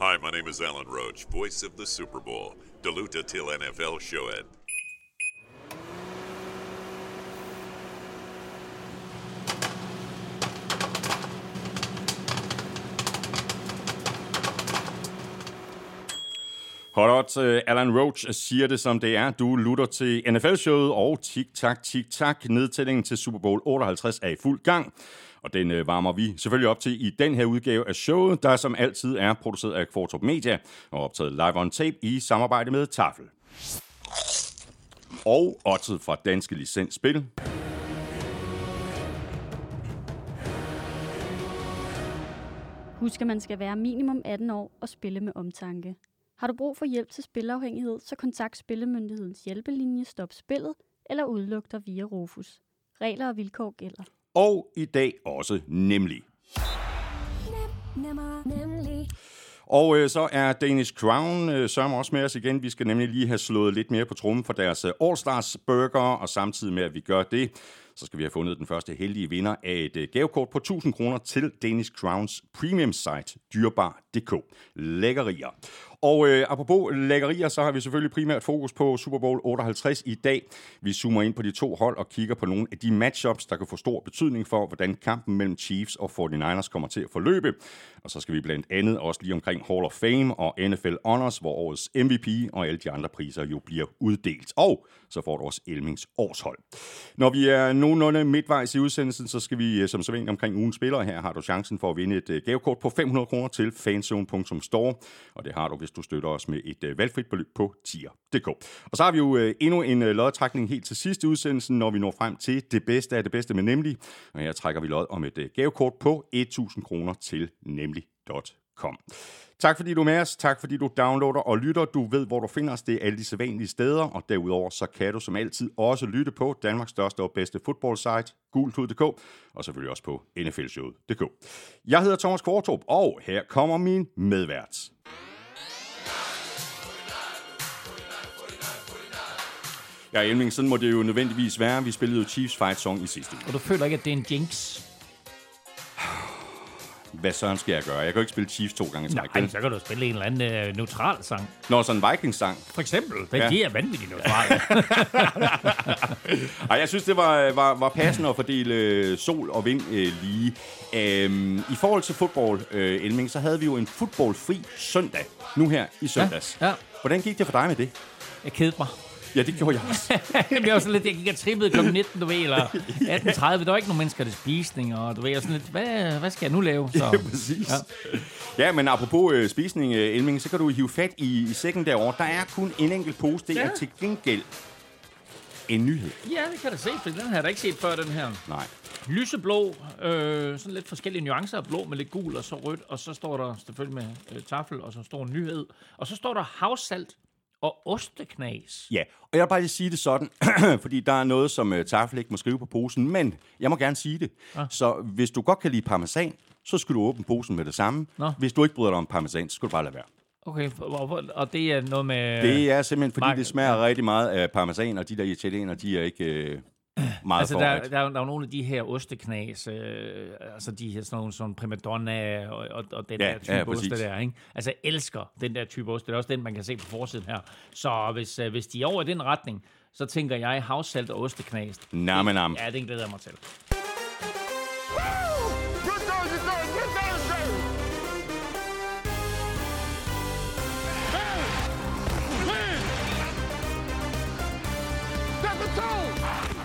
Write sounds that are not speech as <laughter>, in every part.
Hi, my name is Alan Roach, voice of the Super Bowl. Du lytter NFL NFL-showet. Hot uh, Alan Roach øh, siger det, som det er. Du lutter til NFL-showet, og tik-tak, tik-tak. Nedtællingen til Super Bowl 58 er i fuld gang. Og den øh, varmer vi selvfølgelig op til i den her udgave af showet, der som altid er produceret af Kvartrup Media og optaget live on tape i samarbejde med Tafel. Og oddset fra Danske Licensspil. Husk, at man skal være minimum 18 år og spille med omtanke. Har du brug for hjælp til spilafhængighed, så kontakt Spillemyndighedens hjælpelinje Stop Spillet eller udluk dig via Rufus. Regler og vilkår gælder. Og i dag også nemlig. Nemmer, nemlig. Og øh, så er Danish Crown øh, sørger også med os igen. Vi skal nemlig lige have slået lidt mere på trummen for deres øh, All-Stars Burger, og samtidig med, at vi gør det, så skal vi have fundet den første heldige vinder af et øh, gavekort på 1000 kroner til Danish Crowns premium site, dyrbar.dk. Lækkerier. Og øh, apropos lækkerier, så har vi selvfølgelig primært fokus på Super Bowl 58 i dag. Vi zoomer ind på de to hold og kigger på nogle af de matchups, der kan få stor betydning for, hvordan kampen mellem Chiefs og 49ers kommer til at forløbe. Og så skal vi blandt andet også lige omkring Hall of Fame og NFL Honors, hvor årets MVP og alle de andre priser jo bliver uddelt. Og så får du også Elmings årshold. Når vi er nogenlunde midtvejs i udsendelsen, så skal vi øh, som så omkring ugens spillere. Her har du chancen for at vinde et øh, gavekort på 500 kroner til fanzone.store, og det har du, hvis du støtter os med et øh, valgfrit beløb på tier.dk. Og så har vi jo øh, endnu en øh, lodtrækning helt til sidst i udsendelsen, når vi når frem til det bedste af det bedste med Nemlig. Og her trækker vi lod om et øh, gavekort på 1000 kroner til nemlig.com. Tak fordi du er med os. Tak fordi du downloader og lytter. Du ved, hvor du finder os. Det er alle de sædvanlige steder. Og derudover så kan du som altid også lytte på Danmarks største og bedste fodboldsite, gultud.dk, og selvfølgelig også på nflshowet.dk. Jeg hedder Thomas Kvartrup, og her kommer min medvært. Ja, Elming, sådan må det jo nødvendigvis være. Vi spillede jo Chiefs Fight Song i sidste uge. Og du føler ikke, at det er en jinx? Hvad søren skal jeg gøre? Jeg kan jo ikke spille Chiefs to gange i træk. Nej, så kan du spille en eller anden øh, neutral sang. Nå, sådan en Vikings-sang. For eksempel. Den, Ja. er vanvittigt neutrale. <laughs> Ej, jeg synes, det var, var, var passende at fordele øh, sol og vind øh, lige. Øhm, I forhold til fodbold, øh, Elming, så havde vi jo en fodboldfri søndag, nu her i søndags. Ja, ja. Hvordan gik det for dig med det? jeg kedede mig. Ja, det gjorde jeg også. <laughs> Jeg var sådan lidt, jeg gik og trippede kl. 19, du ved, eller <laughs> 18.30. Der var ikke nogen mennesker, der spisning, og du ved, var sådan lidt, hvad, hvad skal jeg nu lave? Så, <laughs> Ja, præcis. Ja. ja, men apropos øh, spisning, øh, Elming, så kan du hive fat i, i sækken derovre. Der er kun en enkelt pose. Det er Ja. til gengæld en nyhed. ja, det kan du se, for den har jeg da ikke set før, den her. Nej. Lyseblå, øh, sådan lidt forskellige nuancer af blå med lidt gul og så rødt, og så står der selvfølgelig med øh, tafel, og så står en nyhed. Og så står der havsalt og osteknas. Ja, og jeg vil bare lige sige det sådan, <clears throat> fordi der er noget, som uh, Tafel ikke må skrive på posen, men jeg må gerne sige det. Ah. Så hvis du godt kan lide parmesan, så skal du åbne posen med det samme. Nå. Hvis du ikke bryder dig om parmesan, så skal du bare lade være. Okay, og, det er noget med... Det er simpelthen, fordi Mark- det smager rigtig meget af parmesan, og de der italienere, de er ikke øh, meget Altså, der, der, er der er jo nogle af de her osteknas, øh, altså de her sådan nogle som primadonna og, og, og den Ja, der ja, type præcis. oste der, ikke? Altså, jeg elsker den der type ost. Det er også den, man kan se på forsiden her. Så hvis, øh, hvis de er over i den retning, så tænker jeg havsalt og osteknas. Nam, Det- nam. Ja, den glæder jeg mig til.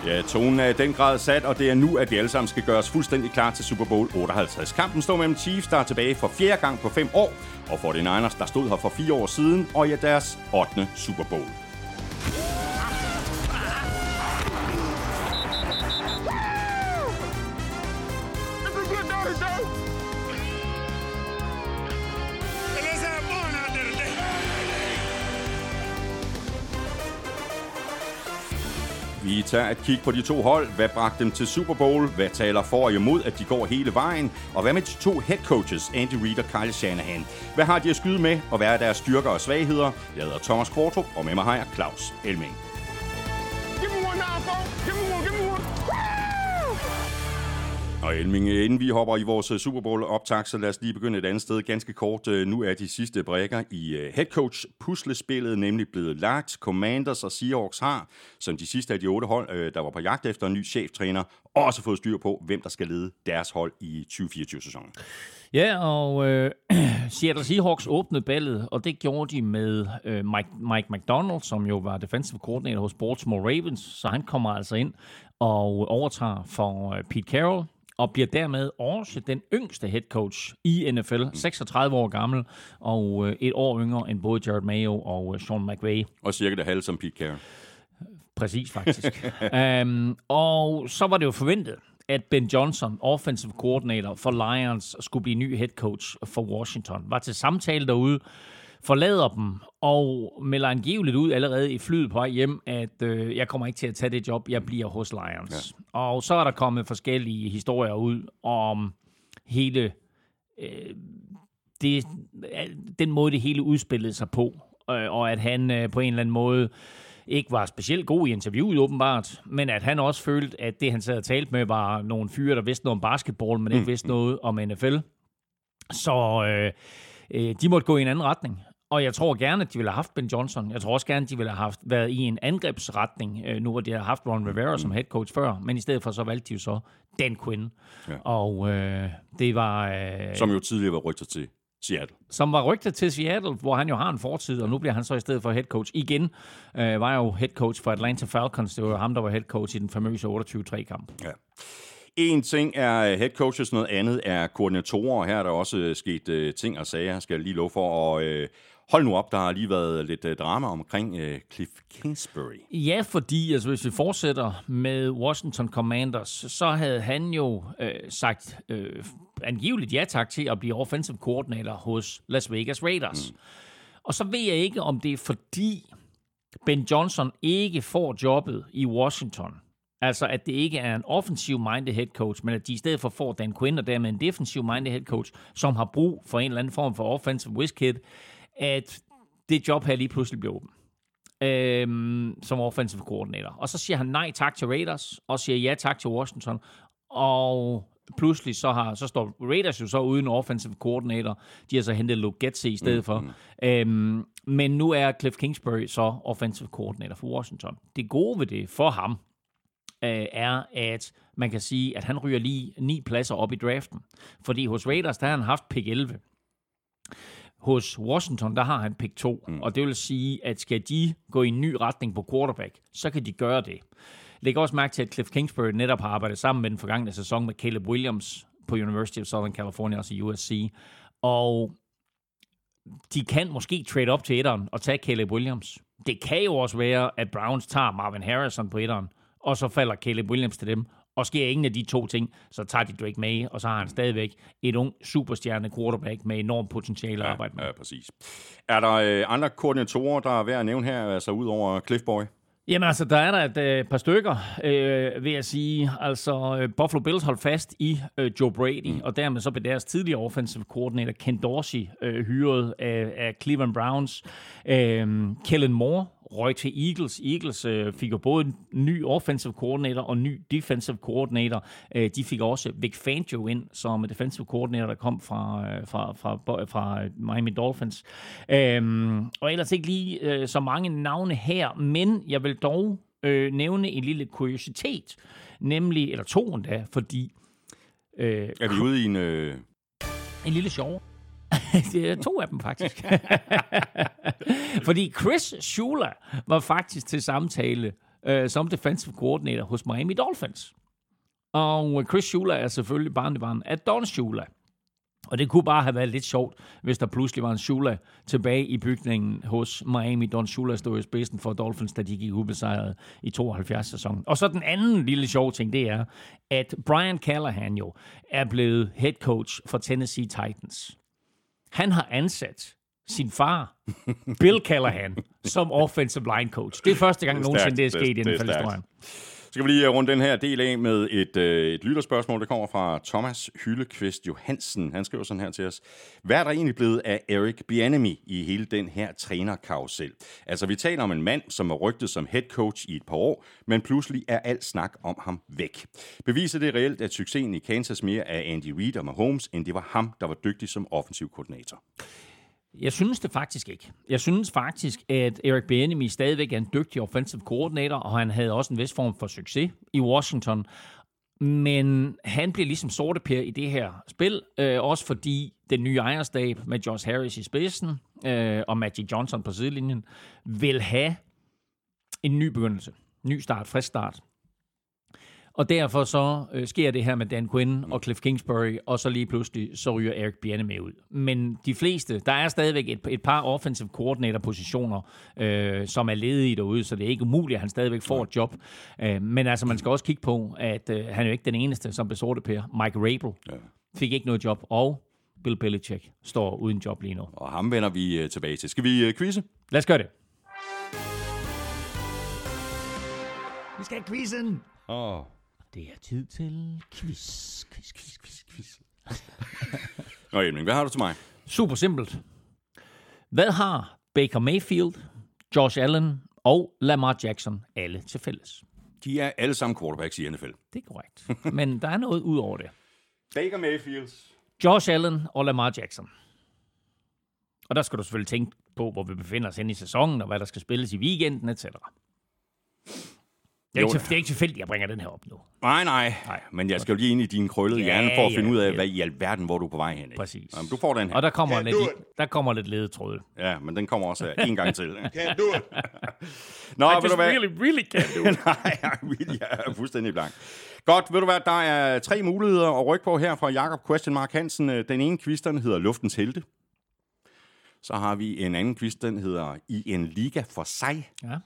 Ja, tonen er i den grad sat, og det er nu, at vi alle sammen skal gøre os fuldstændig klar til Super Bowl 58. Kampen står mellem Chiefs, der er tilbage for fjerde gang på fem år, og for den Niners, der stod her for fire år siden, og ja, deres 8. Super Bowl. Vi tager et kig på de to hold. Hvad bragte dem til Super Bowl? Hvad taler for og imod, at de går hele vejen? Og hvad med de to head coaches, Andy Reid og Kyle Shanahan? Hvad har de at skyde med, og hvad er deres styrker og svagheder? Jeg hedder Thomas Kvartrup, og med mig har jeg Claus Elming. Og Elming, inden vi hopper i vores øh, Super Bowl optag, så lad os lige begynde et andet sted. Ganske kort, øh, nu er de sidste brækker i øh, head headcoach puslespillet nemlig blevet lagt. Commanders og Seahawks har, som de sidste af de otte hold, der var på jagt efter en ny cheftræner, også fået styr på, hvem der skal lede deres hold i 2024-sæsonen. Ja, og øh, <clears throat> Seattle Seahawks åbnede ballet, og det gjorde de med øh, Mike, Mike McDonald, som jo var defensive coordinator hos Baltimore Ravens, så han kommer altså ind og overtager for øh, Pete Carroll, og bliver dermed også den yngste head coach i NFL, 36 år gammel, og øh, et år yngre end både Jared Mayo og øh, Sean McVay. Og cirka det halve som Pete Carroll. Præcis, faktisk. um, <laughs> og så var det jo forventet, at Ben Johnson, offensive coordinator for Lions, skulle blive ny head coach for Washington. Var til samtale derude, forlader dem og melder angiveligt ud allerede i flyet på vej hjem, at øh, jeg kommer ikke til at tage det job, jeg bliver hos Lions. Ja. Og så er der kommet forskellige historier ud om hele øh, det, den måde, det hele udspillede sig på, øh, og at han øh, på en eller anden måde ikke var specielt god i interviewet åbenbart, men at han også følte, at det han sad og talte med var nogle fyre, der vidste noget om basketball, men ikke mm. vidste noget om NFL. Så øh, øh, de måtte gå i en anden retning. Og jeg tror gerne, at de ville have haft Ben Johnson. Jeg tror også gerne, at de ville have haft, været i en angrebsretning, øh, nu hvor de har haft Ron Rivera som head coach før. Men i stedet for, så valgte de jo så Dan Quinn. Ja. Og øh, det var... Øh, som jo tidligere var rygtet til Seattle. Som var rygtet til Seattle, hvor han jo har en fortid, og nu bliver han så i stedet for head coach igen. Øh, var jo head coach for Atlanta Falcons. Det var ham, der var head coach i den famøse 28-3-kamp. Ja. En ting er head coaches, noget andet er koordinatorer. Her er der også sket uh, ting og sager, skal jeg lige love for. Og uh, hold nu op, der har lige været lidt uh, drama omkring uh, Cliff Kingsbury. Ja, fordi altså, hvis vi fortsætter med Washington Commanders, så havde han jo uh, sagt uh, angiveligt ja tak til at blive offensive coordinator hos Las Vegas Raiders. Mm. Og så ved jeg ikke, om det er fordi Ben Johnson ikke får jobbet i Washington, Altså, at det ikke er en offensiv-minded head coach, men at de i stedet for får Dan Quinn og dermed en defensiv-minded head coach, som har brug for en eller anden form for offensive whiz kid, at det job her lige pludselig bliver åbent øhm, som offensive coordinator. Og så siger han nej tak til Raiders, og siger ja tak til Washington, og pludselig så, har, så står Raiders jo så uden offensive coordinator. De har så hentet Luke Getze i stedet for. Mm-hmm. Øhm, men nu er Cliff Kingsbury så offensive coordinator for Washington. Det gode ved det for ham, øh, er, at man kan sige, at han ryger lige ni pladser op i draften. Fordi hos Raiders, der har han haft pick 11. Hos Washington, der har han pick 2. Mm. Og det vil sige, at skal de gå i en ny retning på quarterback, så kan de gøre det. Læg også mærke til, at Cliff Kingsbury netop har arbejdet sammen med den forgangne sæson med Caleb Williams på University of Southern California, altså USC. Og de kan måske trade op til etteren og tage Caleb Williams. Det kan jo også være, at Browns tager Marvin Harrison på etteren, og så falder Caleb Williams til dem. Og sker ingen af de to ting, så tager de Drake May, og så har han stadigvæk et ung superstjerne quarterback med enormt potentiale at arbejde med. Ja, præcis. Er der øh, andre koordinatorer, der er værd at nævne her, altså ud over Cliffboy? Jamen altså, der er der et øh, par stykker, øh, vil jeg sige. Altså, øh, Buffalo Bills holdt fast i øh, Joe Brady, mm. og dermed så blev deres tidligere offensive coordinator, Ken Dorsey, øh, hyret af, af Cleveland Browns. Øh, Kellen Moore røg til Eagles. Eagles øh, fik jo både en ny offensive coordinator og en ny defensive coordinator. Øh, de fik også Vic Fangio ind som defensive coordinator, der kom fra, øh, fra, fra, fra Miami Dolphins. Øh, og ellers ikke lige øh, så mange navne her, men jeg vil dog øh, nævne en lille kuriositet, nemlig, eller to endda, fordi... Øh, er vi ude i en... Øh... En lille sjov. <laughs> det er to af dem, faktisk. <laughs> Fordi Chris Shula var faktisk til samtale øh, som defensive coordinator hos Miami Dolphins. Og Chris Shula er selvfølgelig barnebarn af Don Shula. Og det kunne bare have været lidt sjovt, hvis der pludselig var en Shula tilbage i bygningen hos Miami. Don Shula stod i spidsen for Dolphins, da de gik ubesejret i 72-sæsonen. Og så den anden lille sjov ting, det er, at Brian Callahan jo er blevet head coach for Tennessee Titans. Han har ansat sin far, Bill Callahan, som offensive line coach. Det er første gang nogensinde, det er sket inden for historien skal vi lige øh, runde den her del af med et, øh, et lytterspørgsmål, der kommer fra Thomas Hyllekvist Johansen. Han skriver sådan her til os. Hvad er der egentlig blevet af Eric Bianemi i hele den her trænerkarusel? Altså, vi taler om en mand, som er rygtet som head coach i et par år, men pludselig er alt snak om ham væk. Beviser det reelt, at succesen i Kansas mere er Andy Reid og Mahomes, end det var ham, der var dygtig som offensiv koordinator? Jeg synes det faktisk ikke. Jeg synes faktisk, at Eric Bieniemy stadigvæk er en dygtig offensive coordinator, og han havde også en vis form for succes i Washington. Men han bliver ligesom sorteper i det her spil, øh, også fordi den nye ejerstab med Josh Harris i spidsen øh, og Magic Johnson på sidelinjen vil have en ny begyndelse. Ny start, frisk start. Og derfor så øh, sker det her med Dan Quinn og Cliff Kingsbury, og så lige pludselig så ryger Eric Bienne med ud. Men de fleste, der er stadigvæk et, et par offensive coordinator-positioner, øh, som er ledige derude, så det er ikke umuligt, at han stadigvæk får et job. Øh, men altså, man skal også kigge på, at øh, han er jo ikke den eneste, som besorte per. Mike Rabel ja. fik ikke noget job, og Bill Belichick står uden job lige nu. Og ham vender vi øh, tilbage til. Skal vi øh, quizze? Lad os gøre det. Vi skal have quizzen! Åh. Oh. Det er tid til quiz, quiz, quiz, quiz, quiz. Nå, Emling, hvad har du til mig? Super simpelt. Hvad har Baker Mayfield, Josh Allen og Lamar Jackson alle til fælles? De er alle sammen quarterbacks i NFL. Det er korrekt. Men der er noget ud over det. Baker Mayfield. Josh Allen og Lamar Jackson. Og der skal du selvfølgelig tænke på, hvor vi befinder os hen i sæsonen, og hvad der skal spilles i weekenden, etc. Det er, ikke, det er ikke tilfældigt, at jeg bringer den her op nu. Nej, nej. nej. Men jeg skal jo lige ind i din krøllede ja, hjerne for at finde ja, ud af, ja. hvad i alverden, hvor du er på vej hen. Ikke? Præcis. Jamen, du får den her. Og der kommer, lidt, der kommer lidt ledetråd. Ja, men den kommer også en gang til. Can't do it. Nå, I ved just du hvad? really, really can't <laughs> do it. nej, jeg er, really, jeg er fuldstændig blank. Godt, ved du hvad, der er tre muligheder at rykke på her fra Jakob Question Mark Hansen. Den ene quiz, den hedder Luftens Helte. Så har vi en anden quiz, den hedder I en liga for sig. Ja.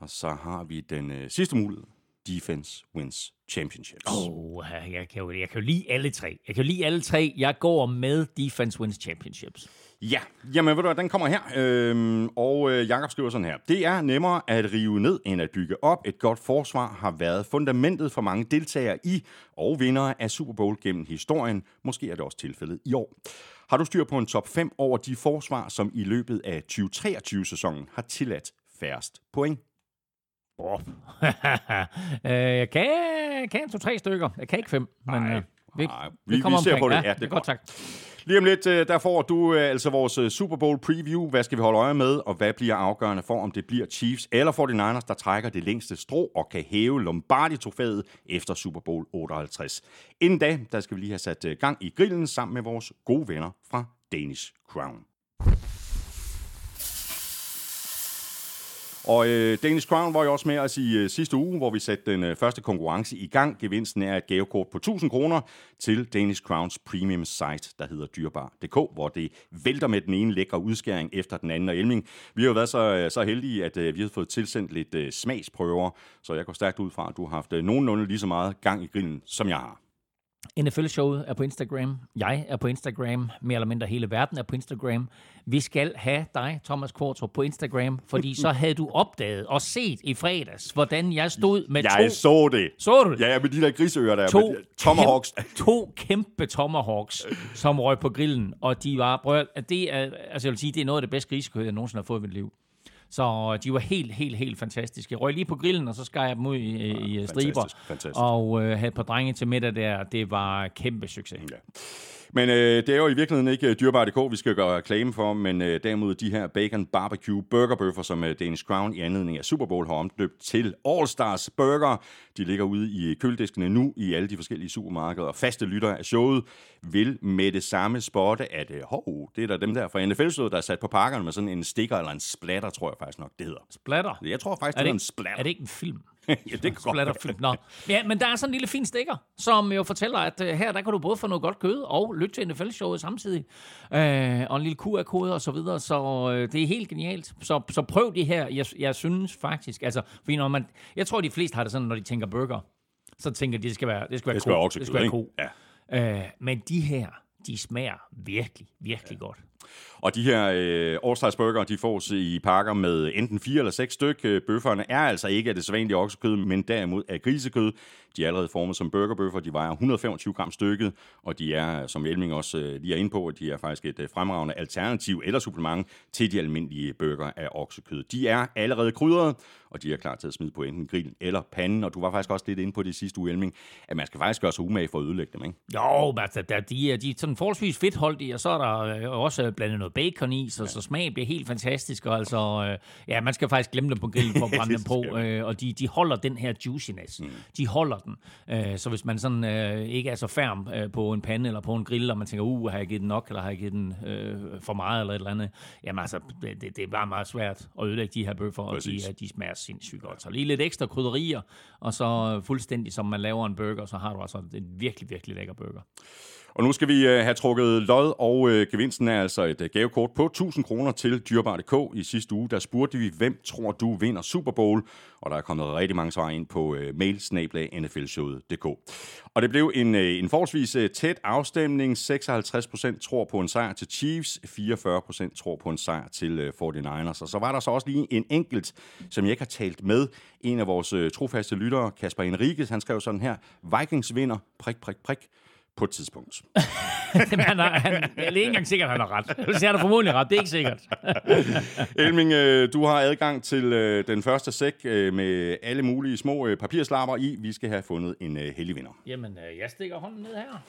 Og så har vi den øh, sidste mulighed. Defense wins championships. Oh, jeg kan, jo, jeg kan jo lide alle tre. Jeg kan jo lide alle tre. Jeg går med Defense Wins Championships. Ja, jamen ved du hvad, den kommer her. Øhm, og øh, Jakob skriver sådan her. Det er nemmere at rive ned, end at bygge op. Et godt forsvar har været fundamentet for mange deltagere i og vindere af Super Bowl gennem historien. Måske er det også tilfældet i år. Har du styr på en top 5 over de forsvar, som i løbet af 2023-sæsonen har tilladt færrest point? Oh. <laughs> jeg kan, kan to-tre stykker. Jeg kan ikke fem. Men, Nej, øh, vi, nej, vi- vi ser på det. Ja, det er godt, tak. Lige om lidt, øh, der får du øh, altså vores Super Bowl preview. Hvad skal vi holde øje med, og hvad bliver afgørende for, om det bliver Chiefs eller 49ers, der trækker det længste strå og kan hæve Lombardi-trofæet efter Super Bowl 58. Inden da, der skal vi lige have sat gang i grillen sammen med vores gode venner fra Danish Crown. Og øh, Danish Crown var jo også med os i øh, sidste uge, hvor vi satte den øh, første konkurrence i gang. Gevinsten er et gavekort på 1000 kroner til Danish Crowns premium site, der hedder dyrbar.dk, hvor det vælter med den ene lækre udskæring efter den anden. Og Elming, vi har jo været så, øh, så heldige, at øh, vi har fået tilsendt lidt øh, smagsprøver, så jeg går stærkt ud fra, at du har haft øh, nogenlunde lige så meget gang i grillen, som jeg har. NFL-showet er på Instagram. Jeg er på Instagram. Mere eller mindre hele verden er på Instagram. Vi skal have dig, Thomas Kvartrup, på Instagram, fordi så havde du opdaget og set i fredags, hvordan jeg stod med Jeg to... så det. Så du? Ja, ja, med de der griseører der. to, med de- Tomahawks. Kæmpe, to kæmpe tomahawks, som røg på grillen, og de var, prøv, det er, altså jeg vil sige, det er noget af det bedste grisekød, jeg nogensinde har fået i mit liv. Så de var helt, helt, helt fantastiske. Jeg røg lige på grillen, og så skar jeg dem ud i, i ja, striber. fantastisk, fantastisk. Og øh, havde et par drenge til middag der. Det var kæmpe succes. Ja. Men øh, det er jo i virkeligheden ikke øh, dyrbar.dk, vi skal gøre reklame for, men øh, derimod de her bacon barbecue burgerbøffer, som øh, Danish Crown i anledning af Super Bowl har omdøbt til All Stars Burger. De ligger ude i kølediskene nu i alle de forskellige supermarkeder. Faste lytter af showet vil med det samme spotte, at øh, hov, det er der dem der fra nfl der er sat på pakkerne med sådan en sticker eller en splatter, tror jeg faktisk nok, det hedder. Splatter. Jeg tror faktisk, Er det, det, er en splatter. er det ikke en film? <laughs> ja, det være. Splatterfilm. Nå. Ja, men der er sådan en lille fin stikker, som jo fortæller, at uh, her der kan du både få noget godt kød og lytte til NFL-showet samtidig. Uh, og en lille QR-kode og så videre. Så uh, det er helt genialt. Så, så prøv det her. Jeg, jeg synes faktisk, altså, fordi når man, jeg tror, de fleste har det sådan, når de tænker burger, så tænker de, det skal være, det skal være Det skal være ko. oksekød, det skal være ko. Ja. Uh, men de her, de smager virkelig, virkelig ja. godt. Og de her øh, All-Stars de fås i pakker med enten fire eller seks styk. Øh, bøfferne er altså ikke af det sædvanlige oksekød, men derimod af grisekød. De er allerede formet som burgerbøffer. De vejer 125 gram stykket, og de er, som Elming også øh, lige er inde på, de er faktisk et øh, fremragende alternativ eller supplement til de almindelige burger af oksekød. De er allerede krydret, og de er klar til at smide på enten grillen eller panden. Og du var faktisk også lidt inde på det sidste uge, Elming, at man skal faktisk gøre sig umage for at ødelægge dem, ikke? Jo, altså, der, de, er, de er sådan forholdsvis fedtholdige, og så er der øh, også blandet noget bacon i, så, ja. så smagen bliver helt fantastisk. Og altså, øh, ja, man skal faktisk glemme dem på grillen for at <laughs> brænde dem på, øh, og de, de holder den her juiciness. Mm. De holder den. Øh, så hvis man sådan øh, ikke er så færm øh, på en pande eller på en grill, og man tænker, uh, har jeg givet den nok, eller har jeg givet den øh, for meget, eller et eller andet, jamen altså, det, det er bare meget svært at ødelægge de her bøffer, og de, de smager sindssygt godt. Så lige lidt ekstra krydderier, og så fuldstændig som man laver en burger, så har du altså en virkelig, virkelig lækker burger. Og nu skal vi øh, have trukket lod, og øh, gevinsten er altså et øh, gavekort på 1000 kroner til Dyrbar.dk. I sidste uge, der spurgte vi, hvem tror du vinder Super Bowl? Og der er kommet rigtig mange svar ind på mailsnablag.nflshowet.dk. Og det blev en, en forholdsvis tæt afstemning. 56% tror på en sejr til Chiefs, 44% tror på en sejr til 49ers. Og så var der så også lige en enkelt, som jeg ikke har talt med. En af vores trofaste lyttere, Kasper Enriquez, han skrev sådan her, Vikings vinder, prik, prik, prik på et tidspunkt. <laughs> han er, han, det er ikke engang sikkert, at han har ret. Hvis han har formodentlig ret, det er ikke sikkert. <laughs> Elming, øh, du har adgang til øh, den første sæk øh, med alle mulige små papirslapper i. Vi skal have fundet en heldig vinder. Jamen, jeg stikker hånden ned her.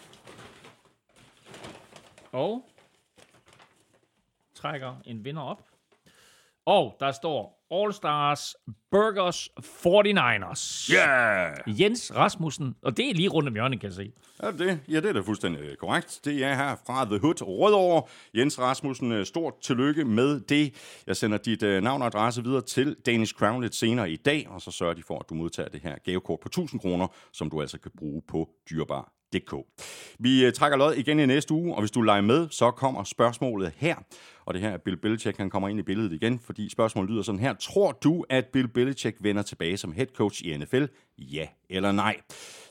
Og trækker en vinder op. Og der står All Stars Burgers 49ers. Yeah! Jens Rasmussen, og det er lige rundt om hjørnet, kan jeg se. Ja, det, ja, det er da fuldstændig korrekt. Det er her fra The Hood Rødovre. Jens Rasmussen, øh, stort tillykke med det. Jeg sender dit uh, navn og adresse videre til Danish Crown lidt senere i dag, og så sørger de for, at du modtager det her gavekort på 1000 kroner, som du altså kan bruge på dyrbar DK. Vi øh, trækker lod igen i næste uge, og hvis du leger med, så kommer spørgsmålet her. Og det her er Bill Belichick, han kommer ind i billedet igen, fordi spørgsmålet lyder sådan her. Tror du, at Bill Belichick vender tilbage som head coach i NFL? Ja eller nej?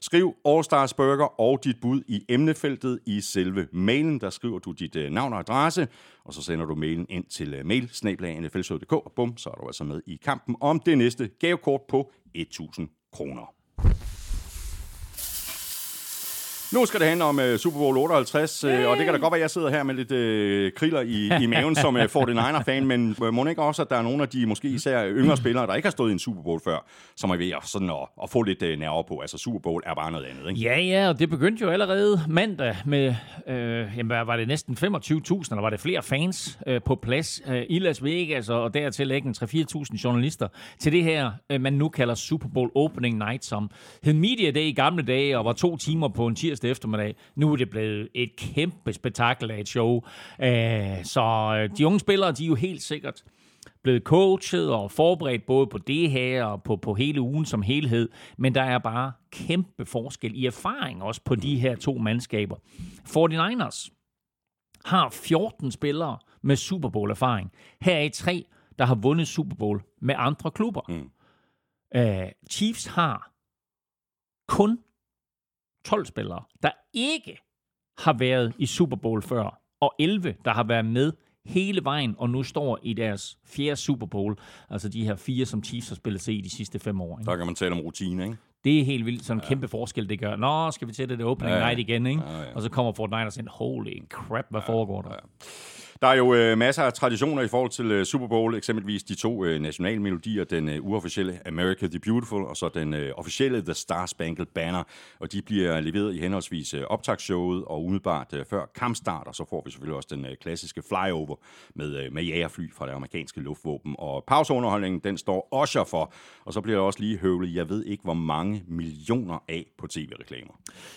Skriv All Stars Burger og dit bud i emnefeltet i selve mailen. Der skriver du dit øh, navn og adresse, og så sender du mailen ind til uh, mail og bum, så er du altså med i kampen om det næste gavekort på 1000 kroner. Nu skal det handle om uh, Super Bowl 58, uh, og det kan da godt være, at jeg sidder her med lidt uh, kriller i, i <laughs> maven som uh, 49er-fan, men uh, må ikke også, at der er nogle af de måske især yngre spillere, der ikke har stået i en Super Bowl før, som er ved at, sådan at, at få lidt uh, nerver på. Altså Super Bowl er bare noget andet, ikke? Ja, ja, og det begyndte jo allerede mandag med, uh, jamen, var det næsten 25.000, eller var det flere fans uh, på plads uh, i Las Vegas, og dertil lægge 3-4.000 journalister til det her, uh, man nu kalder Super Bowl Opening Night, som hed Media Day i gamle dage, og var to timer på en tirsdag tirsdag eftermiddag. Nu er det blevet et kæmpe spektakel af et show. Øh, så de unge spillere, de er jo helt sikkert blevet coachet og forberedt både på det her og på, på hele ugen som helhed, men der er bare kæmpe forskel i erfaring også på de her to mandskaber. 49ers har 14 spillere med Super Bowl erfaring. Her er tre, der har vundet Super Bowl med andre klubber. Mm. Uh, Chiefs har kun 12 spillere, der ikke har været i Super Bowl før, og 11, der har været med hele vejen, og nu står i deres fjerde Super Bowl. Altså de her fire, som Chiefs har spillet sig i de sidste fem år. Ikke? Der kan man tale om rutine, ikke? Det er helt vildt. Sådan en ja. kæmpe forskel, det gør. Nå, skal vi til det, det opening ja, ja. night igen, ikke? Ja, ja. Og så kommer Fortnite og siger, holy crap, hvad ja, foregår der? Ja. Der er jo øh, masser af traditioner i forhold til øh, Super Bowl, eksempelvis de to øh, nationalmelodier, den øh, uofficielle America the Beautiful, og så den øh, officielle The Star Spangled Banner, og de bliver leveret i henholdsvis øh, optagsshowet og umiddelbart øh, før kampstart, og så får vi selvfølgelig også den øh, klassiske flyover med, øh, med jagerfly fra det amerikanske luftvåben, og pauseunderholdningen, den står også for, og så bliver der også lige høvlet, jeg ved ikke, hvor mange millioner af på tv-reklamer.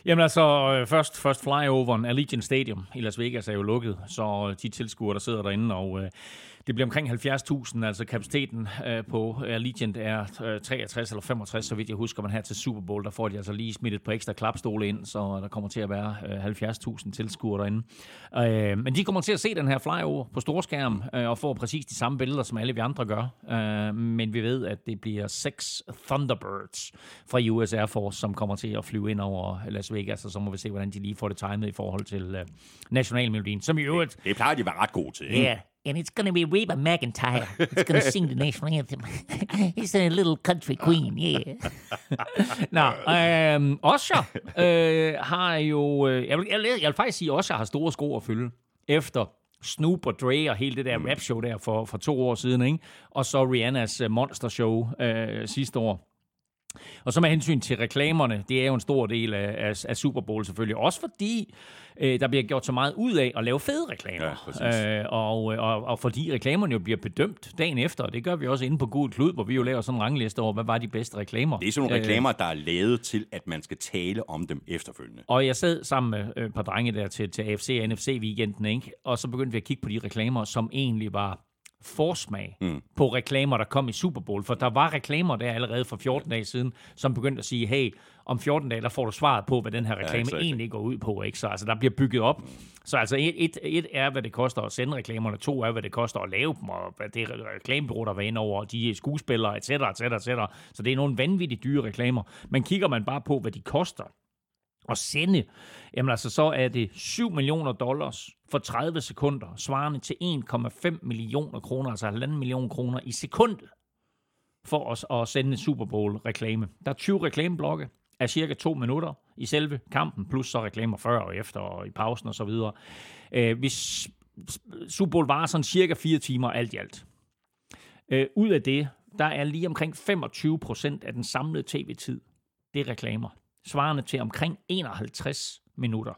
Jamen altså, øh, først, først flyoveren, Allegiant Stadium i Las Vegas er jo lukket, så øh, de til tilskuere, der sidder derinde, og øh, det bliver omkring 70.000, altså kapaciteten øh, på Allegiant er øh, 63 eller 65, så vidt jeg husker, man her til Super Bowl, der får de altså lige smidt et par ekstra klapstole ind, så der kommer til at være øh, 70.000 tilskuere derinde. Øh, men de kommer til at se den her flyover på storskærm øh, og får præcis de samme billeder, som alle vi andre gør. Øh, men vi ved, at det bliver seks Thunderbirds fra US Air Force, som kommer til at flyve ind over Las Vegas, og så må vi se, hvordan de lige får det timet i forhold til øh, nationalmelodien, som i øvrigt... Det plejer de at være ret gode til, ikke? Yeah. And it's going to be Reba McIntyre. It's going to sing the national <laughs> anthem. He's a little country queen, yeah. <laughs> Nå, øh, Osher øh, har jo... Øh, jeg, vil, jeg, vil, jeg vil faktisk sige, at Osher har store sko at fylde efter Snoop og Dre og hele det der mm. rap-show der for, for to år siden, ikke? Og så Rihannas uh, Monster Show øh, sidste år. Og så med hensyn til reklamerne, det er jo en stor del af, af, af Super Bowl selvfølgelig. Også fordi øh, der bliver gjort så meget ud af at lave fede reklamer. Ja, øh, og, og, og fordi reklamerne jo bliver bedømt dagen efter, og det gør vi også inde på Gud Klud, hvor vi jo laver sådan en rangliste over, hvad var de bedste reklamer. Det er sådan nogle øh, reklamer, der er lavet til, at man skal tale om dem efterfølgende. Og jeg sad sammen med øh, et par drenge der til, til AFC og NFC-weekenden, ikke? og så begyndte vi at kigge på de reklamer, som egentlig var forsmag mm. på reklamer, der kom i Super Bowl. For der var reklamer der allerede for 14 dage siden, som begyndte at sige, hey, om 14 dage, der får du svaret på, hvad den her reklame ja, egentlig går ud på. Ikke? Så altså, der bliver bygget op. Mm. Så altså, et, et, et er, hvad det koster at sende reklamerne. To er, hvad det koster at lave dem, og hvad det reklamebureau, der var inde over, de skuespillere, etc., etc., etc. Så det er nogle vanvittigt dyre reklamer. Men kigger man bare på, hvad de koster, at sende, jamen altså så er det 7 millioner dollars for 30 sekunder, svarende til 1,5 millioner kroner, altså 1,5 millioner kroner i sekundet, for os at sende en Super Bowl-reklame. Der er 20 reklameblokke af cirka 2 minutter i selve kampen, plus så reklamer før og efter og i pausen og så videre. Øh, hvis Super Bowl var sådan cirka 4 timer alt i alt. Øh, ud af det, der er lige omkring 25 procent af den samlede tv-tid, det er reklamer svarende til omkring 51 minutter.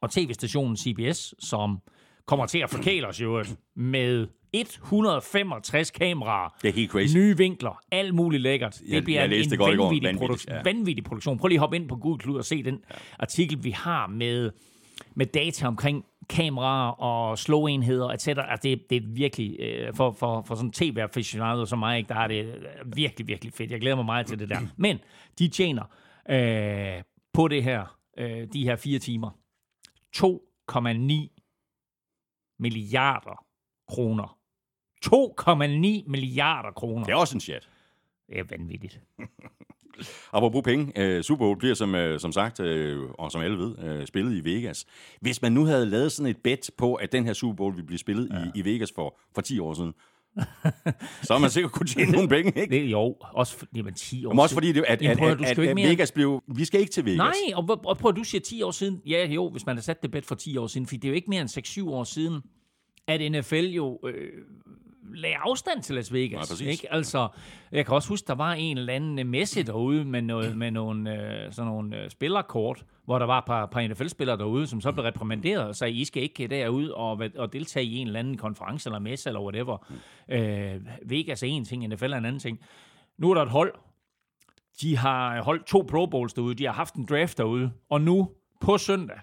Og tv-stationen CBS, som kommer til at forkæle os jo med 165 kameraer, det er helt crazy. nye vinkler, alt muligt lækkert. Det jeg, bliver jeg en godt vanvittig, vanvittig, produ- ja. vanvittig produktion. Prøv lige at hoppe ind på Google Klud og se den ja. artikel, vi har med, med data omkring kameraer og slå-enheder, etc. Altså det, det er virkelig, øh, for, for, for sådan tv-aficionado som mig, ikke, der er det virkelig, virkelig fedt. Jeg glæder mig meget til det der. Men de tjener øh, på det her, øh, de her fire timer. 2,9 milliarder kroner. 2,9 milliarder kroner. Det er også en chat. Det er vanvittigt. <laughs> Apropos penge, øh, Super Bowl bliver som, øh, som sagt, øh, og som alle ved, øh, spillet i Vegas. Hvis man nu havde lavet sådan et bet på, at den her Super Bowl ville blive spillet ja. i, i Vegas for, for 10 år siden, <laughs> så har man sikkert kunne tjene nogle penge, ikke? Det, jo, også jamen, 10 år Men også fordi, det, at, Jamen, prøv, at, at, at, at mere- Vegas blev... Vi skal ikke til Vegas. Nej, og, og prøv, du siger 10 år siden. Ja, jo, hvis man har sat det bet for 10 år siden, for det er jo ikke mere end 6-7 år siden, at NFL jo øh, lagde afstand til Las Vegas. Nej, præcis. ikke? Altså, jeg kan også huske, der var en eller anden messe derude med, noget, med nogle, øh, sådan nogle øh, spillerkort, hvor der var et par, par NFL-spillere derude, som så blev reprimanderet og sagde, I skal ikke derud og, og deltage i en eller anden konference eller messe eller whatever. Øh, Vegas er en ting, NFL er en anden ting. Nu er der et hold, de har holdt to Pro Bowls derude, de har haft en draft derude, og nu på søndag,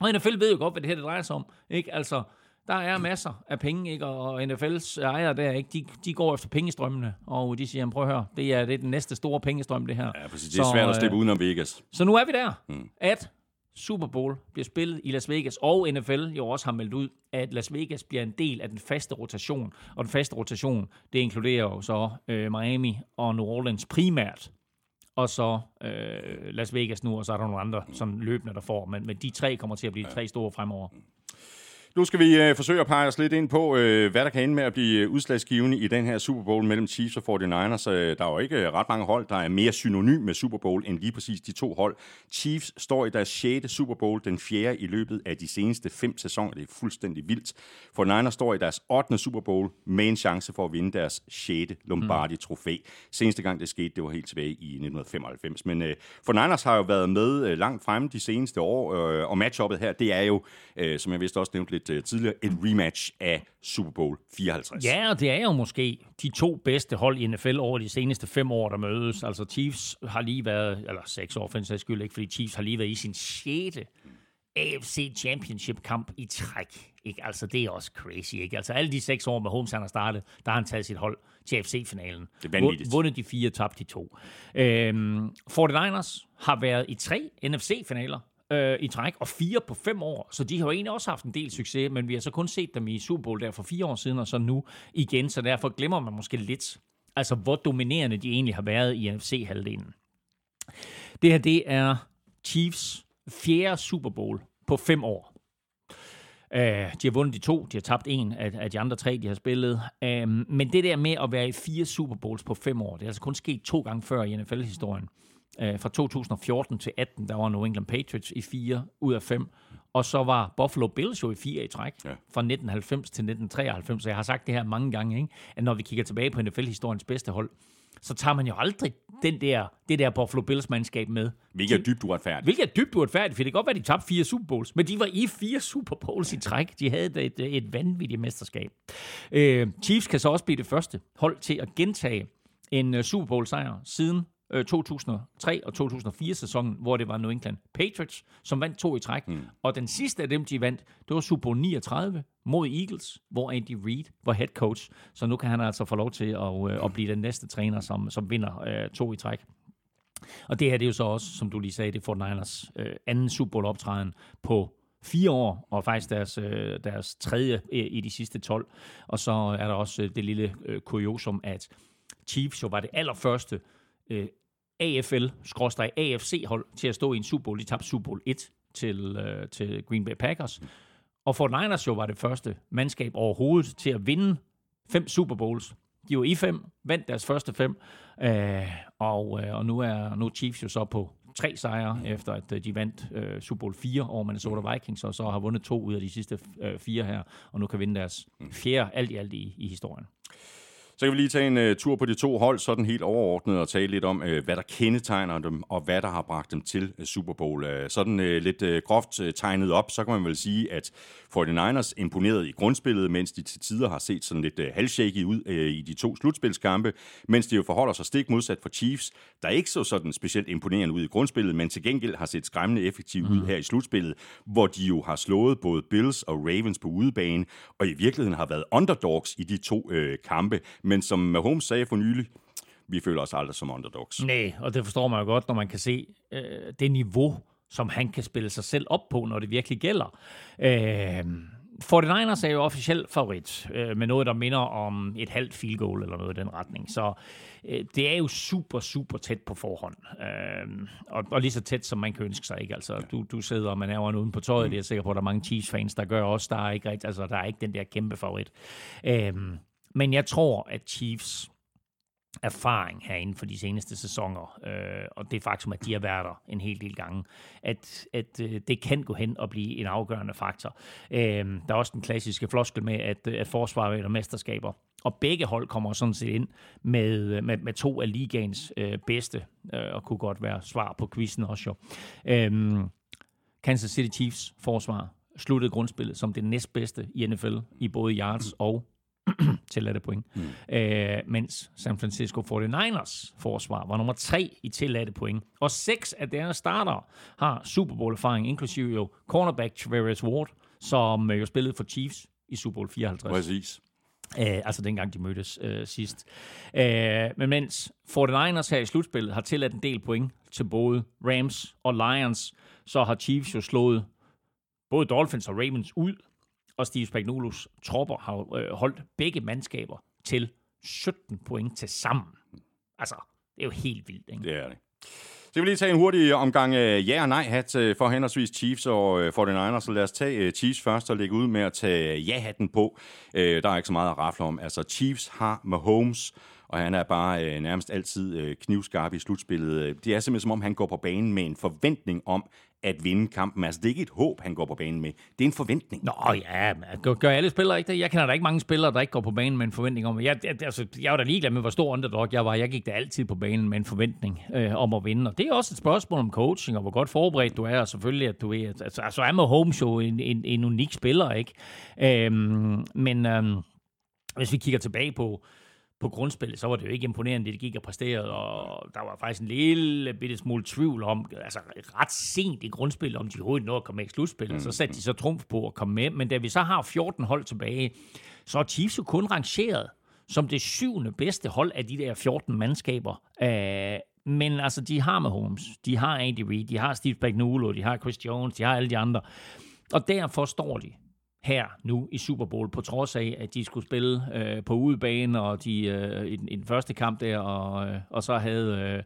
og NFL ved jo godt, hvad det her det drejer sig om. Ikke? Altså, der er masser af penge, ikke? og NFL's ejere der, ikke? De, de går efter pengestrømmene, og de siger, "Jamen, prøv at høre, det er, det er den næste store pengestrøm, det her. Ja, præcis. Det er svært at slippe udenom Vegas. Så nu er vi der, mm. at Super Bowl bliver spillet i Las Vegas, og NFL jo også har meldt ud, at Las Vegas bliver en del af den faste rotation. Og den faste rotation, det inkluderer jo så øh, Miami og New Orleans primært. Og så øh, Las Vegas nu, og så er der nogle andre sådan løbende, der får. Men, men de tre kommer til at blive de tre store fremover. Nu skal vi øh, forsøge at pege os lidt ind på, øh, hvad der kan ende med at blive øh, udslagsgivende i den her Super Bowl mellem Chiefs og 49ers. Øh, der er jo ikke øh, ret mange hold, der er mere synonym med Super Bowl end lige præcis de to hold. Chiefs står i deres 6. Super Bowl, den fjerde i løbet af de seneste fem sæsoner. Det er fuldstændig vildt. 49ers står i deres 8. Super Bowl med en chance for at vinde deres 6. Lombardi-trofæ. Seneste gang det skete, det var helt tilbage i 1995. Men øh, 49ers har jo været med øh, langt frem de seneste år, øh, og matchuppet her, det er jo, øh, som jeg vist også nævnte lidt øh, tidligere, en rematch af Super Bowl 54. Ja, og det er jo måske de to bedste hold i NFL over de seneste fem år, der mødes. Altså Chiefs har lige været, eller seks år for en sags skyld, ikke, fordi Chiefs har lige været i sin sjette AFC Championship kamp i træk. Ikke? Altså, det er også crazy. Ikke? Altså, alle de seks år med Holmes, han har startet, der har han taget sit hold til FC-finalen. Det er vanvittigt. Vundet de fire, tabt de to. Øhm, 49ers har været i tre NFC-finaler øh, i træk, og fire på fem år. Så de har jo egentlig også haft en del succes, men vi har så kun set dem i Super Bowl der for fire år siden, og så nu igen, så derfor glemmer man måske lidt, altså hvor dominerende de egentlig har været i NFC-halvdelen. Det her, det er Chiefs fjerde Super Bowl på fem år. Uh, de har vundet de to, de har tabt en af, af de andre tre, de har spillet. Uh, men det der med at være i fire Super Bowls på fem år, det er altså kun sket to gange før i NFL-historien. Uh, fra 2014 til 18, der var New England Patriots i fire ud af fem. Og så var Buffalo Bills jo i fire i træk, ja. fra 1990 til 1993. Så jeg har sagt det her mange gange, ikke? at når vi kigger tilbage på NFL-historiens bedste hold, så tager man jo aldrig den der, det der Buffalo Bills-mandskab med. Hvilket er dybt uretfærdigt. Hvilket er dybt uretfærdigt, for det kan godt være, at de tabte fire Super Bowls, men de var i fire Super Bowls i træk. De havde et, et, vanvittigt mesterskab. Uh, Chiefs kan så også blive det første hold til at gentage en uh, Super Bowl-sejr siden 2003 og 2004 sæsonen, hvor det var New England Patriots, som vandt to i træk. Mm. Og den sidste af dem, de vandt, det var Super Bowl 39 mod Eagles, hvor Andy Reid var head coach. Så nu kan han altså få lov til at, øh, at blive den næste træner, som, som vinder øh, to i træk. Og det her det er jo så også, som du lige sagde, det er Niners øh, anden Super Bowl optræden på fire år, og faktisk deres, øh, deres tredje i de sidste 12. Og så er der også det lille øh, kuriosum, at Chiefs jo var det allerførste øh, AFL-AFC-hold til at stå i en Super Bowl. De tabte Super Bowl 1 til, øh, til Green Bay Packers. Og for Niners jo var det første mandskab overhovedet til at vinde fem Super Bowls. De var i fem, vandt deres første fem, øh, og, øh, og nu er nu Chiefs jo så på tre sejre, efter at øh, de vandt øh, Super Bowl 4 over Minnesota Vikings, og så har vundet to ud af de sidste øh, fire her, og nu kan vinde deres fjerde alt i alt i, i historien. Så kan vi lige tage en uh, tur på de to hold, sådan helt overordnet, og tale lidt om, uh, hvad der kendetegner dem, og hvad der har bragt dem til uh, Super Bowl. Uh, sådan uh, lidt uh, groft uh, tegnet op, så kan man vel sige, at 49ers imponerede i grundspillet, mens de til tider har set sådan lidt uh, halvshaky ud uh, i de to slutspilskampe, mens de jo forholder sig stik modsat for Chiefs, der ikke så sådan specielt imponerende ud i grundspillet, men til gengæld har set skræmmende effektivt ud her i slutspillet, hvor de jo har slået både Bills og Ravens på udebane, og i virkeligheden har været underdogs i de to uh, kampe, men som Mahomes sagde for nylig, vi føler os aldrig som underdogs. Nej, og det forstår man jo godt, når man kan se øh, det niveau, som han kan spille sig selv op på, når det virkelig gælder. Øh, 49ers er jo officielt favorit, øh, med noget, der minder om et halvt field goal eller noget i den retning. Så øh, det er jo super, super tæt på forhånd. Øh, og, og lige så tæt, som man kan ønske sig. Ikke? Altså, du, du sidder og man er uden på tøjet. Mm. Det er jeg sikker på, at der er mange Chiefs-fans, der gør også. Der er ikke, altså, der er ikke den der kæmpe favorit. Øh, men jeg tror, at Chiefs erfaring herinde for de seneste sæsoner, øh, og det faktum, at de har været der en hel del gange, at, at øh, det kan gå hen og blive en afgørende faktor. Øh, der er også den klassiske floskel med, at, øh, at forsvar vinder mesterskaber, og begge hold kommer sådan set ind med, øh, med, med to af ligaens øh, bedste, øh, og kunne godt være svar på quizzen også jo. Øh, Kansas City Chiefs forsvar sluttede grundspillet som det næstbedste i NFL i både yards og <clears throat> tilladte point. Mm. Øh, mens San Francisco 49ers forsvar var nummer tre i tilladte point. Og seks af deres starter har Super Bowl-erfaring, inklusive jo cornerback Travis Ward, som jo spillede for Chiefs i Super Bowl 54. Præcis. Øh, altså dengang de mødtes øh, sidst. Øh, men mens 49ers her i slutspillet har tilladt en del point til både Rams og Lions, så har Chiefs jo slået både Dolphins og Ravens ud og Steve Spagnuolus tropper har øh, holdt begge mandskaber til 17 point til sammen. Altså, det er jo helt vildt, ikke? Det er det. Så vil lige tage en hurtig omgang øh, ja og nej-hat øh, for henholdsvis Chiefs og øh, 49ers. Så lad os tage øh, Chiefs først og lægge ud med at tage øh, ja-hatten på. Øh, der er ikke så meget at rafle om. Altså, Chiefs har Mahomes, og han er bare nærmest altid knivskarp i slutspillet. Det er simpelthen som om, han går på banen med en forventning om, at vinde kampen. Altså, det er ikke et håb, han går på banen med. Det er en forventning. Nå ja, gør, gør alle spillere ikke det? Jeg kender da ikke mange spillere, der ikke går på banen med en forventning om... Jeg, jeg, altså, jeg var da ligeglad med, hvor stor underdog jeg var. Jeg gik da altid på banen med en forventning øh, om at vinde. Og det er også et spørgsmål om coaching, og hvor godt forberedt du er, og selvfølgelig, at du er... Altså, altså er home show en, en, en unik spiller, ikke? Øhm, men øhm, hvis vi kigger tilbage på på grundspillet, så var det jo ikke imponerende, det de gik og præsterede, og der var faktisk en lille bitte smule tvivl om, altså ret sent i grundspillet, om de overhovedet nåede at komme med i slutspillet. Mm. Så satte de så trumf på at komme med, men da vi så har 14 hold tilbage, så er Chiefs jo kun rangeret som det syvende bedste hold af de der 14 mandskaber. Øh, men altså, de har med Holmes, de har Andy Reid, de har Steve Spagnuolo, de har Chris Jones, de har alle de andre. Og derfor står de her nu i Super Bowl, på trods af, at de skulle spille øh, på udebane, og de øh, i, den, i den første kamp der, og, øh, og så havde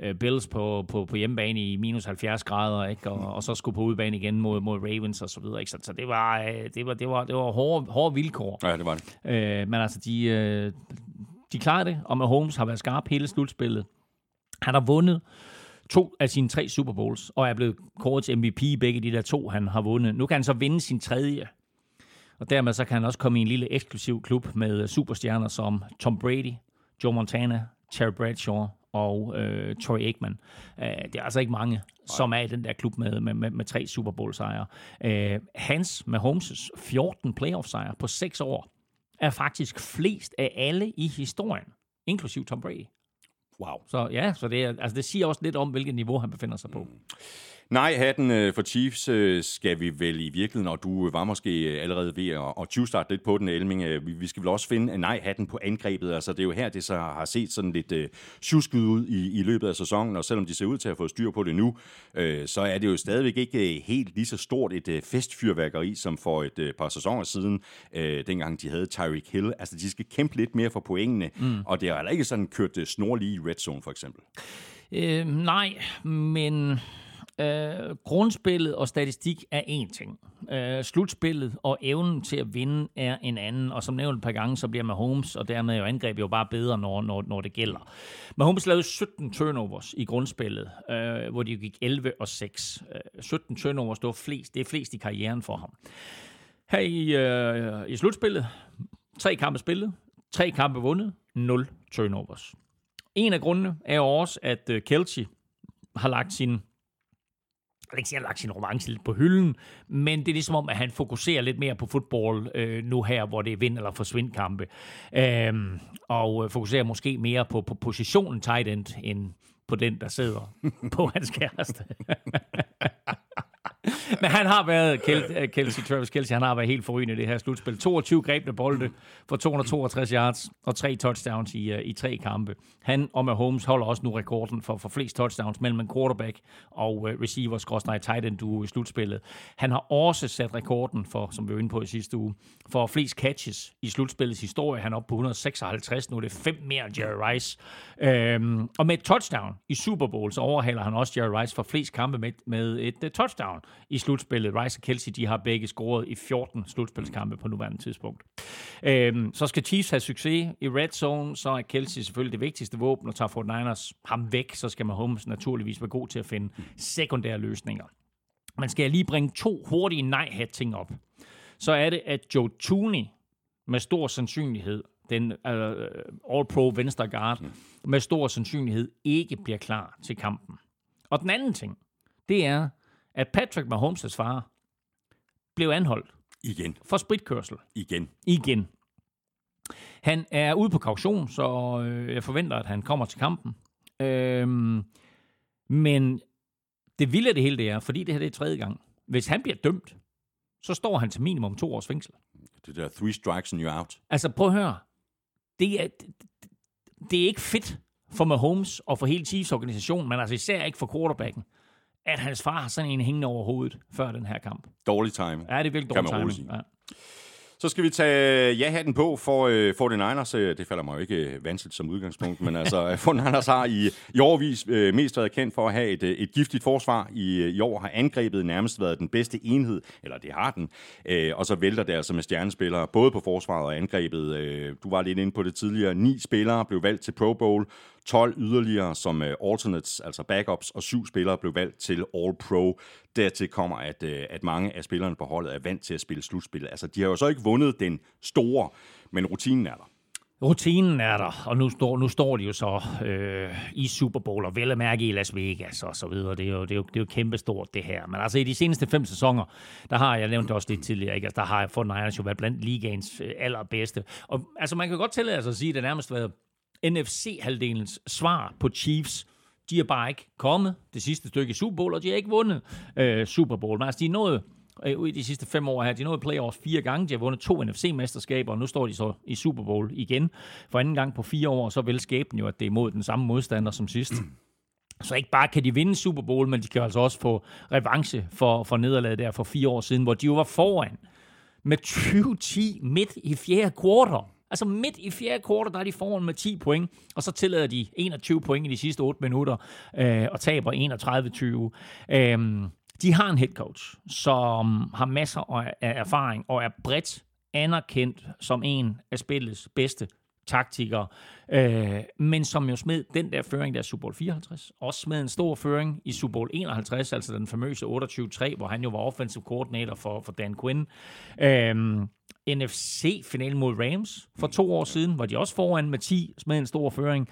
øh, øh Bills på, på, på hjemmebane i minus 70 grader, ikke? Og, og så skulle på udebane igen mod, mod Ravens og så videre. Ikke? Så, så det var, øh, det var, det var, det var hårde, hårde vilkår. Ja, det var det. Øh, men altså, de, øh, de klarede det, og med Holmes har været skarp hele slutspillet. Han har vundet to af sine tre Super Bowls, og er blevet kåret til MVP i begge de der to, han har vundet. Nu kan han så vinde sin tredje og dermed så kan han også komme i en lille eksklusiv klub med superstjerner som Tom Brady, Joe Montana, Terry Bradshaw og øh, Troy Aikman. Uh, det er altså ikke mange, Nej. som er i den der klub med, med, med, med tre Super Bowl sejre. Uh, hans med Holmes' 14 playoff sejre på 6 år er faktisk flest af alle i historien, inklusiv Tom Brady. Wow. Så ja, så det, er, altså det siger også lidt om, hvilket niveau han befinder sig på. Mm. Nej, hatten øh, for Chiefs øh, skal vi vel i virkeligheden, og du var måske øh, allerede ved at, at starte lidt på den, Elming. Vi skal vel også finde nej-hatten på angrebet. Altså, det er jo her, det så har set sådan lidt uh, tjusket ud i, i løbet af sæsonen, og selvom de ser ud til at få styr på det nu, så er det jo stadigvæk ikke helt lige så stort et festfyrværkeri, som for et par sæsoner siden, dengang de havde Tyreek Hill. Altså, de skal kæmpe lidt mere for pointene, mm. og det er heller ikke sådan kørt snorlige i red zone, for eksempel. Øh, nej, men Øh, grundspillet og statistik er en ting. Øh, slutspillet og evnen til at vinde er en anden. Og som nævnt et par gange, så bliver Mahomes og dermed jo angreb jo bare bedre, når, når, når det gælder. Mahomes lavede 17 turnovers i grundspillet, øh, hvor de gik 11 og 6. Øh, 17 turnovers, det, var flest, det er flest i karrieren for ham. Her i, øh, i slutspillet, tre kampe spillet, tre kampe vundet, 0 turnovers. En af grundene er også, at øh, Kelsey har lagt sin jeg vil ikke sige, at han har lagt sin romance lidt på hylden, men det er ligesom om, at han fokuserer lidt mere på fodbold øh, nu her, hvor det er vind- eller forsvind kampe. Øhm, og øh, fokuserer måske mere på, på positionen tight end, end på den, der sidder på <laughs> hans kæreste. <laughs> Men han har været, Kel, øh, Kelsey, Travis Kelsey, han har været helt forrygende i det her slutspil. 22 grebne bolde for 262 yards og tre touchdowns i, øh, i tre kampe. Han og med Holmes holder også nu rekorden for, for flest touchdowns mellem en quarterback og uh, receiver, skråsnej tight end duo i slutspillet. Han har også sat rekorden for, som vi var inde på i sidste uge, for flest catches i slutspillets historie. Han er oppe på 156, nu er det fem mere end Jerry Rice. Øhm, og med et touchdown i Super Bowl, så overhaler han også Jerry Rice for flest kampe med, med et uh, touchdown i slutspillet. Rice og Kelsey, de har begge scoret i 14 slutspilskampe på nuværende tidspunkt. Øhm, så skal Chiefs have succes i red zone, så er Kelsey selvfølgelig det vigtigste våben, og tager Fort Niners ham væk, så skal Mahomes naturligvis være god til at finde sekundære løsninger. Man skal lige bringe to hurtige nej-hat-ting op. Så er det, at Joe Tooney med stor sandsynlighed, den uh, All-Pro venstre guard, med stor sandsynlighed ikke bliver klar til kampen. Og den anden ting, det er, at Patrick Mahomes' far blev anholdt. Igen. For spritkørsel. Igen. Igen. Han er ude på kaution, så øh, jeg forventer, at han kommer til kampen. Øhm, men det vilde af det hele det er, fordi det her det er tredje gang. Hvis han bliver dømt, så står han til minimum to års fængsel. Det der three strikes and you're out. Altså prøv at høre. Det er, det, det er ikke fedt for Mahomes og for hele Chiefs organisation, men altså især ikke for quarterbacken at hans far har sådan en hængende over hovedet før den her kamp. Dårlig time. Ja, det er virkelig dårlig time. Ja. Så skal vi tage ja-hatten på for, øh, for den Niners. Øh, det falder mig jo ikke øh, vanskeligt som udgangspunkt, men altså, <laughs> for den Niners har i, i årvis øh, mest været kendt for at have et, øh, et giftigt forsvar. I, I år har angrebet nærmest været den bedste enhed, eller det har den. Øh, og så vælter det altså med stjernespillere, både på forsvaret og angrebet. Øh, du var lidt inde på det tidligere. Ni spillere blev valgt til Pro Bowl. 12 yderligere som øh, alternates, altså backups, og syv spillere blev valgt til All-Pro. Dertil kommer, at, øh, at mange af spillerne på holdet er vant til at spille slutspil. Altså, de har jo så ikke vundet den store, men rutinen er der. Rutinen er der, og nu står, nu står de jo så øh, i Super Bowl, og vel at mærke i Las Vegas og så videre. Det er jo, det er jo, det er jo kæmpestort, det her. Men altså i de seneste fem sæsoner, der har, jeg nævnt det også lidt tidligere, ikke? Altså, der har Fort Niners jo været blandt ligaens øh, allerbedste. Og altså man kan godt tillade sig at sige, at det nærmest været NFC-halvdelens svar på Chiefs. De er bare ikke kommet det sidste stykke i Super Bowl, og de har ikke vundet øh, Super Bowl. Men altså, de er nået øh, i de sidste fem år her. De nåede nået playoffs fire gange. De har vundet to NFC-mesterskaber, og nu står de så i Super Bowl igen for anden gang på fire år. Så vil skæbnen jo, at det er mod den samme modstander som sidst. Så ikke bare kan de vinde Super Bowl, men de kan altså også få revanche for, for nederlaget der for fire år siden, hvor de jo var foran med 20-10 midt i fjerde kvartal. Altså midt i fjerde kvartal, der er de foran med 10 point, og så tillader de 21 point i de sidste 8 minutter, øh, og taber 31-20. Øh, de har en head coach, som har masser af erfaring og er bredt anerkendt som en af spillets bedste taktikere, øh, men som jo smed den der føring der Super Bowl 54, også smed en stor føring i Super Bowl 51, altså den famøse 28-3, hvor han jo var offensive coordinator for, for Dan Quinn. Øh, NFC-finalen mod Rams for to år siden, hvor de også foran med 10 smed en stor føring.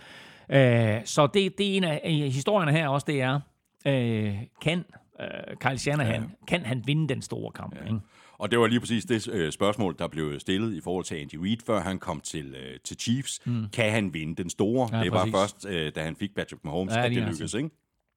Øh, så det, det er en af historierne her også, det er, øh, kan øh, Kyle Shanahan, ja. kan han vinde den store kamp? Ja. Ikke? Og det var lige præcis det øh, spørgsmål, der blev stillet i forhold til Andy Reid, før han kom til, øh, til Chiefs. Mm. Kan han vinde den store? Ja, det var først, øh, da han fik Patrick Mahomes, ja, at det lykkedes, ikke?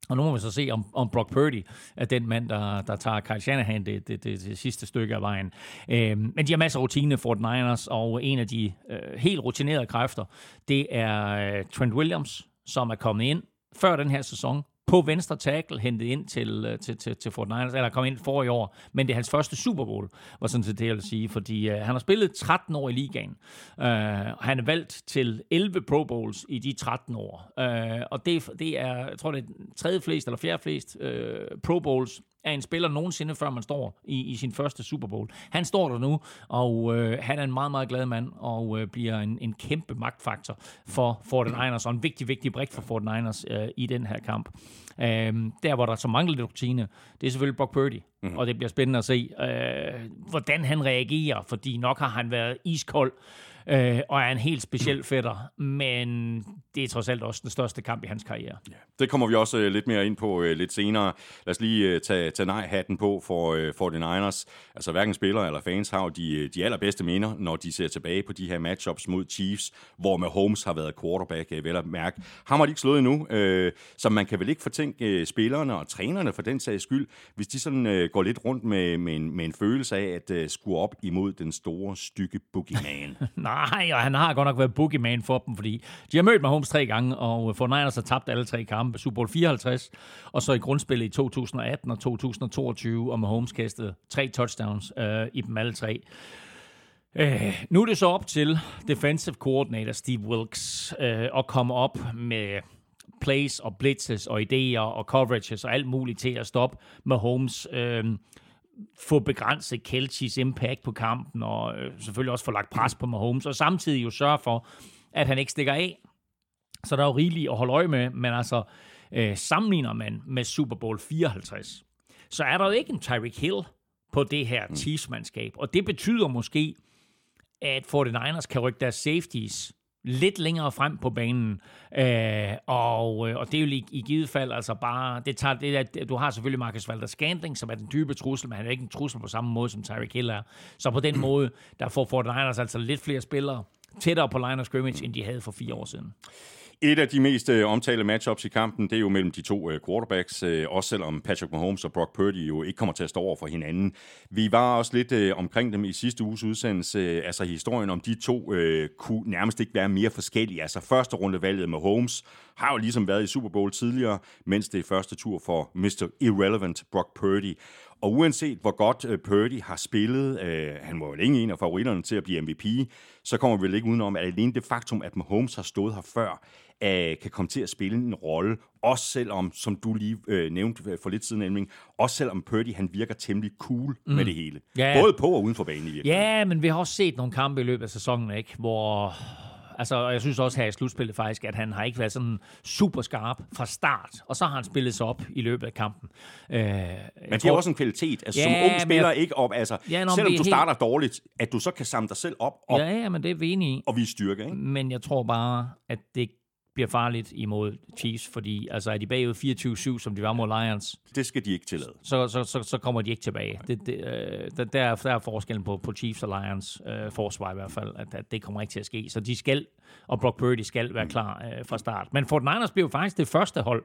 Og nu må vi så se, om, om Brock Purdy er den mand, der, der tager Kyle Shanahan det, det, det, det sidste stykke af vejen. Øhm, men de har masser af rutine, Fort Niners, og en af de øh, helt rutinerede kræfter, det er øh, Trent Williams, som er kommet ind før den her sæson, på venstre tackle hentet ind til, øh, til, til, til Fort Niners, eller kom ind for i år, men det er hans første Super Bowl, var sådan set det, jeg vil sige, fordi øh, han har spillet 13 år i ligaen. Uh, han er valgt til 11 Pro Bowls i de 13 år, øh, og det, det er, jeg tror, det er tredje flest eller fjerde flest øh, Pro Bowls af en spiller nogensinde, før man står i, i sin første Super Bowl. Han står der nu, og øh, han er en meget, meget glad mand, og øh, bliver en, en kæmpe magtfaktor for Fort Niners, og en vigtig, vigtig brik for Fort Niners øh, i den her kamp. Øh, der, hvor der så mangler lidt rutine, det er selvfølgelig Brock Purdy, mm-hmm. og det bliver spændende at se, øh, hvordan han reagerer, fordi nok har han været iskold øh, og er en helt speciel fætter, men det er trods alt også den største kamp i hans karriere. Ja, det kommer vi også øh, lidt mere ind på øh, lidt senere. Lad os lige øh, tage, tage nej-hatten på for, øh, for the Niners. Altså hverken spillere eller fans har de, de allerbedste minder, når de ser tilbage på de her matchups mod Chiefs, hvor Mahomes har været quarterback, øh, vel at mærke. Ham har de ikke slået endnu, øh, så man kan vel ikke fortænke øh, spillerne og trænerne for den sags skyld, hvis de sådan øh, går lidt rundt med, med, en, med en følelse af at øh, skue op imod den store, stykke boogeyman. <laughs> Nej, og han har godt nok været boogeyman for dem, fordi de har mødt Mahomes tre gange, og øh, for Niners har tabt alle tre kampe. Super Bowl 54, og så i grundspillet i 2018 og 2022, og Mahomes kastede tre touchdowns øh, i dem alle tre. Øh, nu er det så op til defensive coordinator Steve Wilkes øh, at komme op med plays og blitzes og idéer og coverages og alt muligt til at stoppe Mahomes. Øh, få begrænset Kelchis impact på kampen, og øh, selvfølgelig også få lagt pres på Mahomes, og samtidig jo sørge for, at han ikke stikker af. Så der er jo rigeligt at holde øje med, men altså øh, sammenligner man med Super Bowl 54, så er der jo ikke en Tyreek Hill på det her mm. Chiefs-mandskab, og det betyder måske, at 49ers kan rykke deres safeties lidt længere frem på banen. Øh, og, øh, og det er jo i, i givet fald altså bare, det tager, det der, du har selvfølgelig Marcus Valder Scantling, som er den dybe trussel, men han er ikke en trussel på samme måde som Tyreek Hill er. Så på den <clears throat> måde, der får 49ers altså lidt flere spillere tættere på line of scrimmage, end de havde for fire år siden. Et af de mest øh, omtalte matchups i kampen, det er jo mellem de to øh, quarterbacks, øh, også selvom Patrick Mahomes og Brock Purdy jo ikke kommer til at stå over for hinanden. Vi var også lidt øh, omkring dem i sidste uges udsendelse. Altså historien om de to øh, kunne nærmest ikke være mere forskellige. Altså første rundevalget med Mahomes har jo ligesom været i Super Bowl tidligere, mens det er første tur for Mr. Irrelevant Brock Purdy. Og uanset hvor godt øh, Purdy har spillet, øh, han var jo længe en af favoritterne til at blive MVP, så kommer vi vel ikke udenom, at alene det faktum, at Mahomes har stået her før, uh, kan komme til at spille en rolle, også selvom, som du lige uh, nævnte for lidt siden, Elming, også selvom Purdy han virker temmelig cool mm. med det hele. Ja. Både på og uden for banen i virkeligheden. Ja, men vi har også set nogle kampe i løbet af sæsonen, ikke, hvor Altså, og jeg synes også her i slutspillet faktisk, at han har ikke været sådan super skarp fra start, og så har han spillet sig op i løbet af kampen. Øh, Men det er også en kvalitet. Altså, ja, som ung spiller jeg- ikke op. Altså, Ja, nå, selvom du helt- starter dårligt, at du så kan samle dig selv op og, Ja, ja, men det er vi enige i. og vise styrke. Ikke? Men jeg tror bare, at det bliver farligt imod Chiefs, fordi altså, er de bagud 24-7, som de var mod Lions, Det skal de ikke tillade. så, så, så, så kommer de ikke tilbage. Det, det, øh, der, der, er, der er forskellen på, på Chiefs og Lions øh, forsvar i hvert fald, at, at det kommer ikke til at ske. Så de skal, og Brock Purdy skal være klar øh, fra start. Men Fort Niners blev faktisk det første hold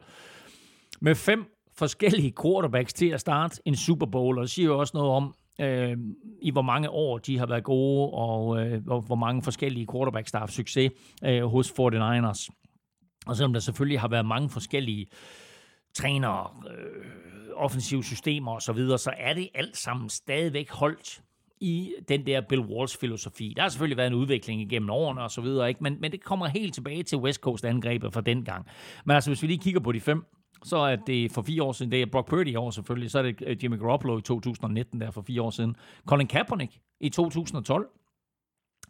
med fem forskellige quarterbacks til at starte en Super Bowl, og det siger jo også noget om, øh, i hvor mange år de har været gode, og øh, hvor, hvor mange forskellige quarterbacks, der har haft succes øh, hos 49ers. Og selvom der selvfølgelig har været mange forskellige trænere, øh, offensive systemer osv., så, videre, så er det alt sammen stadigvæk holdt i den der Bill Walsh filosofi. Der har selvfølgelig været en udvikling igennem årene og så videre, ikke? Men, men det kommer helt tilbage til West Coast angrebet fra dengang. Men altså, hvis vi lige kigger på de fem, så er det for fire år siden, det er Brock Purdy i år selvfølgelig, så er det øh, Jimmy Garoppolo i 2019, der for fire år siden, Colin Kaepernick i 2012,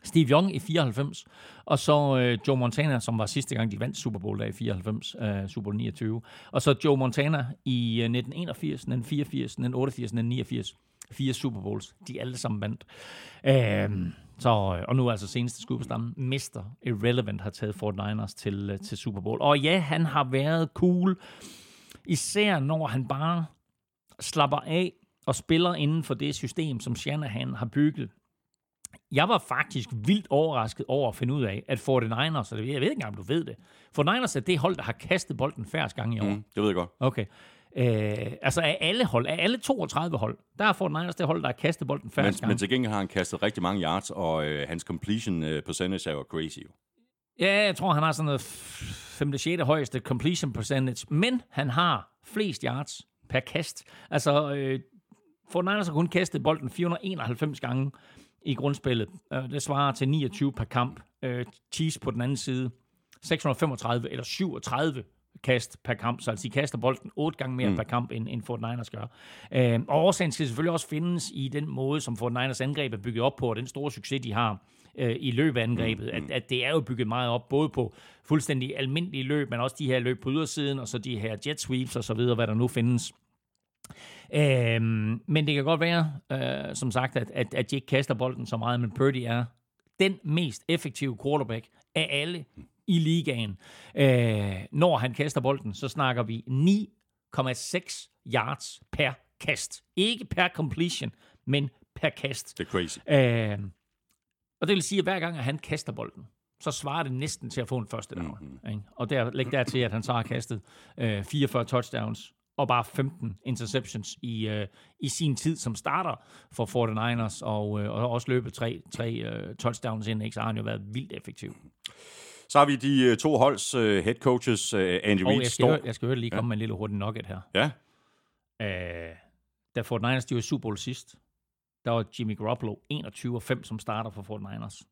Steve Young i 94, og så øh, Joe Montana, som var sidste gang, de vandt Super Bowl der i 94, øh, Super Bowl 29, og så Joe Montana i øh, 1981, 1984, 1988, 1989, fire Super Bowls, de alle sammen vandt. Øhm, øh, så, og nu er altså seneste skud på stammen, Mr. Irrelevant har taget Fort Niners til, øh, til Super Bowl. Og ja, han har været cool, især når han bare slapper af og spiller inden for det system, som Shanahan har bygget. Jeg var faktisk vildt overrasket over at finde ud af, at 49ers, og det- jeg ved ikke engang, om du ved det, 49ers er det hold, der har kastet bolden færrest gange i år. Mm, det ved jeg godt. Okay. Øh, altså af alle hold, af alle 32 hold, der er 49ers det hold, der har kastet bolden Men, færrest men gange. til gengæld har han kastet rigtig mange yards, og øh, hans completion øh, percentage er jo crazy. Jo. Ja, jeg tror, han har sådan noget 5. 6. højeste completion percentage, men han har flest yards per kast. Altså, øh, for Niners har kun kastet bolden 491 gange i grundspillet. Øh, det svarer til 29 per kamp. Øh, Chiefs på den anden side, 635 eller 37 kast per kamp, så altså de kaster bolden otte gange mere mm. per kamp, end, end Fort Niners gør. Øh, og årsagen skal selvfølgelig også findes i den måde, som Fort Niners angreb er bygget op på, og den store succes, de har øh, i løbeangrebet, mm. at, at det er jo bygget meget op, både på fuldstændig almindelige løb, men også de her løb på ydersiden, og så de her jet sweeps og så videre, hvad der nu findes. Øhm, men det kan godt være, øh, som sagt, at, at, at de ikke kaster bolden så meget, men Purdy er den mest effektive quarterback af alle i ligaen. Øh, når han kaster bolden, så snakker vi 9,6 yards per kast. Ikke per completion, men per kast. Det er crazy. Øh, og det vil sige, at hver gang, at han kaster bolden, så svarer det næsten til at få en første down. Mm-hmm. Ikke? Og der, læg der til, at han så har kastet øh, 44 touchdowns og bare 15 interceptions i, øh, i sin tid som starter for 49ers, og, øh, og også løbet tre, tre øh, touchdowns ind, ikke? så har han jo været vildt effektiv. Så har vi de øh, to holds øh, head coaches, øh, Andy Og Reid jeg skal, høre, jeg skal høre lige komme ja. med en lille hurtig nugget her. Ja, Øh, da 49ers de var Super Bowl sidst, der var Jimmy Garoppolo 21-5 som starter for 49ers.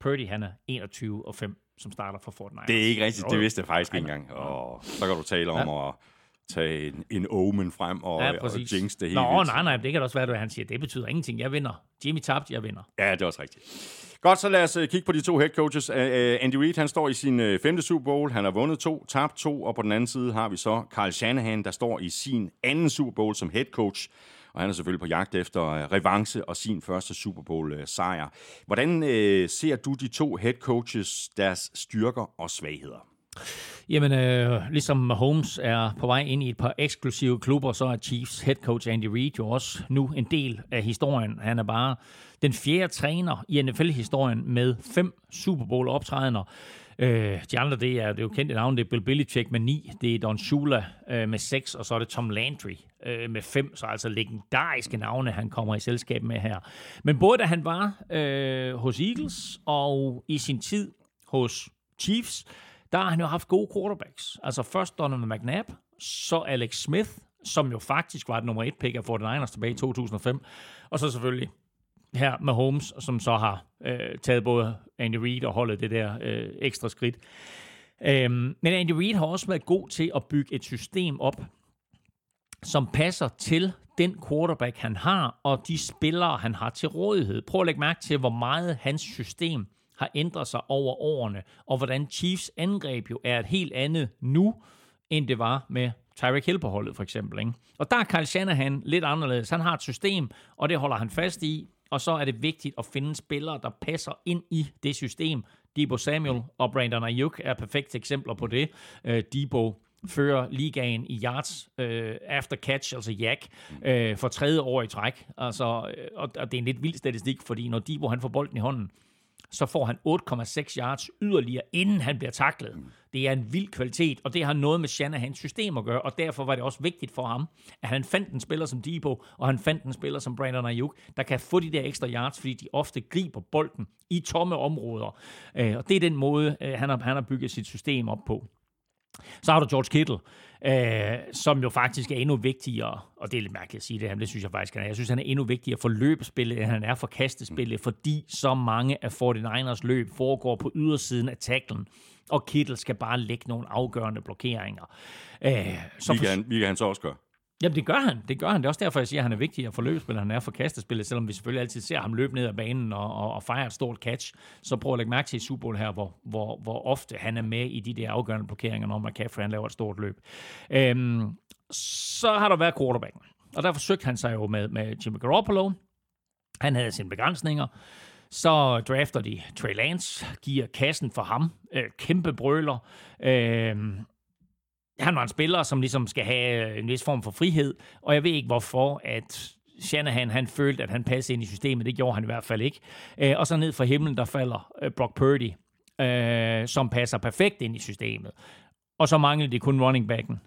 Purdy han er 21-5 som starter for 49ers. det er ikke rigtigt. Det vidste jeg faktisk ikke engang. Og så kan du tale om at tage en, en omen frem og, Ja, og jinx det helt Nå, nej, nej, det kan da også være, at han siger, det betyder ingenting. Jeg vinder. Jimmy tabte, jeg vinder. Ja, det er også rigtigt. Godt, så lad os øh, kigge på de to head coaches. Andy Reid, han står i sin uh, femte Super Bowl. Han har vundet to, tabt to, og på den anden side har vi så Carl Shanahan, der står i sin anden Super Bowl som head coach. Og han er selvfølgelig på jagt efter uh, revanche og sin første Super Bowl uh, sejr. Hvordan ser du de to head coaches, deres styrker og svagheder? Jamen, øh, ligesom Mahomes er på vej ind i et par eksklusive klubber, så er Chiefs head coach Andy Reid jo også nu en del af historien. Han er bare den fjerde træner i NFL-historien med fem Super Bowl optrædener. Øh, de andre, det er, det er jo kendte navne, det er Bill Belichick med ni, det er Don Shula øh, med seks, og så er det Tom Landry øh, med fem, så altså legendariske navne, han kommer i selskab med her. Men både da han var øh, hos Eagles og i sin tid hos Chiefs, der har han jo haft gode quarterbacks. Altså først Donovan McNabb, så Alex Smith, som jo faktisk var et nummer et pick af 49ers tilbage i 2005, og så selvfølgelig her med Holmes, som så har øh, taget både Andy Reid og holdet det der øh, ekstra skridt. Øhm, men Andy Reid har også været god til at bygge et system op, som passer til den quarterback, han har, og de spillere, han har til rådighed. Prøv at lægge mærke til, hvor meget hans system har ændret sig over årene, og hvordan Chiefs angreb jo er et helt andet nu, end det var med Tyreek Hill på holdet, for eksempel. Ikke? Og der er Kyle Shanahan lidt anderledes. Han har et system, og det holder han fast i, og så er det vigtigt at finde spillere, der passer ind i det system. Debo Samuel og Brandon Ayuk er perfekte eksempler på det. Uh, Debo fører ligaen i yards øh, after catch, altså jack, øh, for tredje år i træk. Altså, øh, og, og det er en lidt vild statistik, fordi når Debo han får bolden i hånden, så får han 8,6 yards yderligere, inden han bliver taklet. Det er en vild kvalitet, og det har noget med Shanahans system at gøre, og derfor var det også vigtigt for ham, at han fandt en spiller som Debo, og han fandt en spiller som Brandon Ayuk, der kan få de der ekstra yards, fordi de ofte griber bolden i tomme områder. Øh, og det er den måde, øh, han han har bygget sit system op på. Så har du George Kittle, øh, som jo faktisk er endnu vigtigere, og det er lidt mærkeligt at sige det, men det synes jeg faktisk, han er. Jeg synes, han er endnu vigtigere for løbespillet, end han er for kastespillet, fordi så mange af 49ers løb foregår på ydersiden af tacklen, og Kittle skal bare lægge nogle afgørende blokeringer. Øh, så vi, kan, vi kan han så også gøre. Jamen, det gør han. Det gør han. Det er også derfor, jeg siger, at han er vigtigere for løbespillet, han er for kastespillet, selvom vi selvfølgelig altid ser ham løbe ned ad banen og, og, og fejre et stort catch. Så prøv at lægge mærke til i Super Bowl her, hvor, hvor, hvor ofte han er med i de der afgørende blokeringer, når McCaffrey han laver et stort løb. Øhm, så har der været quarterbacken. Og der forsøgte han sig jo med, med Jimmy Garoppolo. Han havde sine begrænsninger. Så drafter de Trey Lance, giver kassen for ham. Øh, kæmpe brøler. Øh, han var en spiller, som ligesom skal have øh, en vis form for frihed, og jeg ved ikke hvorfor, at Shanahan, han følte, at han passede ind i systemet. Det gjorde han i hvert fald ikke. Øh, og så ned fra himlen, der falder øh, Brock Purdy, øh, som passer perfekt ind i systemet. Og så manglede det kun running backen.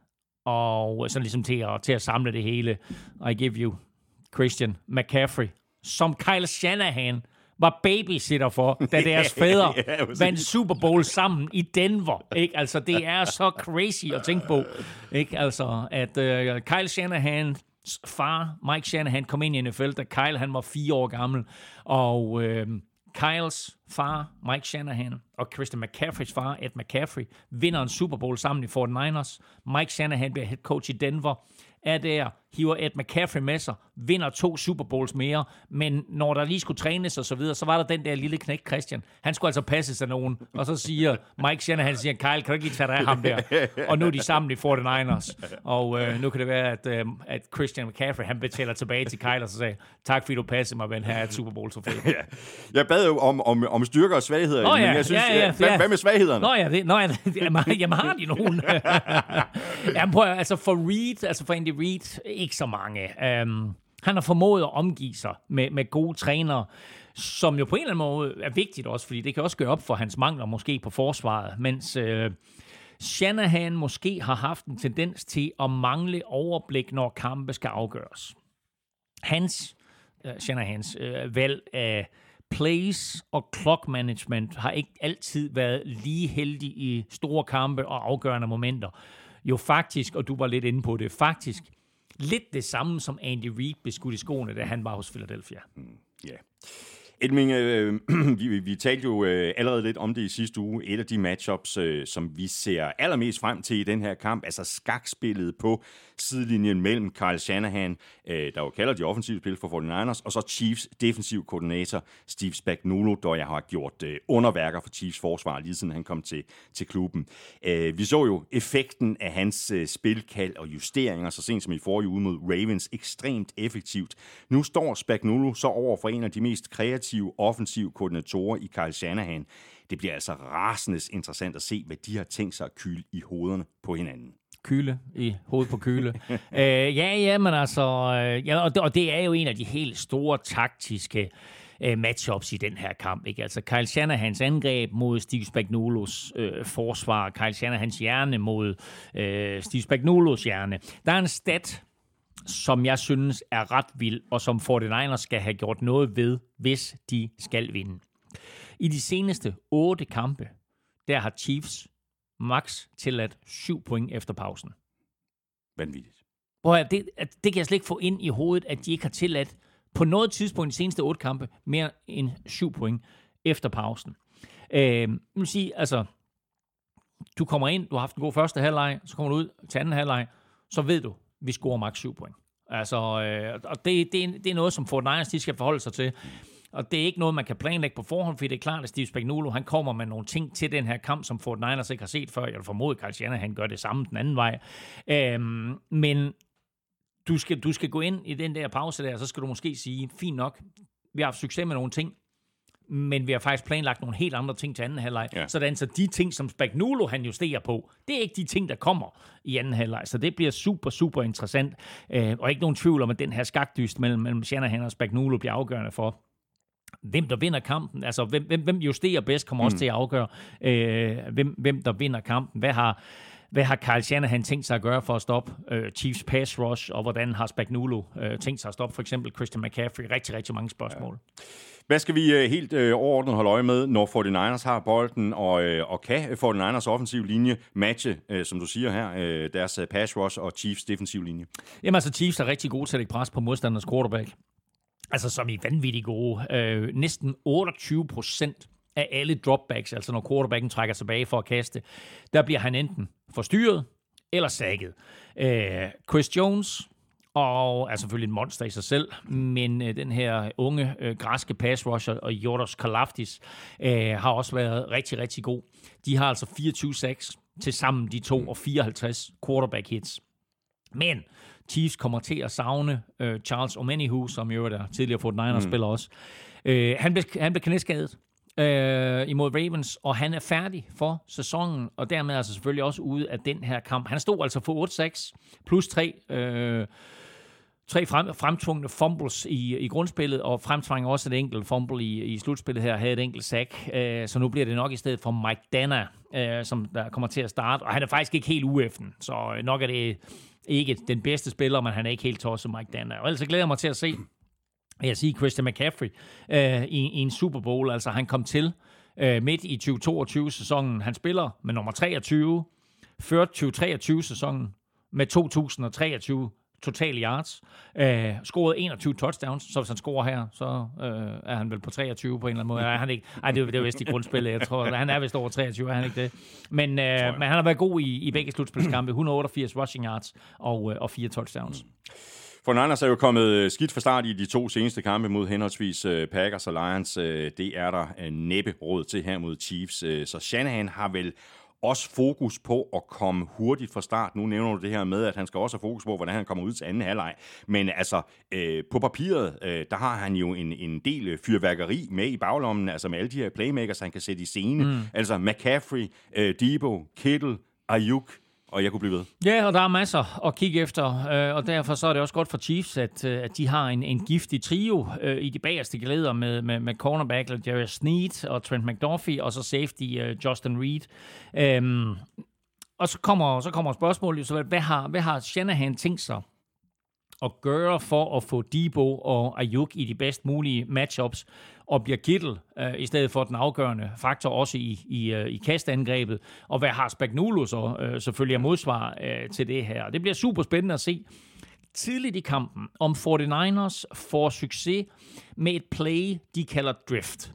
Og så ligesom til at, til at samle det hele. I give you Christian McCaffrey, som Kyle Shanahan var babysitter for, da <laughs> deres fædre ja, vandt Super Bowl sammen i Denver. Ikke? Altså, det er så crazy at tænke på. Ikke? Altså, at uh, Kyle Shanahan far, Mike Shanahan, kom ind i NFL, da Kyle han var fire år gammel, og uh, Kyles far, Mike Shanahan, og Christian McCaffreys far, Ed McCaffrey, vinder en Super Bowl sammen i 49ers. Mike Shanahan bliver head coach i Denver er der, hiver Ed McCaffrey med sig, vinder to Super Bowls mere, men når der lige skulle trænes og så videre, så var der den der lille knæk Christian. Han skulle altså passe af nogen, og så siger Mike Shanahan, siger, Kyle, kan du ikke lige tage dig af ham der? Og nu er de sammen i 49ers, og øh, nu kan det være, at, øh, at Christian McCaffrey, han betaler tilbage til Kyle, og så sagde, tak fordi du passede mig, men her er et Super Bowl trofæ. ja. Jeg bad jo om, om, om styrker og svagheder, Nå, ja, men jeg synes, ja, ja, hvad, ja. hvad med svaghederne? Nå ja, det, nå, ja det, jamen, jamen, har de nogen? <laughs> jamen, prøv, altså for Reed, altså for Andy Reid, ikke så mange. Um, han har formået at omgive sig med, med gode trænere, som jo på en eller anden måde er vigtigt også, fordi det kan også gøre op for hans mangler måske på forsvaret, mens Øh, Shanahan måske har haft en tendens til at mangle overblik, når kampe skal afgøres. Hans, uh, Shanahans uh, valg af plays og clock management har ikke altid været lige heldig i store kampe og afgørende momenter. Jo faktisk, og du var lidt inde på det, faktisk lidt det samme, som Andy Reid beskudte i skoene, da han var hos Philadelphia. Mm, ja. Yeah. Edming, øh, <clears throat> vi, vi talte jo øh, allerede lidt om det i sidste uge. Et af de matchups, øh, som vi ser allermest frem til i den her kamp, altså skakspillet på sidelinjen mellem Kyle Shanahan, øh, der jo kalder de offensive spil for 49ers, og så Chiefs defensiv koordinator Steve Spagnuolo, der jeg har gjort øh, underværker for Chiefs forsvar, lige siden han kom til, til klubben. Øh, vi så jo effekten af hans øh, spilkald og justeringer, så sent som i forrige uge mod Ravens, ekstremt effektivt. Nu står Spagnuolo så over for en af de mest kreative offensive koordinatorer i Kyle Shanahan. Det bliver altså rasende interessant at se, hvad de har tænkt sig at kyle i hovederne på hinanden kyle i hovedet på kyle. <laughs> øh, ja, ja, men altså, øh, ja, og, det, og det er jo en af de helt store taktiske øh, matchups i den her kamp. Ikke? Altså Kyle Shanahans angreb mod Steve Spagnuolos øh, forsvar, Kyle Shanahans hjerne mod øh, Steve Spagnuolos hjerne. Der er en stat, som jeg synes er ret vild, og som 49ers skal have gjort noget ved, hvis de skal vinde. I de seneste otte kampe, der har Chiefs max tilladt 7 point efter pausen. Vanvittigt. Prøv at, det, det kan jeg slet ikke få ind i hovedet, at de ikke har tilladt på noget tidspunkt i de seneste otte kampe mere end 7 point efter pausen. Øh, nu sige, altså, du kommer ind, du har haft en god første halvleg, så kommer du ud til anden halvleg, så ved du, vi scorer maks 7 point. Altså, øh, og det, det, det er noget, som Fort Niners, de skal forholde sig til. Og det er ikke noget, man kan planlægge på forhånd, fordi det er klart, at Steve Spagnuolo, han kommer med nogle ting til den her kamp, som Fort Niners ikke har set før. Jeg vil formode, at Carl Shanahan gør det samme den anden vej. Øhm, men du skal, du skal gå ind i den der pause der, og så skal du måske sige, fint nok, vi har haft succes med nogle ting, men vi har faktisk planlagt nogle helt andre ting til anden halvleg. Ja. Sådan så de ting, som Spagnuolo han justerer på, det er ikke de ting, der kommer i anden halvleg. Så det bliver super, super interessant. Øh, og ikke nogen tvivl om, at den her skakdyst mellem, mellem Shanahan og Spagnuolo bliver afgørende for, hvem der vinder kampen. Altså, hvem, hvem, hvem justerer bedst, kommer mm. også til at afgøre, øh, hvem, hvem der vinder kampen. Hvad har, hvad har Kyle Shanahan tænkt sig at gøre for at stoppe øh, Chiefs pass rush, og hvordan har Spagnuolo øh, tænkt sig at stoppe for eksempel Christian McCaffrey? Rigtig, rigtig mange spørgsmål. Ja. Hvad skal vi øh, helt øh, overordnet holde øje med, når 49ers har bolden, og, øh, og kan 49ers offensiv linje matche, øh, som du siger her, øh, deres pass rush og Chiefs defensiv linje? Jamen altså, Chiefs er rigtig gode til at lægge pres på modstanders quarterback. Altså, som i vanvittigt gode. Øh, næsten 28 procent af alle dropbacks, altså når quarterbacken trækker tilbage for at kaste, der bliver han enten forstyrret eller sækket. Øh, Chris Jones, og er selvfølgelig en monster i sig selv, men øh, den her unge øh, græske pass rusher og Jordos Kalafdis øh, har også været rigtig, rigtig god. De har altså 24-6 til sammen de to og 54 quarterback hits. Men Chiefs kommer til at savne øh, Charles Omenihu, som jo er tidligere Fort Niners spiller også. Øh, han, blev, han blev knæskadet øh, imod Ravens, og han er færdig for sæsonen, og dermed altså selvfølgelig også ude af den her kamp. Han stod altså for 8-6, plus 3 øh, tre frem, fremtvungne fumbles i, i grundspillet, og fremtvang også et enkelt fumble i, i slutspillet her, havde et enkelt sack. Øh, så nu bliver det nok i stedet for Mike Dana, øh, som der kommer til at starte. Og han er faktisk ikke helt ueffen, så øh, nok er det ikke den bedste spiller, men han er ikke helt tosset Mike Dana. Og ellers glæder jeg mig til at se, jeg siger Christian McCaffrey, øh, i, i en Super Bowl. Altså han kom til øh, midt i 2022-sæsonen. Han spiller med nummer 23, ført 2023-sæsonen med 2023 total yards, øh, scoret 21 touchdowns, så hvis han scorer her, så øh, er han vel på 23 på en eller anden måde. Er han ikke? Ej, det er, det er vist i grundspillet, jeg tror. Han er vist over 23, er han ikke det? Men, øh, men han har været god i, i begge slutspilskampe. 188 rushing yards og, øh, og fire touchdowns. For Niners er jo kommet øh, skidt fra start i de to seneste kampe mod henholdsvis øh, Packers og Lions. Øh, Det er der næppe råd til her mod Chiefs. Så Shanahan har vel også fokus på at komme hurtigt fra start. Nu nævner du det her med, at han skal også have fokus på, hvordan han kommer ud til anden halvleg. Men altså, øh, på papiret, øh, der har han jo en, en del øh, fyrværkeri med i baglommen, altså med alle de her playmakers, han kan sætte i scene. Mm. Altså McCaffrey, øh, Debo, Kittle, Ayuk, og jeg kunne blive ved. Ja, og der er masser at kigge efter, øh, og derfor så er det også godt for Chiefs, at, øh, at de har en, en giftig trio øh, i de bagerste glæder med, med, med cornerback Jerry Sneed og Trent McDuffie, og så safety øh, Justin Reed. Øhm, og så kommer, så kommer spørgsmålet jo så, hvad har, hvad har Shanahan tænkt sig at gøre for at få Debo og Ayuk i de bedst mulige matchups, og bliver Kittel øh, i stedet for den afgørende faktor også i, i, øh, i kastangrebet, og hvad har Spagnuolo så øh, selvfølgelig at modsvar øh, til det her. Det bliver super spændende at se tidligt i kampen, om 49ers får succes med et play, de kalder drift.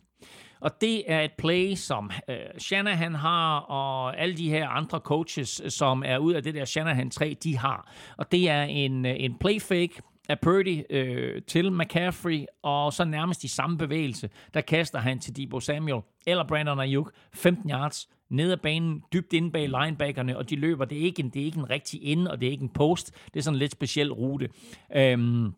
Og det er et play, som øh, Shanahan har, og alle de her andre coaches, som er ud af det der Shanahan 3, de har. Og det er en, øh, en play fake af Purdy øh, til McCaffrey, og så nærmest i samme bevægelse, der kaster han til Debo Samuel eller Brandon Ayuk 15 yards ned ad banen, dybt inde bag linebackerne, og de løber. Det er ikke en, det er ikke en rigtig ende, og det er ikke en post. Det er sådan en lidt speciel rute. Øhm,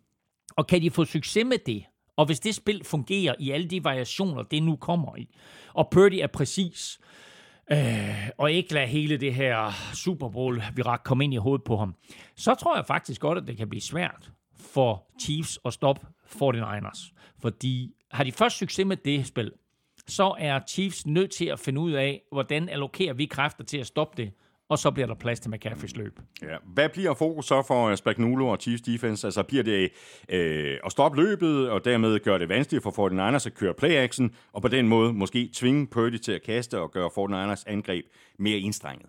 og kan de få succes med det, og hvis det spil fungerer i alle de variationer, det nu kommer i, og Purdy er præcis, øh, og ikke lade hele det her Super Bowl virak komme ind i hovedet på ham, så tror jeg faktisk godt, at det kan blive svært for Chiefs at stoppe 49ers. Fordi har de først succes med det spil, så er Chiefs nødt til at finde ud af, hvordan allokerer vi kræfter til at stoppe det, og så bliver der plads til McCaffreys løb. Ja. Hvad bliver fokus så for øh, Spagnuolo og Chiefs defense? Altså bliver det øh, at stoppe løbet, og dermed gøre det vanskeligt for 49ers at køre play-action, og på den måde måske tvinge Purdy til at kaste og gøre 49ers angreb mere indstrenget?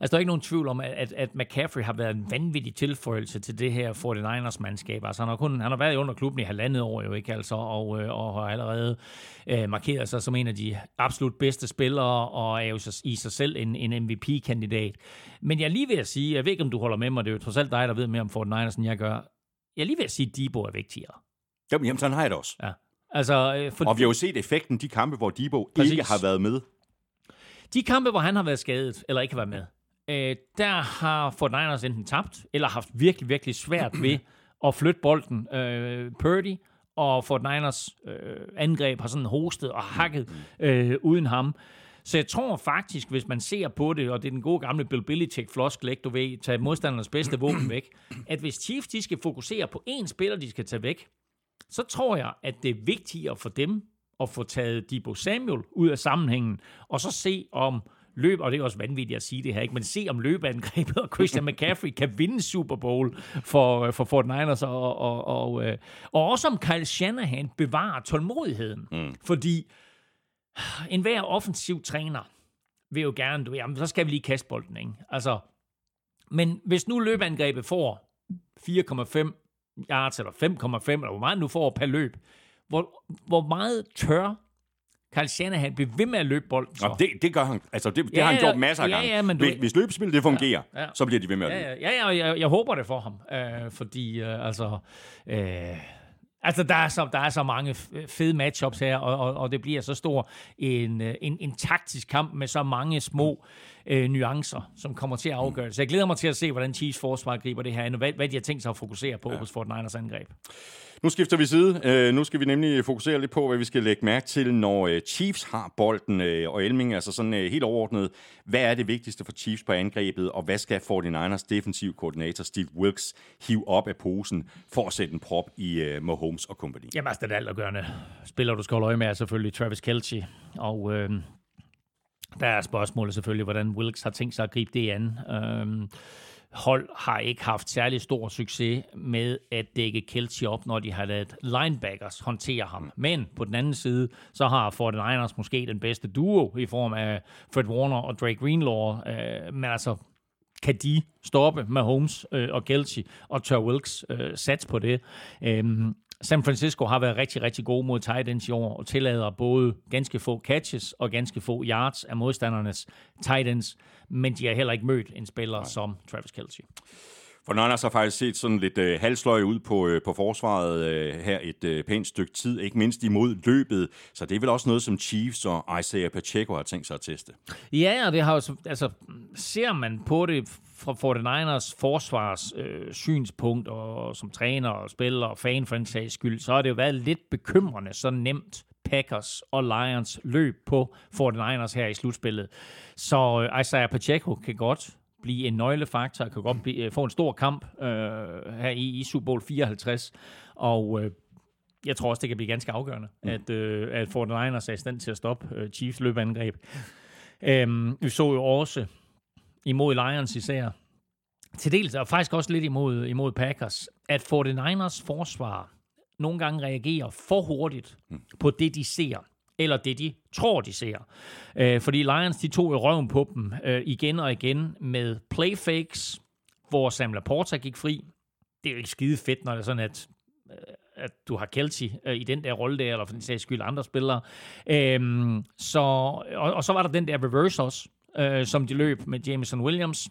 Altså, der er ikke nogen tvivl om, at, at McCaffrey har været en vanvittig tilføjelse til det her 49ers-mandskab. Altså, han har, kun, han har været under klubben i halvandet år, jo ikke altså, og, øh, og har allerede øh, markeret sig som en af de absolut bedste spillere, og er jo i sig selv en, en MVP-kandidat. Men jeg er lige ved at sige, jeg ved ikke, om du holder med mig, det er jo trods alt dig, der ved mere om 49ers, end jeg gør. Jeg er lige ved at sige, at Debo er vigtigere. Jamen, jamen sådan har jeg det også. Ja. Altså, øh, for, Og vi har jo set effekten de kampe, hvor Debo Præcis. ikke har været med. De kampe, hvor han har været skadet, eller ikke har været med, øh, der har Fort Niners enten tabt, eller haft virkelig, virkelig svært ved at flytte bolden. Øh, Purdy og Fort Niners øh, angreb har sådan hostet og hakket øh, uden ham. Så jeg tror faktisk, hvis man ser på det, og det er den gode gamle Bill Belichick floskel, ikke, du ved, tage modstandernes bedste våben <clears throat> væk, at hvis Chiefs de skal fokusere på én spiller, de skal tage væk, så tror jeg, at det er vigtigere for dem at få taget Debo Samuel ud af sammenhængen, og så se om løb, og det er også vanvittigt at sige det her, ikke? men se om løbeangrebet og Christian <laughs> McCaffrey kan vinde Super Bowl for, for Fort Niners, og, og, og, øh, og også om Kyle Shanahan bevarer tålmodigheden. Mm. Fordi enhver offensiv træner vil jo gerne, du ved, jamen, så skal vi lige kaste bolden, ikke? Altså, men hvis nu løbeangrebet får 4,5 yards, eller 5,5, eller hvor meget nu får per løb, hvor, hvor meget tør Kyle Shanahan blive ved med at løbe bolden så? Og det, det gør han. Altså, det, det Ja, har han ja, gjort masser af ja, gange. ja, men du- hvis, hvis løbespillet det fungerer, Ja, ja. så bliver de ved med at løbe. Ja, ja, ja, ja og jeg, jeg håber det for ham, øh, fordi øh, altså, øh, altså der, er så, der er så mange fede matchups her, og, og, og det bliver så stor en, øh, en, en taktisk kamp med så mange små øh, nuancer, som kommer til at afgøre det. Så jeg glæder mig til at se, hvordan Chiefs forsvar griber det her og hvad, hvad de har tænkt sig at fokusere på ja. hos Fort Niners angreb. Nu skifter vi side. Øh, nu skal vi nemlig fokusere lidt på, hvad vi skal lægge mærke til, når øh, Chiefs har bolden. Øh, og Elming, altså sådan øh, helt overordnet, hvad er det vigtigste for Chiefs på angrebet, og hvad skal 49ers defensiv koordinator Steve Wilkes hive op af posen for at sætte en prop i øh, Mahomes og company? Jamen altså, det er altafgørende. Spiller, du skal holde øje med, er selvfølgelig Travis Kelce. Og øh, der er spørgsmålet selvfølgelig, hvordan Wilkes har tænkt sig at gribe det an. Øh, hold har ikke haft særlig stor succes med at dække Kelce op, når de har lavet linebackers håndtere ham. Men på den anden side, så har 49ers måske den bedste duo i form af Fred Warner og Drake Greenlaw. Øh, men altså, kan de stoppe Mahomes øh, og Kelce og tør Wilkes øh, sats på det. Øhm, San Francisco har været rigtig, rigtig gode mod tight ends i år, og tillader både ganske få catches og ganske få yards af modstandernes tight ends, men de har heller ikke mødt en spiller Nej. som Travis Kelce. For Niners har faktisk set sådan lidt øh, halsløg ud på, øh, på forsvaret øh, her et øh, pænt stykke tid, ikke mindst imod løbet. Så det er vel også noget, som Chiefs og Isaiah Pacheco har tænkt sig at teste. Ja, og det har jo, så- altså, ser man på det fra 49ers forsvars øh, synspunkt, og som træner og spiller og fan for en sags skyld, så har det jo været lidt bekymrende, så nemt Packers og Lions løb på 49ers her i slutspillet. Så øh, Isaiah Pacheco kan godt blive en nøglefaktor, kan godt blive, øh, få en stor kamp øh, her i, i Super Bowl 54, og øh, jeg tror også, det kan blive ganske afgørende, mm. at, øh, at 49ers er i stand til at stoppe øh, Chiefs løbeangreb. Øhm, vi så jo også imod Lions især, til dels, og faktisk også lidt imod, imod Packers, at 49ers forsvar nogle gange reagerer for hurtigt på det, de ser, eller det, de tror, de ser. Øh, fordi Lions, de tog i røven på dem øh, igen og igen med playfakes, hvor Sam Laporta gik fri. Det er jo ikke skide fedt, når det er sådan, at at du har Kelce øh, i den der rolle der, eller for den sags skyld andre spillere. Øhm, så, og, og så var der den der reverse også, øh, som de løb med Jameson Williams,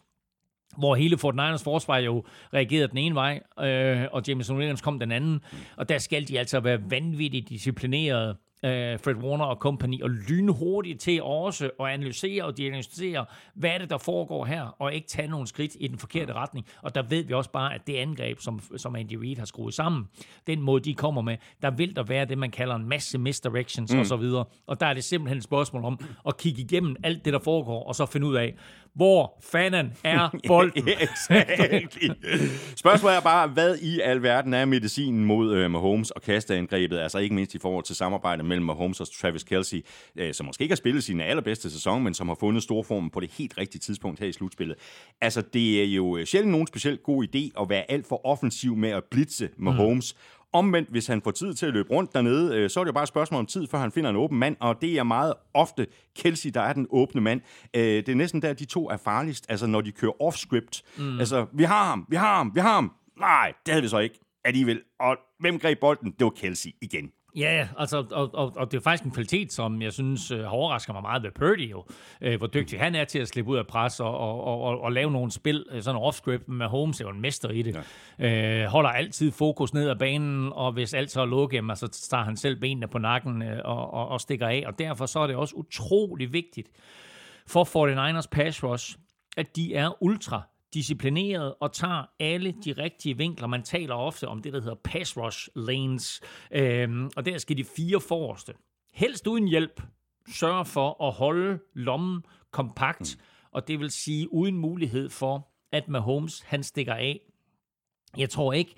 hvor hele Fort Niners forsvar jo reagerede den ene vej, øh, og Jameson Williams kom den anden. Og der skal de altså være vanvittigt disciplineret, øh, Fred Warner og company, og lynhurtigt til også at analysere og diagnostisere, hvad er det, der foregår her, og ikke tage nogle skridt i den forkerte retning. Og der ved vi også bare, at det angreb, som, som Andy Reid har skruet sammen, den måde, de kommer med, der vil der være det, man kalder en masse misdirections mm. og så videre. Og der er det simpelthen et spørgsmål om at kigge igennem alt det, der foregår, og så finde ud af, hvor fanden er <laughs> bolden? Exactly. Spørgsmålet er bare, hvad i alverden er medicinen mod øh, Mahomes og kasteangrebet, altså ikke mindst i forhold til samarbejdet mellem Mahomes og Travis Kelce, øh, som måske ikke har spillet sin allerbedste sæson, men som har fundet storformen på det helt rigtige tidspunkt her i slutspillet. Altså, det er jo øh, sjældent nogen specielt god idé at være alt for offensiv med at blitse Mahomes. Mm. Omvendt, hvis han får tid til at løbe rundt dernede, øh, så er det jo bare et spørgsmål om tid, før han finder en åben mand, og det er meget ofte Kelsey, der er den åbne mand. Øh, det er næsten der, de to er farligst, altså når de kører off-script. Mm. Altså, vi har ham, vi har ham, vi har ham. Nej, det havde vi så ikke alligevel. Og hvem greb bolden? Det var Kelsey igen. Ja, altså, og, og, og det er faktisk en kvalitet, som jeg synes øh, har overrasket mig meget ved Purdy jo. Øh, hvor dygtig han er til at slippe ud af pres og, og, og, og, og lave nogle spil, øh, sådan off-script med Holmes er jo en mester i det. Ja. Øh, holder altid fokus ned ad banen, og hvis alt så er lukket, jamen, så tager han selv benene på nakken øh, og, og, og stikker af. Og derfor så er det også utrolig vigtigt for 49ers pass rush, at de er ultra disciplineret og tager alle de rigtige vinkler. Man taler ofte om det, der hedder pass rush lanes, øhm, og der skal de fire forreste, helst uden hjælp, sørge for at holde lommen kompakt, og det vil sige uden mulighed for, at Mahomes han stikker af. Jeg tror ikke,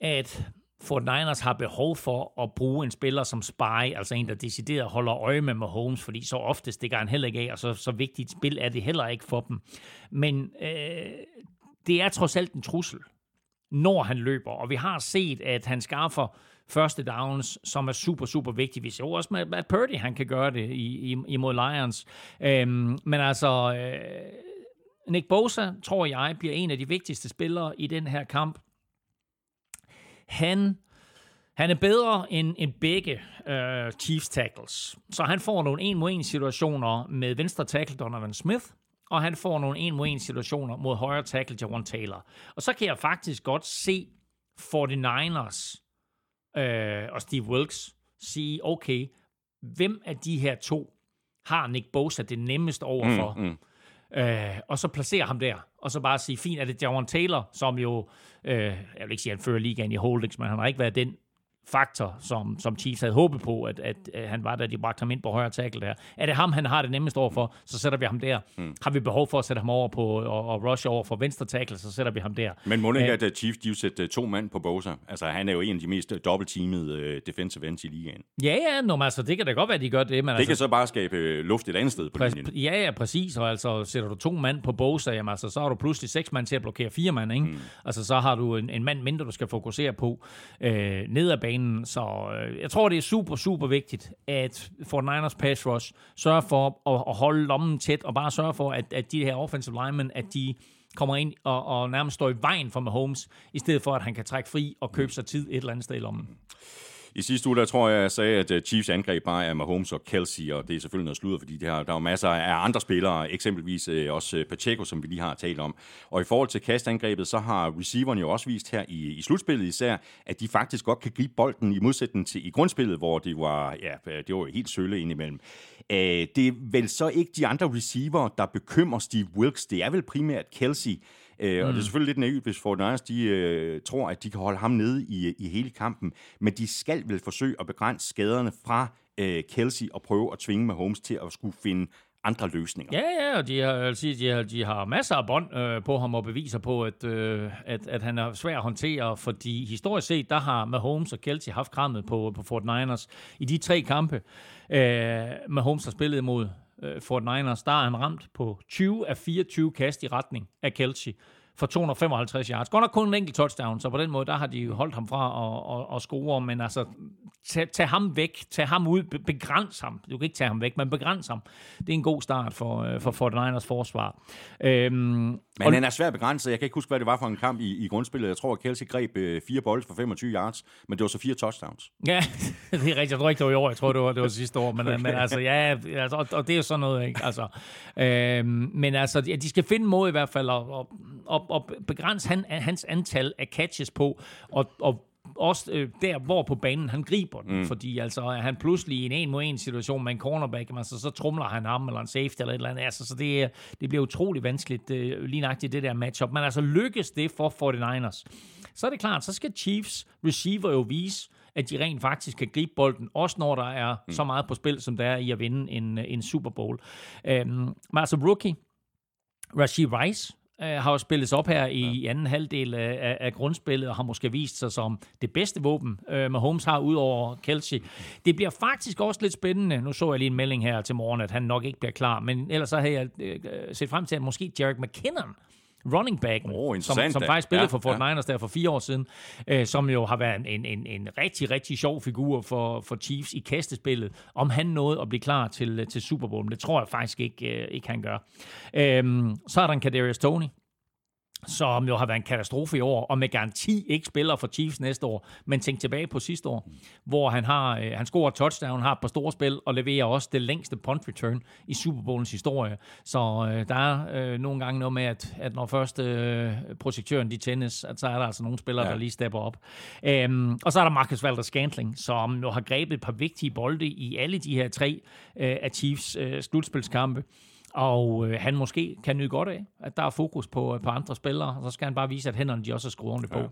at Fort Niners har behov for at bruge en spiller som spy, altså en, der decideret holder øje med Mahomes, fordi så ofte stikker han heller ikke af, og så, så vigtigt et spil er det heller ikke for dem. Men øh, det er trods alt en trussel, når han løber, og vi har set, at han skaffer første downs, som er super, super vigtigt. Vi ser også med, at Purdy, han kan gøre det i, i, imod Lions. Øhm, men altså, øh, Nick Bosa, tror jeg, bliver en af de vigtigste spillere i den her kamp han, han er bedre end, end begge uh, Chiefs tackles. Så han får nogle en mod en situationer med venstre tackle Donovan Smith, og han får nogle en mod en situationer mod højre tackle Javon Taylor. Og så kan jeg faktisk godt se 49ers uh, og Steve Wilkes sige, okay, hvem af de her to har Nick Bosa det nemmest overfor? Mm, mm. Øh, og så placere ham der, og så bare sige, fint, er det Javon Taylor, som jo, øh, jeg vil ikke sige, at han fører ligaen i holdings, men han har ikke været den faktor, som, som Chiefs havde håbet på, at, at, at han var, da de bragte ham ind på højre tackle der. Er det ham, han har det nemmest over for, så sætter vi ham der. Mm. Har vi behov for at sætte ham over på og, og rush over for venstre tackle, så sætter vi ham der. Men må ikke, at Chiefs de sætte to mand på Bosa? Altså, han er jo en af de mest dobbeltteamede uh, defensive ends i ligaen. Ja, ja, no, men altså, det kan da godt være, at de gør det. Men det altså, kan så bare skabe luft et andet sted på præ- linjen. Ja, ja, præcis. Og altså, sætter du to mand på Bosa, jamen, altså, så har du pludselig seks mand til at blokere fire mand, ikke? Mm. Altså, så har du en, en mand mindre, du skal fokusere på øh, ned ad banen, så øh, jeg tror, det er super, super vigtigt, at Fort Niners pass rush sørger for at, at holde lommen tæt, og bare sørge for, at, at de her offensive linemen, at de kommer ind og, og nærmest står i vejen for Mahomes, i stedet for, at han kan trække fri og købe sig tid et eller andet sted i lommen. I sidste uge, der tror jeg, jeg sagde, at øh, Chiefs angreb bare er Mahomes og Kelsey, og det er selvfølgelig noget sludder, fordi der, der er masser af andre spillere, eksempelvis øh, også øh, Pacheco, som vi lige har talt om. Og i forhold til kastangrebet, så har receiverne jo også vist her i, i slutspillet især, at de faktisk godt kan gribe bolden i modsætning til i grundspillet, hvor det var, ja, det var helt sølle indimellem. Det er vel så ikke de andre receiver, der bekymrer Steve Wilkes. Det er vel primært Kelsey, Øh, mm. Og det er selvfølgelig lidt naivt, hvis Fortnite de øh, tror, at de kan holde ham nede i, i hele kampen. Men de skal vel forsøge at begrænse skaderne fra øh, Kelsey og prøve at tvinge Mahomes til at skulle finde andre løsninger. Ja, ja, og de har, sige, de har, de har masser af bånd øh, på ham og beviser på, at, øh, at, at han er svær at håndtere, fordi historisk set, der har Mahomes og Kelsey haft krammet på, på Fort Niners i de tre kampe. Øh, Mahomes har spillet imod øh, Fort Niners, der er han ramt på 20 af 24 kast i retning af Kelsey for 255 yards. Godt nok kun en enkelt touchdown, så på den måde, der har de holdt ham fra at, at, at score, men altså, tag, tag ham væk, tag ham ud, begræns ham. Du kan ikke tage ham væk, men begræns ham. Det er en god start for, øh, for 49ers forsvar. Øhm, men og, han er svært begrænset. Jeg kan ikke huske, hvad det var for en kamp i, i grundspillet. Jeg tror, at Kelsey greb øh, fire bolde for 25 yards, men det var så fire touchdowns. Ja, <laughs> det er rigtigt. Jeg tror ikke, det var i år. Jeg tror, det var, det var sidste år. Men, <laughs> okay. men altså, ja, altså, og, og, det er jo sådan noget, ikke? Altså, øhm, men altså, ja, de skal finde måde i hvert fald at, at, at, at begrænse han, hans antal af catches på, og, og også øh, der, hvor på banen han griber den. Mm. Fordi altså, er han pludselig i en en mod en situation med en cornerback, altså, så trumler han ham, eller en safety, eller et eller andet. Altså, så det, det bliver utrolig vanskeligt, øh, lige nøjagtigt det der matchup. Men altså, lykkes det for 49ers, så er det klart, så skal Chiefs receiver jo vise, at de rent faktisk kan gribe bolden, også når der er mm. så meget på spil, som der er i at vinde en, en Super Bowl. Øhm, men altså, rookie, Rashid Rice, øh, har jo spillet sig op her i ja. anden halvdel af, af grundspillet, og har måske vist sig som det bedste våben, øh, Mahomes har ud over Kelsey. Det bliver faktisk også lidt spændende. Nu så jeg lige en melding her til morgen, at han nok ikke bliver klar, men ellers så har jeg øh, set frem til, at måske Jarek McKinnon running back, oh, som, som faktisk spillede ja, for Fort ja. Niners der for fire år siden, øh, som jo har været en, en, en rigtig, rigtig sjov figur for, for Chiefs i kastespillet, om han nåede at blive klar til, til Super Bowl. Men det tror jeg faktisk ikke, øh, ikke han gør. Øh, så er der en Kadarius Tony, som jo har været en katastrofe i år, og med garanti ikke spiller for Chiefs næste år. Men tænk tilbage på sidste år, hvor han har øh, han scorer touchdown, har et par store spil, og leverer også det længste punt return i Super Bowlens historie. Så øh, der er øh, nogle gange noget med, at, at når først øh, projektøren de tændes, at så er der altså nogle spillere, ja. der lige stepper op. Øhm, og så er der Marcus Valder Scantling, som jo har grebet et par vigtige bolde i alle de her tre øh, af Chiefs øh, slutspilskampe. Og øh, han måske kan nyde godt af, at der er fokus på, øh, på andre spillere, og så skal han bare vise, at hænderne de også er skruet ordentligt på. Ja.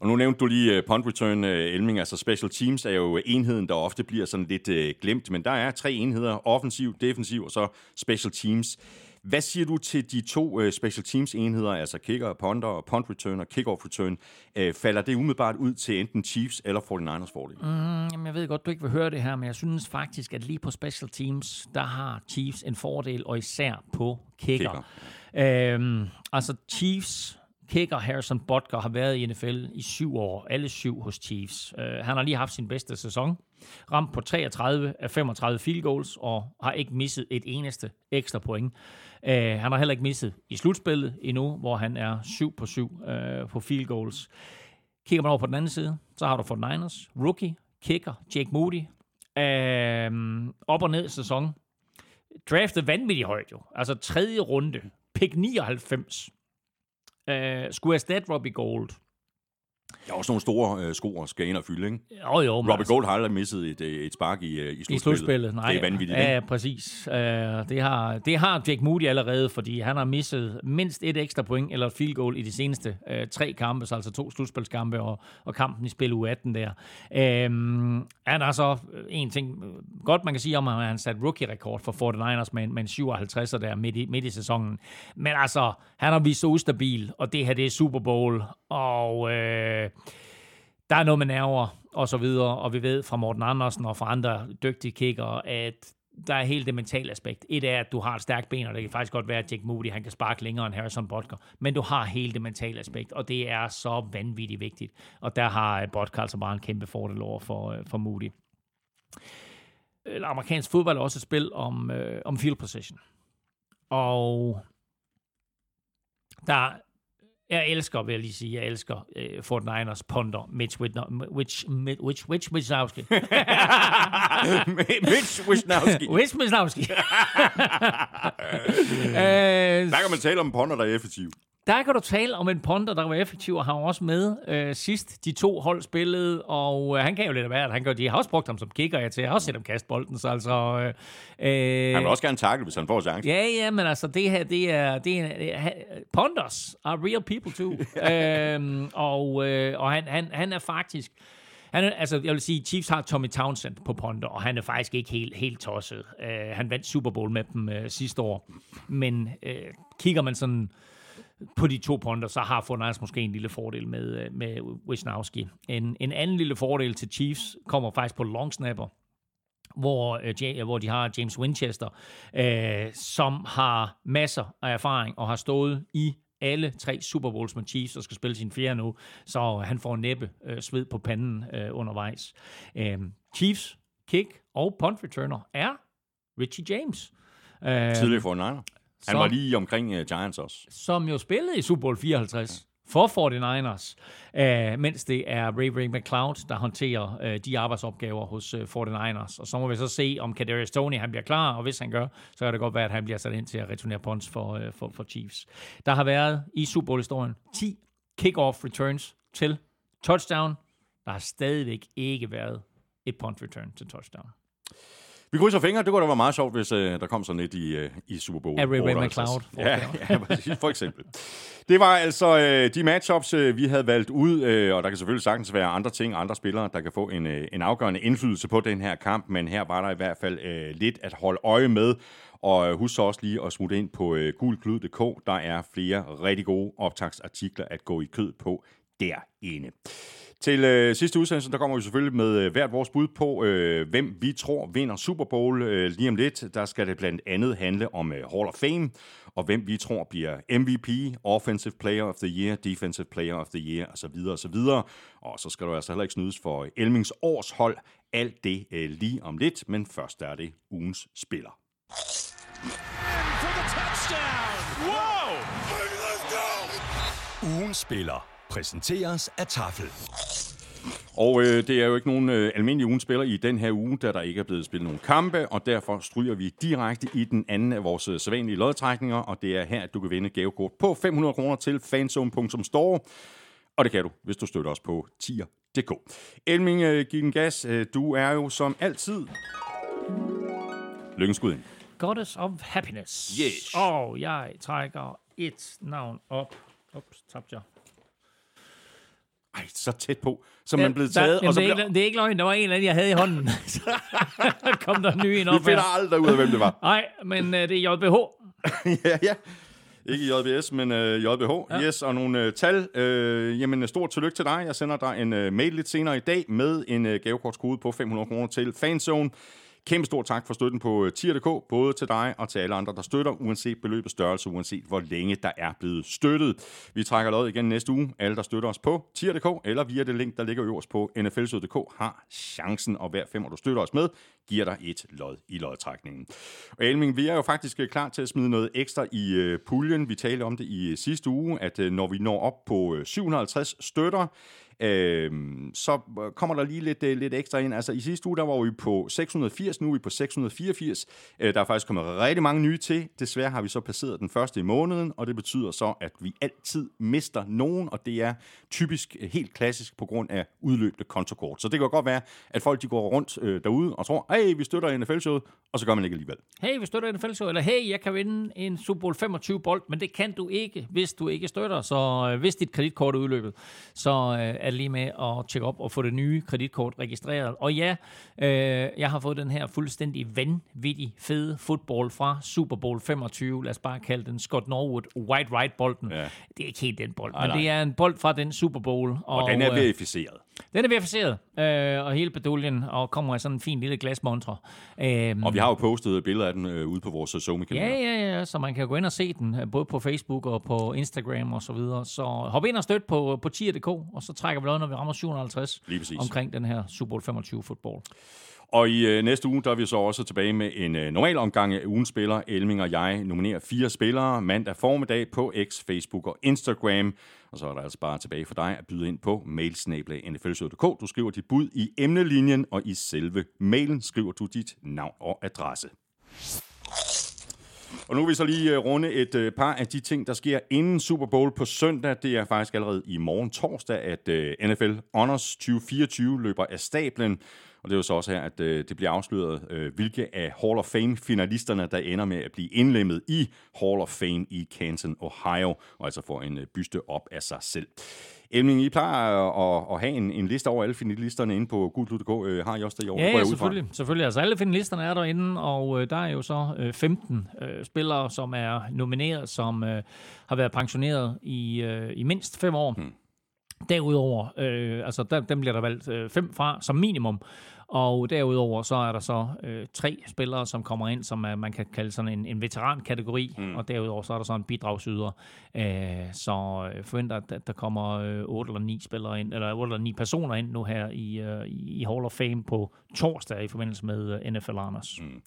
Og nu nævnte du lige uh, punt return, uh, Elming, altså special teams er jo enheden, der ofte bliver sådan lidt uh, glemt, men der er tre enheder, offensiv, defensiv og så special teams. Hvad siger du til de to uh, special teams enheder, altså kicker, punter og punt return og kickoff return? Uh, falder det umiddelbart ud til enten Chiefs eller 49ers fordel? Mm, jamen jeg ved godt, du ikke vil høre det her, men jeg synes faktisk, at lige på special teams, der har Chiefs en fordel, og især på kicker. kicker. Øhm, altså Chiefs kicker Harrison Butker har været i NFL i syv år, alle syv hos Chiefs. Uh, han har lige haft sin bedste sæson, ramt på 33 af 35 field goals, og har ikke misset et eneste ekstra point. Uh, han har heller ikke misset i slutspillet endnu, hvor han er 7 på 7 uh, øh, på field goals. Kigger man over på den anden side, så har du for Niners, rookie, kicker, Jake Moody, uh, op og ned sæson. Draftet vanvittigt højt jo. Altså tredje runde, pick 99 Øh, skulle erstatte Robbie Gold. Der er også nogle store øh, sko, skal ind og fylde, ikke? Jo, jo. Robbie altså, Gold har misset et, et spark i, i slutspillet. I slutspillet, nej. Det er vanvittigt, Ja, præcis. Uh, det, har, det har Jake Moody allerede, fordi han har misset mindst et ekstra point eller et field goal i de seneste uh, tre kampe, så altså to slutspilskampe og, og kampen i spil u 18 der. Uh, han har så en ting godt, man kan sige om, at han sat rookie-rekord for 49ers med, med en 57 der midt i, midt i sæsonen. Men altså, han har vist så ustabil, og det her det er Super Bowl, og... Øh, der er noget med nerver og så videre, og vi ved fra Morten Andersen og fra andre dygtige kickere, at der er hele det mentale aspekt. Et er, at du har et stærkt ben, og det kan faktisk godt være, at Jake Moody han kan sparke længere end Harrison Butker, men du har hele det mentale aspekt, og det er så vanvittigt vigtigt. Og der har øh, Butker altså bare en kæmpe fordel over for, øh, for Moody. Øh, amerikansk fodbold er også et spil om, øh, om field position. Og der jeg elsker, vil jeg lige sige, jeg elsker uh, Fort Niners ponder Mitch Whitnowski. Which, which, which Wisnowski. Mitch Wisnowski. Mitch Wisnowski. <laughs> <laughs> <laughs> Der kan man tale om ponder, der er effektiv. Der kan du tale om en ponder, der var effektiv, og har også med øh, sidst. De to hold spillede, og øh, han kan jo lidt af hvert. Han kan, de har også brugt ham som kicker, jeg til. Jeg har også set ham kaste bolden, så altså... Øh, øh, han vil også gerne takle, hvis han får chance. Ja, ja, men altså, det her, det er... Det er ponders are real people too. <laughs> øh, og øh, og han, han, han er faktisk... Han er, altså, jeg vil sige, Chiefs har Tommy Townsend på ponder, og han er faktisk ikke helt, helt tosset. Uh, han vandt Super Bowl med dem uh, sidste år. Men uh, kigger man sådan på de to ponder, så har Fornals måske en lille fordel med, øh, med Wisnowski. En, en anden lille fordel til Chiefs kommer faktisk på long snapper, hvor, øh, øh, hvor de har James Winchester, øh, som har masser af erfaring og har stået i alle tre Super Bowls med Chiefs og skal spille sin fjerde nu, så han får næppe øh, sved på panden øh, undervejs. Øh, Chiefs kick og punt returner er Richie James. Øh, Tidligere for han som, var lige omkring uh, Giants også. Som jo spillede i Super Bowl 54 for 49ers, uh, mens det er Ray Ray McLeod, der håndterer uh, de arbejdsopgaver hos uh, 49ers. Og så må vi så se, om Kadarius Tony han bliver klar, og hvis han gør, så kan det godt være, at han bliver sat ind til at returnere punts for, uh, for, for Chiefs. Der har været i Super Bowl-historien 10 kick-off returns til touchdown. Der har stadigvæk ikke været et punt return til touchdown. Vi krydser fingre. Det kunne da være meget sjovt, hvis uh, der kom sådan lidt i, uh, i Super Bowl. Ray Ray McLeod. Ja, ja, <laughs> præcis, for eksempel. Det var altså uh, de matchups, uh, vi havde valgt ud, uh, og der kan selvfølgelig sagtens være andre ting, andre spillere, der kan få en, uh, en afgørende indflydelse på den her kamp, men her var der i hvert fald uh, lidt at holde øje med. Og husk så også lige at smutte ind på uh, gulklud.dk. Der er flere rigtig gode optagsartikler at gå i kød på derinde. Til øh, sidste udsendelse, der kommer vi selvfølgelig med øh, hvert vores bud på, øh, hvem vi tror vinder Super Bowl. Øh, lige om lidt, der skal det blandt andet handle om øh, Hall of Fame, og hvem vi tror bliver MVP, Offensive Player of the Year, Defensive Player of the Year, osv. osv. Og så skal du altså heller ikke snydes for Elmings års hold. Alt det øh, lige om lidt, men først er det ugens spiller. Ugens spiller præsenteres af Tafel. Og øh, det er jo ikke nogen øh, almindelig ugenspiller i den her uge, da der ikke er blevet spillet nogen kampe, og derfor stryger vi direkte i den anden af vores øh, sædvanlige lodtrækninger, og det er her, at du kan vinde gavekort på 500 kroner til fanzone.store. Og det kan du, hvis du støtter os på tier.dk. Elming, øh, giv den gas. Øh, Du er jo som altid... Lykkenskud ind. Goddess of Happiness. Yes. Og jeg trækker et navn op. Ups, tabte jeg. Ej, så tæt på, som man blevet taget, Jamen, og så det, er bliver... ikke, det er ikke løgn. Der var en eller anden, jeg havde i hånden. <laughs> kom der en ny en Vi op finder her. aldrig ud af, hvem det var. Nej, men øh, det er JBH. <laughs> ja, ja. Ikke JBS, men øh, JBH. Ja. Yes, og nogle øh, tal. Øh, jamen, stort tillykke til dig. Jeg sender dig en øh, mail lidt senere i dag med en øh, gavekortskode på 500 kroner til Fanzone. Kæmpe stor tak for støtten på øh, tier.dk, både til dig og til alle andre, der støtter, uanset beløbets størrelse, uanset hvor længe der er blevet støttet. Vi trækker lod igen næste uge. Alle, der støtter os på tier.dk eller via det link, der ligger øverst på nflsød.dk, har chancen, og hver femmer, du støtter os med, giver dig et lod i lodtrækningen. Og Elming, vi er jo faktisk øh, klar til at smide noget ekstra i øh, puljen. Vi talte om det i sidste uge, at når vi når op på 750 støtter, Øhm, øh, så kommer der lige lidt, øh, lidt ekstra ind. Altså i sidste uge, der var vi på 680, nu er vi på 684. Øh, der er faktisk kommet rigtig mange nye til. Desværre har vi så passeret den første i måneden, og det betyder så, at vi altid mister nogen, og det er typisk øh, helt klassisk på grund af udløbte kontokort. Så det kan godt være, at folk de går rundt øh, derude og tror, hey, vi støtter NFL-showet, og så gør man ikke alligevel. Hey, vi støtter NFL-showet, eller hey, jeg kan vinde en Super Bowl 25 bold, men det kan du ikke, hvis du ikke støtter. Så øh, hvis dit kreditkort er udløbet, så øh, er lige med at tjekke op og få det nye kreditkort registreret. Og ja, øh, jeg har fået den her fuldstændig vanvittig fede fodbold fra Super Bowl 25. Lad os bare kalde den Scott Norwood White Right bolden. Ja. Det er ikke helt den bold, Nej, men nej. det er en bold fra den Super Bowl. Og, Og, og den er øh, verificeret. Den er verificeret, øh, og hele beduljen, og kommer af sådan en fin lille glasmontre. Øh, Og vi har jo postet billeder af den øh, ude på vores Zoom-kanal. Ja, ja, ja, så man kan gå ind og se den, øh, både på Facebook og på Instagram og så videre. Så hop ind og støt på, på tier.dk, og så trækker vi noget, når vi rammer 750 Lige præcis. omkring den her Super Bowl 25 fodbold. Og i øh, næste uge, der er vi så også tilbage med en øh, normal omgang af ugens spiller. Elming og jeg nominerer fire spillere mandag formiddag på X, Facebook og Instagram. Og så er der altså bare tilbage for dig at byde ind på mailsnablag.nflsød.dk. Du skriver dit bud i emnelinjen, og i selve mailen skriver du dit navn og adresse. Og nu vil vi så lige øh, runde et øh, par af de ting, der sker inden Super Bowl på søndag. Det er faktisk allerede i morgen torsdag, at øh, NFL Honors 2024 løber af stablen. Og det er jo så også her, at øh, det bliver afsløret, øh, hvilke af Hall of Fame-finalisterne, der ender med at blive indlemmet i Hall of Fame i Canton, Ohio, og altså får en øh, byste op af sig selv. Elming, I plejer at, at have en, en liste over alle finalisterne inde på gudlud.dk. Øh, har I også det i år? Ja, fra? selvfølgelig. selvfølgelig. Altså alle finalisterne er derinde, og øh, der er jo så øh, 15 øh, spillere, som er nomineret, som øh, har været pensioneret i, øh, i mindst fem år. Hmm. Derudover, øh, altså der, dem bliver der valgt øh, fem fra som minimum, og derudover så er der så øh, tre spillere, som kommer ind, som er, man kan kalde sådan en, en veterankategori, mm. og derudover så er der så en bidragsyder. Øh, så øh, forventer, at, at der kommer øh, otte eller ni spillere ind, eller otte eller ni personer ind nu her i, øh, i Hall of Fame på torsdag i forbindelse med øh, NFL Honors. Mm.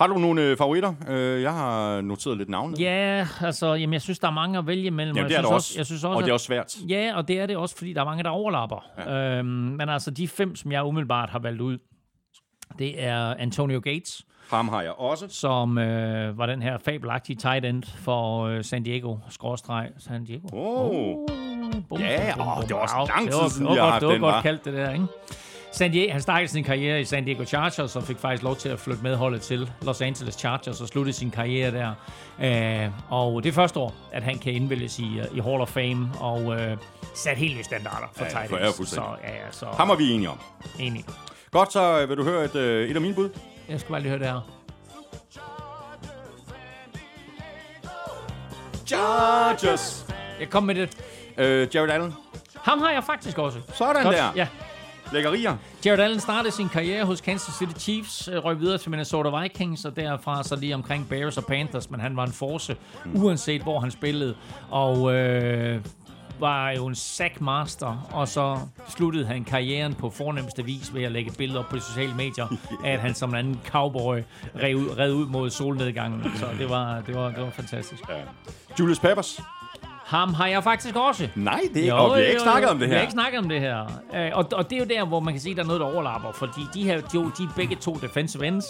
Har du nogle øh, favoritter? Øh, jeg har noteret lidt navne. Ja, altså, jamen, jeg synes, der er mange at vælge mellem. Jamen, det jeg er synes der også. Jeg synes også, og det er at- også svært. Ja, og det er det også, fordi der er mange, der overlapper. Ja. Øhm, men altså, de fem, som jeg umiddelbart har valgt ud, det er Antonio Gates, Ham har jeg også. som øh, var den her fabelagtige tight end for øh, San Diego, skråstreg San Diego. Oh. bum, Ja, bum, bum, det var også lang tid siden, vi har haft Det var den, godt kaldt, det der, ikke? San Diego, han startede sin karriere i San Diego Chargers og fik faktisk lov til at flytte med holdet til Los Angeles Chargers og slutte sin karriere der. Øh, og det er første år, at han kan indvælges i, øh, i Hall of Fame og øh, sat helt nye standarder for Ja, tight ends. fuldstændig. Så, ja, så Ham er vi enige om. enig. Godt, så øh, vil du høre et, øh, et af mine bud? Jeg skal bare lige høre det her. Chargers. Jeg kom med det. Øh, Jared Allen. Ham har jeg faktisk også. Sådan Godt. der. Ja. Lækkerier. Jared Allen startede sin karriere hos Kansas City Chiefs, øh, røg videre til Minnesota Vikings, og derfra så lige omkring Bears og Panthers, men han var en force, uanset hvor han spillede, og øh, var jo en sackmaster, og så sluttede han karrieren på fornemmeste vis ved at lægge et billede op på de sociale medier, at han som en anden cowboy red ud, red ud mod solnedgangen, så det var, det var, det var fantastisk. Julius Peppers. Ham har jeg faktisk også. Nej, det er, og vi har ikke snakket om det Vi har her. ikke snakket om det her. Øh, og, og det er jo der, hvor man kan se, at der er noget, der overlapper. Fordi de her, jo, de er begge to defensive ends.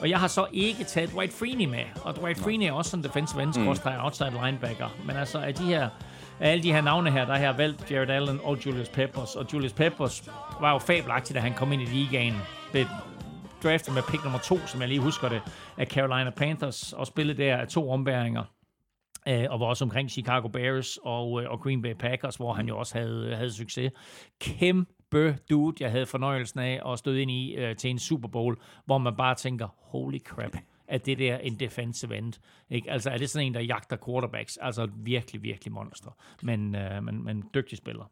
Og jeg har så ikke taget Dwight Freeney med. Og Dwight Freeney er også en defensive end, mm. outside linebacker. Men altså, af de her af alle de her navne her, der har jeg valgt Jared Allen og Julius Peppers. Og Julius Peppers var jo fabelagtig, da han kom ind i ligaen. Det draftet med pick nummer to, som jeg lige husker det, af Carolina Panthers, og spillede der af to ombæringer. Øh, og var også omkring Chicago Bears og, øh, og Green Bay Packers, hvor han jo også havde, havde succes. Kæmpe dude, jeg havde fornøjelsen af at støde ind i øh, til en Super Bowl, hvor man bare tænker, holy crap, at det der en defensive end. Ikke? Altså er det sådan en, der jagter quarterbacks? Altså virkelig, virkelig monster. Men, øh, men, men dygtig spiller.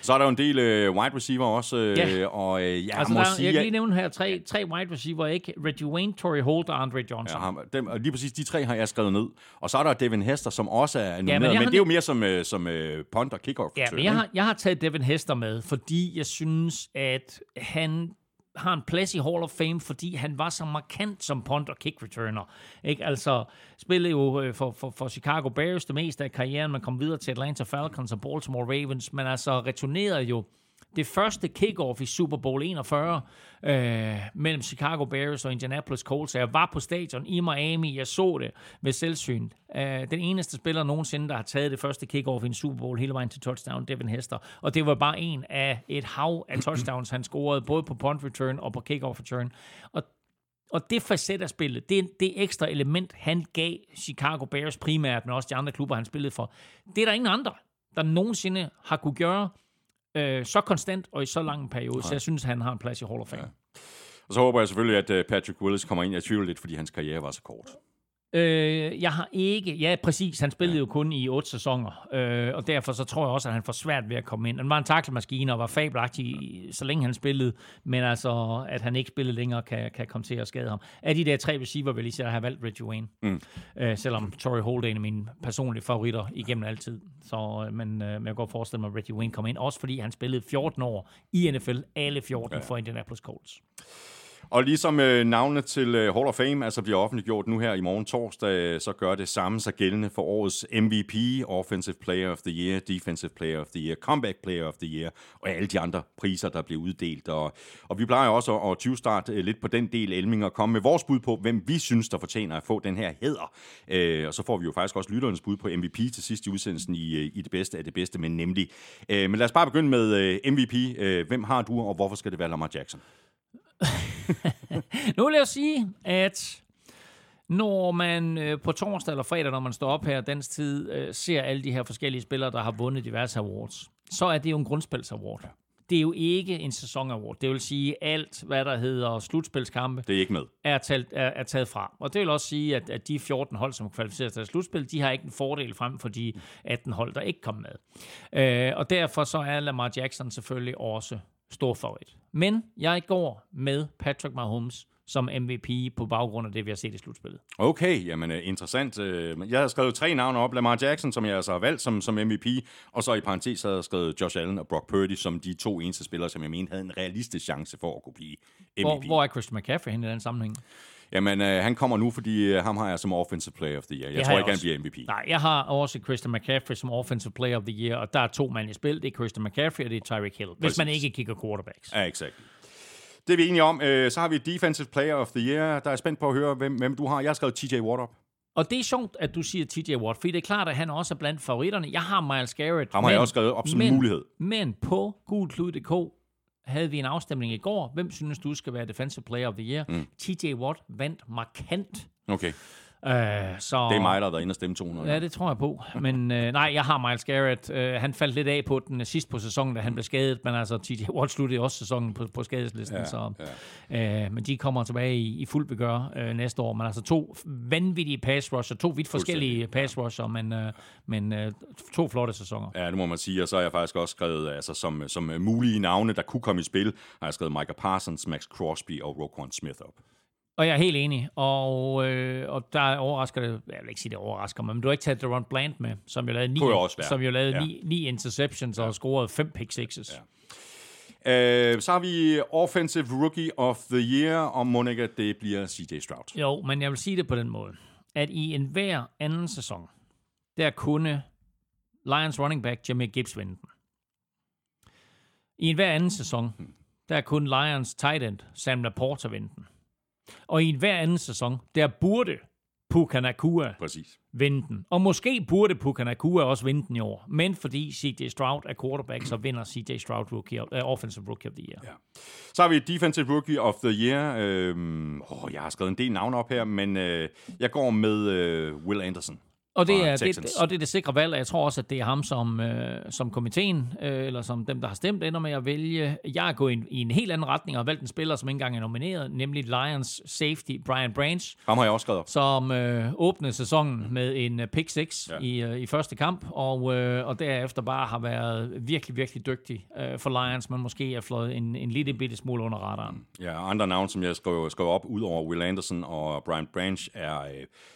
Så er der jo en del øh, wide receiver også, øh, Ja. og øh, jeg altså må der, sige... jeg kan lige nævne her tre, tre wide receiver, ikke? Reggie Wayne, Torrey Holt og Andre Johnson. Ja, ham, dem, og lige præcis de tre har jeg skrevet ned. Og så er der Devin Hester, som også er nomineret, jeg men, men det er jo mere som, øh, som øh, punt og kickoff. Ja, men jeg har, jeg har taget Devin Hester med, fordi jeg synes, at han har en plads i Hall of Fame, fordi han var så markant som punt og kick returner. Ikke? Altså, spillede jo øh, for, for, for Chicago Bears det meste af karrieren, man kom videre til Atlanta Falcons og Baltimore Ravens, men altså returnerede jo det første kickoff i Super Bowl 41 øh, mellem Chicago Bears og Indianapolis Colts. Jeg var på stadion i Miami, jeg så det ved selvsyn. Øh, den eneste spiller nogensinde, der har taget det første kickoff i en Super Bowl hele vejen til touchdown, Devin Hester. Og det var bare en af et hav af <clears throat> touchdowns, han scorede, både på punt return og på kickoff return. Og og det facet af spillet, det, det ekstra element, han gav Chicago Bears primært, men også de andre klubber, han spillede for, det er der ingen andre, der nogensinde har kunne gøre øh, så konstant og i så lang en periode. Så jeg synes, han har en plads i Hall of Fame. Og så håber jeg selvfølgelig, at øh, Patrick Willis kommer ind. Jeg tvivler lidt, fordi hans karriere var så kort. Øh, jeg har ikke... Ja, præcis. Han spillede jo kun i otte sæsoner, øh, og derfor så tror jeg også, at han får svært ved at komme ind. Han var en taklemaskine og var fabelagtig, så længe han spillede, men altså, at han ikke spillede længere, kan, kan komme til at skade ham. Af de der tre receiver, vil jeg jeg har valgt Reggie Wayne. Mm. Øh, selvom Torrey Holt er en af mine personlige favoritter igennem altid. Så, øh, men, øh, men jeg kan godt forestille mig, at Reggie Wayne kommer ind, også fordi han spillede 14 år i NFL, alle 14 ja. for Indianapolis Colts. Og ligesom øh, navnene til øh, Hall of Fame altså bliver offentliggjort nu her i morgen torsdag, øh, så gør det samme sig gældende for årets MVP, Offensive Player of the Year, Defensive Player of the Year, Comeback Player of the Year, og alle de andre priser, der bliver uddelt. Og, og vi plejer også at, at 20 starte øh, lidt på den del, Elming, og komme med vores bud på, hvem vi synes, der fortjener at få den her hæder. Øh, og så får vi jo faktisk også lytternes bud på MVP til sidst i udsendelsen i, øh, i det bedste af det bedste, men nemlig. Øh, men lad os bare begynde med øh, MVP. Øh, hvem har du, og hvorfor skal det være Lamar Jackson? <laughs> Nu vil jeg sige, at når man øh, på torsdag eller fredag, når man står op her dansk tid, øh, ser alle de her forskellige spillere, der har vundet diverse awards, så er det jo en grundspilsaward. Det er jo ikke en sæsonaward. Det vil sige, alt, hvad der hedder slutspilskampe, Det er ikke med. er, talt, er, er taget fra. Og det vil også sige, at, at de 14 hold, som kvalificerer sig til slutspil, de har ikke en fordel frem for de 18 hold, der ikke kom med. Øh, og derfor så er Lamar Jackson selvfølgelig også stor favorit. Men jeg går med Patrick Mahomes som MVP på baggrund af det, vi har set i slutspillet. Okay, jamen øh, interessant. Øh, Jeg har skrevet tre navne op. Lamar Jackson, som jeg altså har valgt som, som MVP, og så i parentes har jeg skrevet Josh Allen og Brock Purdy som de to eneste spillere, som jeg mente havde en realistisk chance for at kunne blive MVP. Hvor, hvor er Christian McCaffrey henne i den sammenhæng? Jamen, øh, han kommer nu, fordi øh, ham har jeg som Offensive Player of the Year. Jeg Det tror har ikke, jeg han også. bliver MVP. Nej, jeg har også Christian McCaffrey som Offensive Player of the Year, og der er to mand i spil. Det er Christian McCaffrey, og det er Tyreek Hill. Hvis Præcis. man ikke kigger quarterbacks. Ja, exakt. Det er vi enige om. Øh, Så har vi Defensive Player of the Year. Der er spændt på at høre, hvem, hvem du har. Jeg har skrevet TJ Watt op. Og det er sjovt, at du siger TJ Watt, fordi det er klart, at han også er blandt favoritterne. Jeg har Miles Garrett. Ham har jeg også skrevet op som men, mulighed. Men på gulklud.dk havde vi en afstemning i går. Hvem synes du skal være Defensive Player of the Year? Mm. TJ Watt vandt markant. Okay, Uh, så, det er mig, der har været inde og stemme 200. Ja, det tror jeg på. Men øh, nej, jeg har Miles Garrett. Øh, han faldt lidt af på den øh, sidst på sæsonen, da han blev skadet. Men altså, TJ Watt sluttede også sæsonen på, på skadeslisten. Ja, så, ja. Øh, men de kommer tilbage i, i fuld begør øh, næste år. Men altså to vanvittige pass rusher. To vidt forskellige pass rusher, men, øh, men øh, to flotte sæsoner. Ja, det må man sige. Og så har jeg faktisk også skrevet, altså som, som øh, mulige navne, der kunne komme i spil, har jeg skrevet Micah Parsons, Max Crosby og Roquan Smith op. Og jeg er helt enig. Og, øh, og der overrasker det, jeg vil ikke sige, det overrasker mig, men du har ikke taget Deron Bland med, som jo lavede ni, Kunne som jo lavede Ja. ni, ni interceptions og scorede fem pick sixes. Ja. Øh, så har vi Offensive Rookie of the Year, og at det bliver CJ Stroud. Jo, men jeg vil sige det på den måde, at i enhver anden sæson, der kunne Lions running back Jameer Gibbs vinde den. I en hver anden sæson, der er kun Lions tight end Sam Laporta vinde den. Og i en hver anden sæson, der burde Puka Nakua Præcis. vinde den. Og måske burde Puka Nakua også vinde den i år. Men fordi CJ Stroud er quarterback, så vinder CJ Stroud rookie, uh, Offensive Rookie of the Year. Ja. Så har vi Defensive Rookie of the Year. Øhm, åh, jeg har skrevet en del navne op her, men øh, jeg går med øh, Will Anderson. Og det, er, det, og det er det sikre valg, og jeg tror også, at det er ham, som, øh, som komiteen, øh, eller som dem, der har stemt, ender med at vælge. Jeg er gået i en, i en helt anden retning og har valgt en spiller, som ikke engang er nomineret, nemlig Lions safety Brian Branch, Ham har jeg også skrevet op. som øh, åbnede sæsonen med en øh, pick 6 Ja. i, øh, i første kamp, og, øh, og derefter bare har været virkelig, virkelig dygtig øh, for Lions, men måske er fløjet en, en lille bitte smule under radaren. Ja, andre navne, som jeg skrev, skrev op, ud over Will Anderson og Brian Branch, er øh,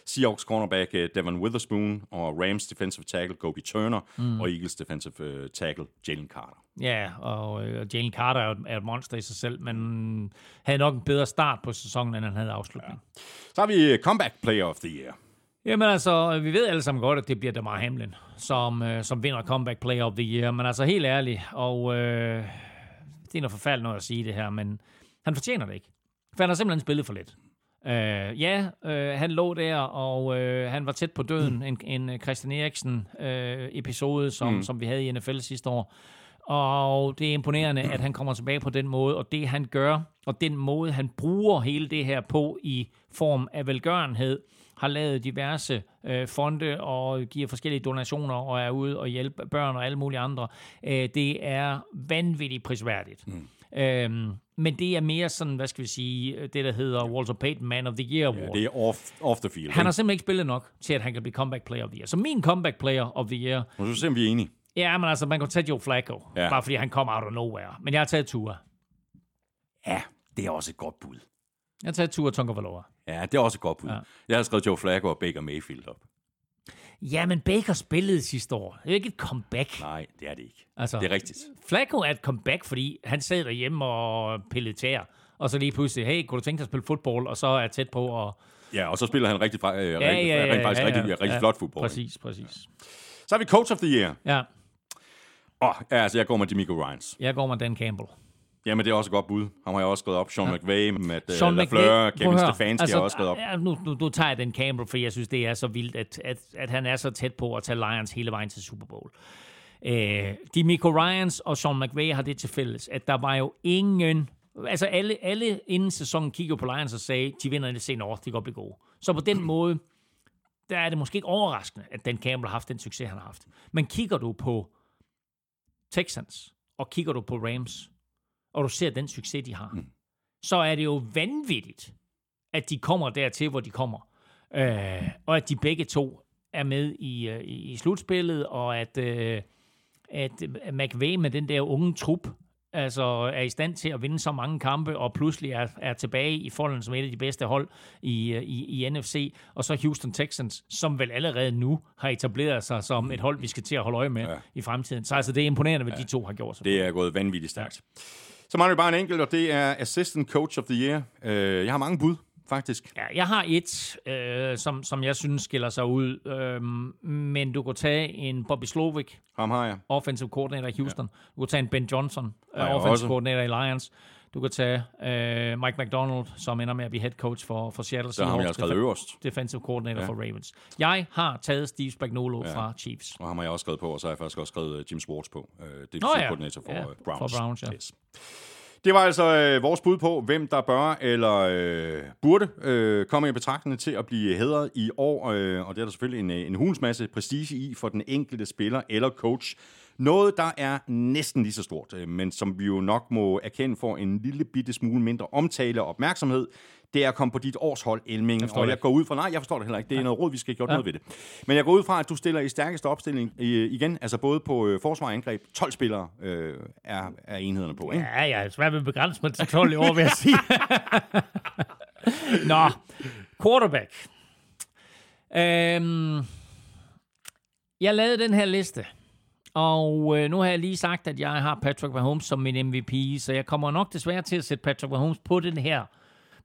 Seahawks cornerback øh, Devon Witherspoon, og Rams defensive tackle Gobi Turner, mm. og Eagles defensive øh, tackle Jalen Carter. Ja, og øh, Jalen Carter er jo, et- er et monster i sig selv, men havde nok en bedre start på sæsonen, end han havde afslutning. Ja. Så har vi øh, Comeback Player of the Year. Jamen altså, vi ved alle sammen godt, at det bliver Damar Hamlin, som, øh, som vinder Comeback Player of the Year. Men altså helt ærligt, og øh, det er noget forfærdeligt noget at sige det her, men han fortjener det ikke. For han har simpelthen spillet for lidt. Øh, ja, øh, han lå der, og øh, han var tæt på døden. En, en øh, Christian Eriksen-episode, som, mm. som vi havde i NFL sidste år. Og det er imponerende, at han kommer tilbage på den måde, og det han gør, og den måde han bruger hele det her på i form af velgørenhed, har lavet diverse øh, fonde og giver forskellige donationer og er ude og hjælpe børn og alle mulige andre. Øh, det er vanvittigt prisværdigt. Mm. Øhm, men det er mere sådan, hvad skal vi sige, det der hedder Walter Payton Man of the Year Award. Det er off, off the field. Han har ikke? simpelthen ikke spillet nok til, at han kan blive comeback player of the year. Så min comeback player of the year, skal vi se, om vi er enige. ja, men altså, man kan tage Joe Flacco, Ja. ja. bare fordi han kom out of nowhere. Men jeg har taget Tua. Ja, det er også et godt bud. Jeg har taget Tua Tonga Ja, det er også et godt bud. Ja. Ja. Jeg har skrevet Joe Flacco og Baker Mayfield op. Ja, men Baker spillede sidste år. Det er ikke et comeback. Nej, det er det ikke. Altså, Det er rigtigt. Flacco er et comeback, fordi han sad derhjemme og pillede tæer. Og så lige pludselig, hey, kunne du tænke dig at spille fodbold? Og så er tæt på at... Ja, og så spiller han rigtig, øh, Ja, rigtig, ja, ja, rent faktisk ja, rigtig, ja, rigtig ja. flot fodbold. Præcis, præcis. Så har vi Coach of the Year. Ja, Åh, ja, altså jeg går med D'Amico Ryans. jeg går med Dan Campbell. Jamen, det er også et godt bud. Ham har jeg også skrevet op. Sean ja. McVay, Matt Sean Sean McVay, Lafleur, prøv Kevin. Stefanski altså, har også skrevet op. Ja, nu, nu, nu tager jeg den Campbell, for jeg synes, det er så vildt, at, at, at han er så tæt på at tage Lions hele vejen til Super Bowl. Øh, de Miko Ryans og Sean McVay har det til fælles, at der var jo ingen... Altså alle, alle inden sæsonen kiggede på Lions og sagde, de vinder det senere år, de kan godt blive gode. Så på den måde, der er det måske ikke overraskende, at Dan Campbell har haft den succes, han har haft. Men kigger du på Texans, og kigger du på Rams, og du ser den succes, de har, mm. så er det jo vanvittigt, at de kommer dertil, hvor de kommer. Øh, og at de begge to er med i, øh, i, i slutspillet, og at, øh, at McVay med den der unge trup, altså er i stand til at vinde så mange kampe, og pludselig er, er tilbage i folden som et af de bedste hold i, øh, i, i NFC, og så Houston Texans, som vel allerede nu har etableret sig som et hold, vi skal til at holde øje med Ja. ja. i fremtiden. Så altså, det er imponerende, hvad ja. de to har gjort. Det er gået vanvittigt stærkt. Så mangler vi bare en enkelt, og det er Assistant Coach of the Year. Øh, jeg har mange bud, faktisk. Ja, jeg har et, øh, som, som jeg synes skiller sig ud, øh, men du kan tage en Bobby Slovic, Ham har jeg. offensive coordinator i Houston. Ja. Du kan tage en Ben Johnson, uh, offensive coordinator i Lions. Du kan tage øh, Mike McDonald, som ender med at blive head coach for, for Seattle Der har jeg Seahawks, skrevet defen- øverst. defensive coordinator Ja. for Ravens. Jeg har taget Steve Spagnuolo Ja. fra Chiefs. Og ham har jeg også skrevet på, og så har jeg faktisk også skrevet uh, Jim Swartz på. Uh, det er Nå ja. koordinator for Ja, uh, Browns. for Browns, ja. Yes. Det var altså øh, vores bud på, hvem der bør eller øh, burde øh, komme i betragtning til at blive hedret i år. Øh, og det er der selvfølgelig en, øh, en hulens masse prestige i for den enkelte spiller eller coach. Noget, der er næsten lige så stort, øh, men som vi jo nok må erkende for en lille bitte smule mindre omtale og opmærksomhed, det er at komme på dit årshold, Elming. forstår og jeg går ud fra, nej, jeg forstår det heller ikke. Det er noget råd, vi skal have gjort Ja. noget ved det. Men jeg går ud fra, at du stiller i stærkeste opstilling øh, igen, altså både på øh, forsvar og angreb. 12 spillere øh, er, er enhederne på, ikke? Ja, jeg er svært ved at begrænse mig til 12 i år, vil jeg sige. <laughs> Nå, quarterback. Øhm, jeg lavede den her liste, og øh, nu har jeg lige sagt, at jeg har Patrick Mahomes som min MVP, så jeg kommer nok desværre til at sætte Patrick Mahomes på, den her,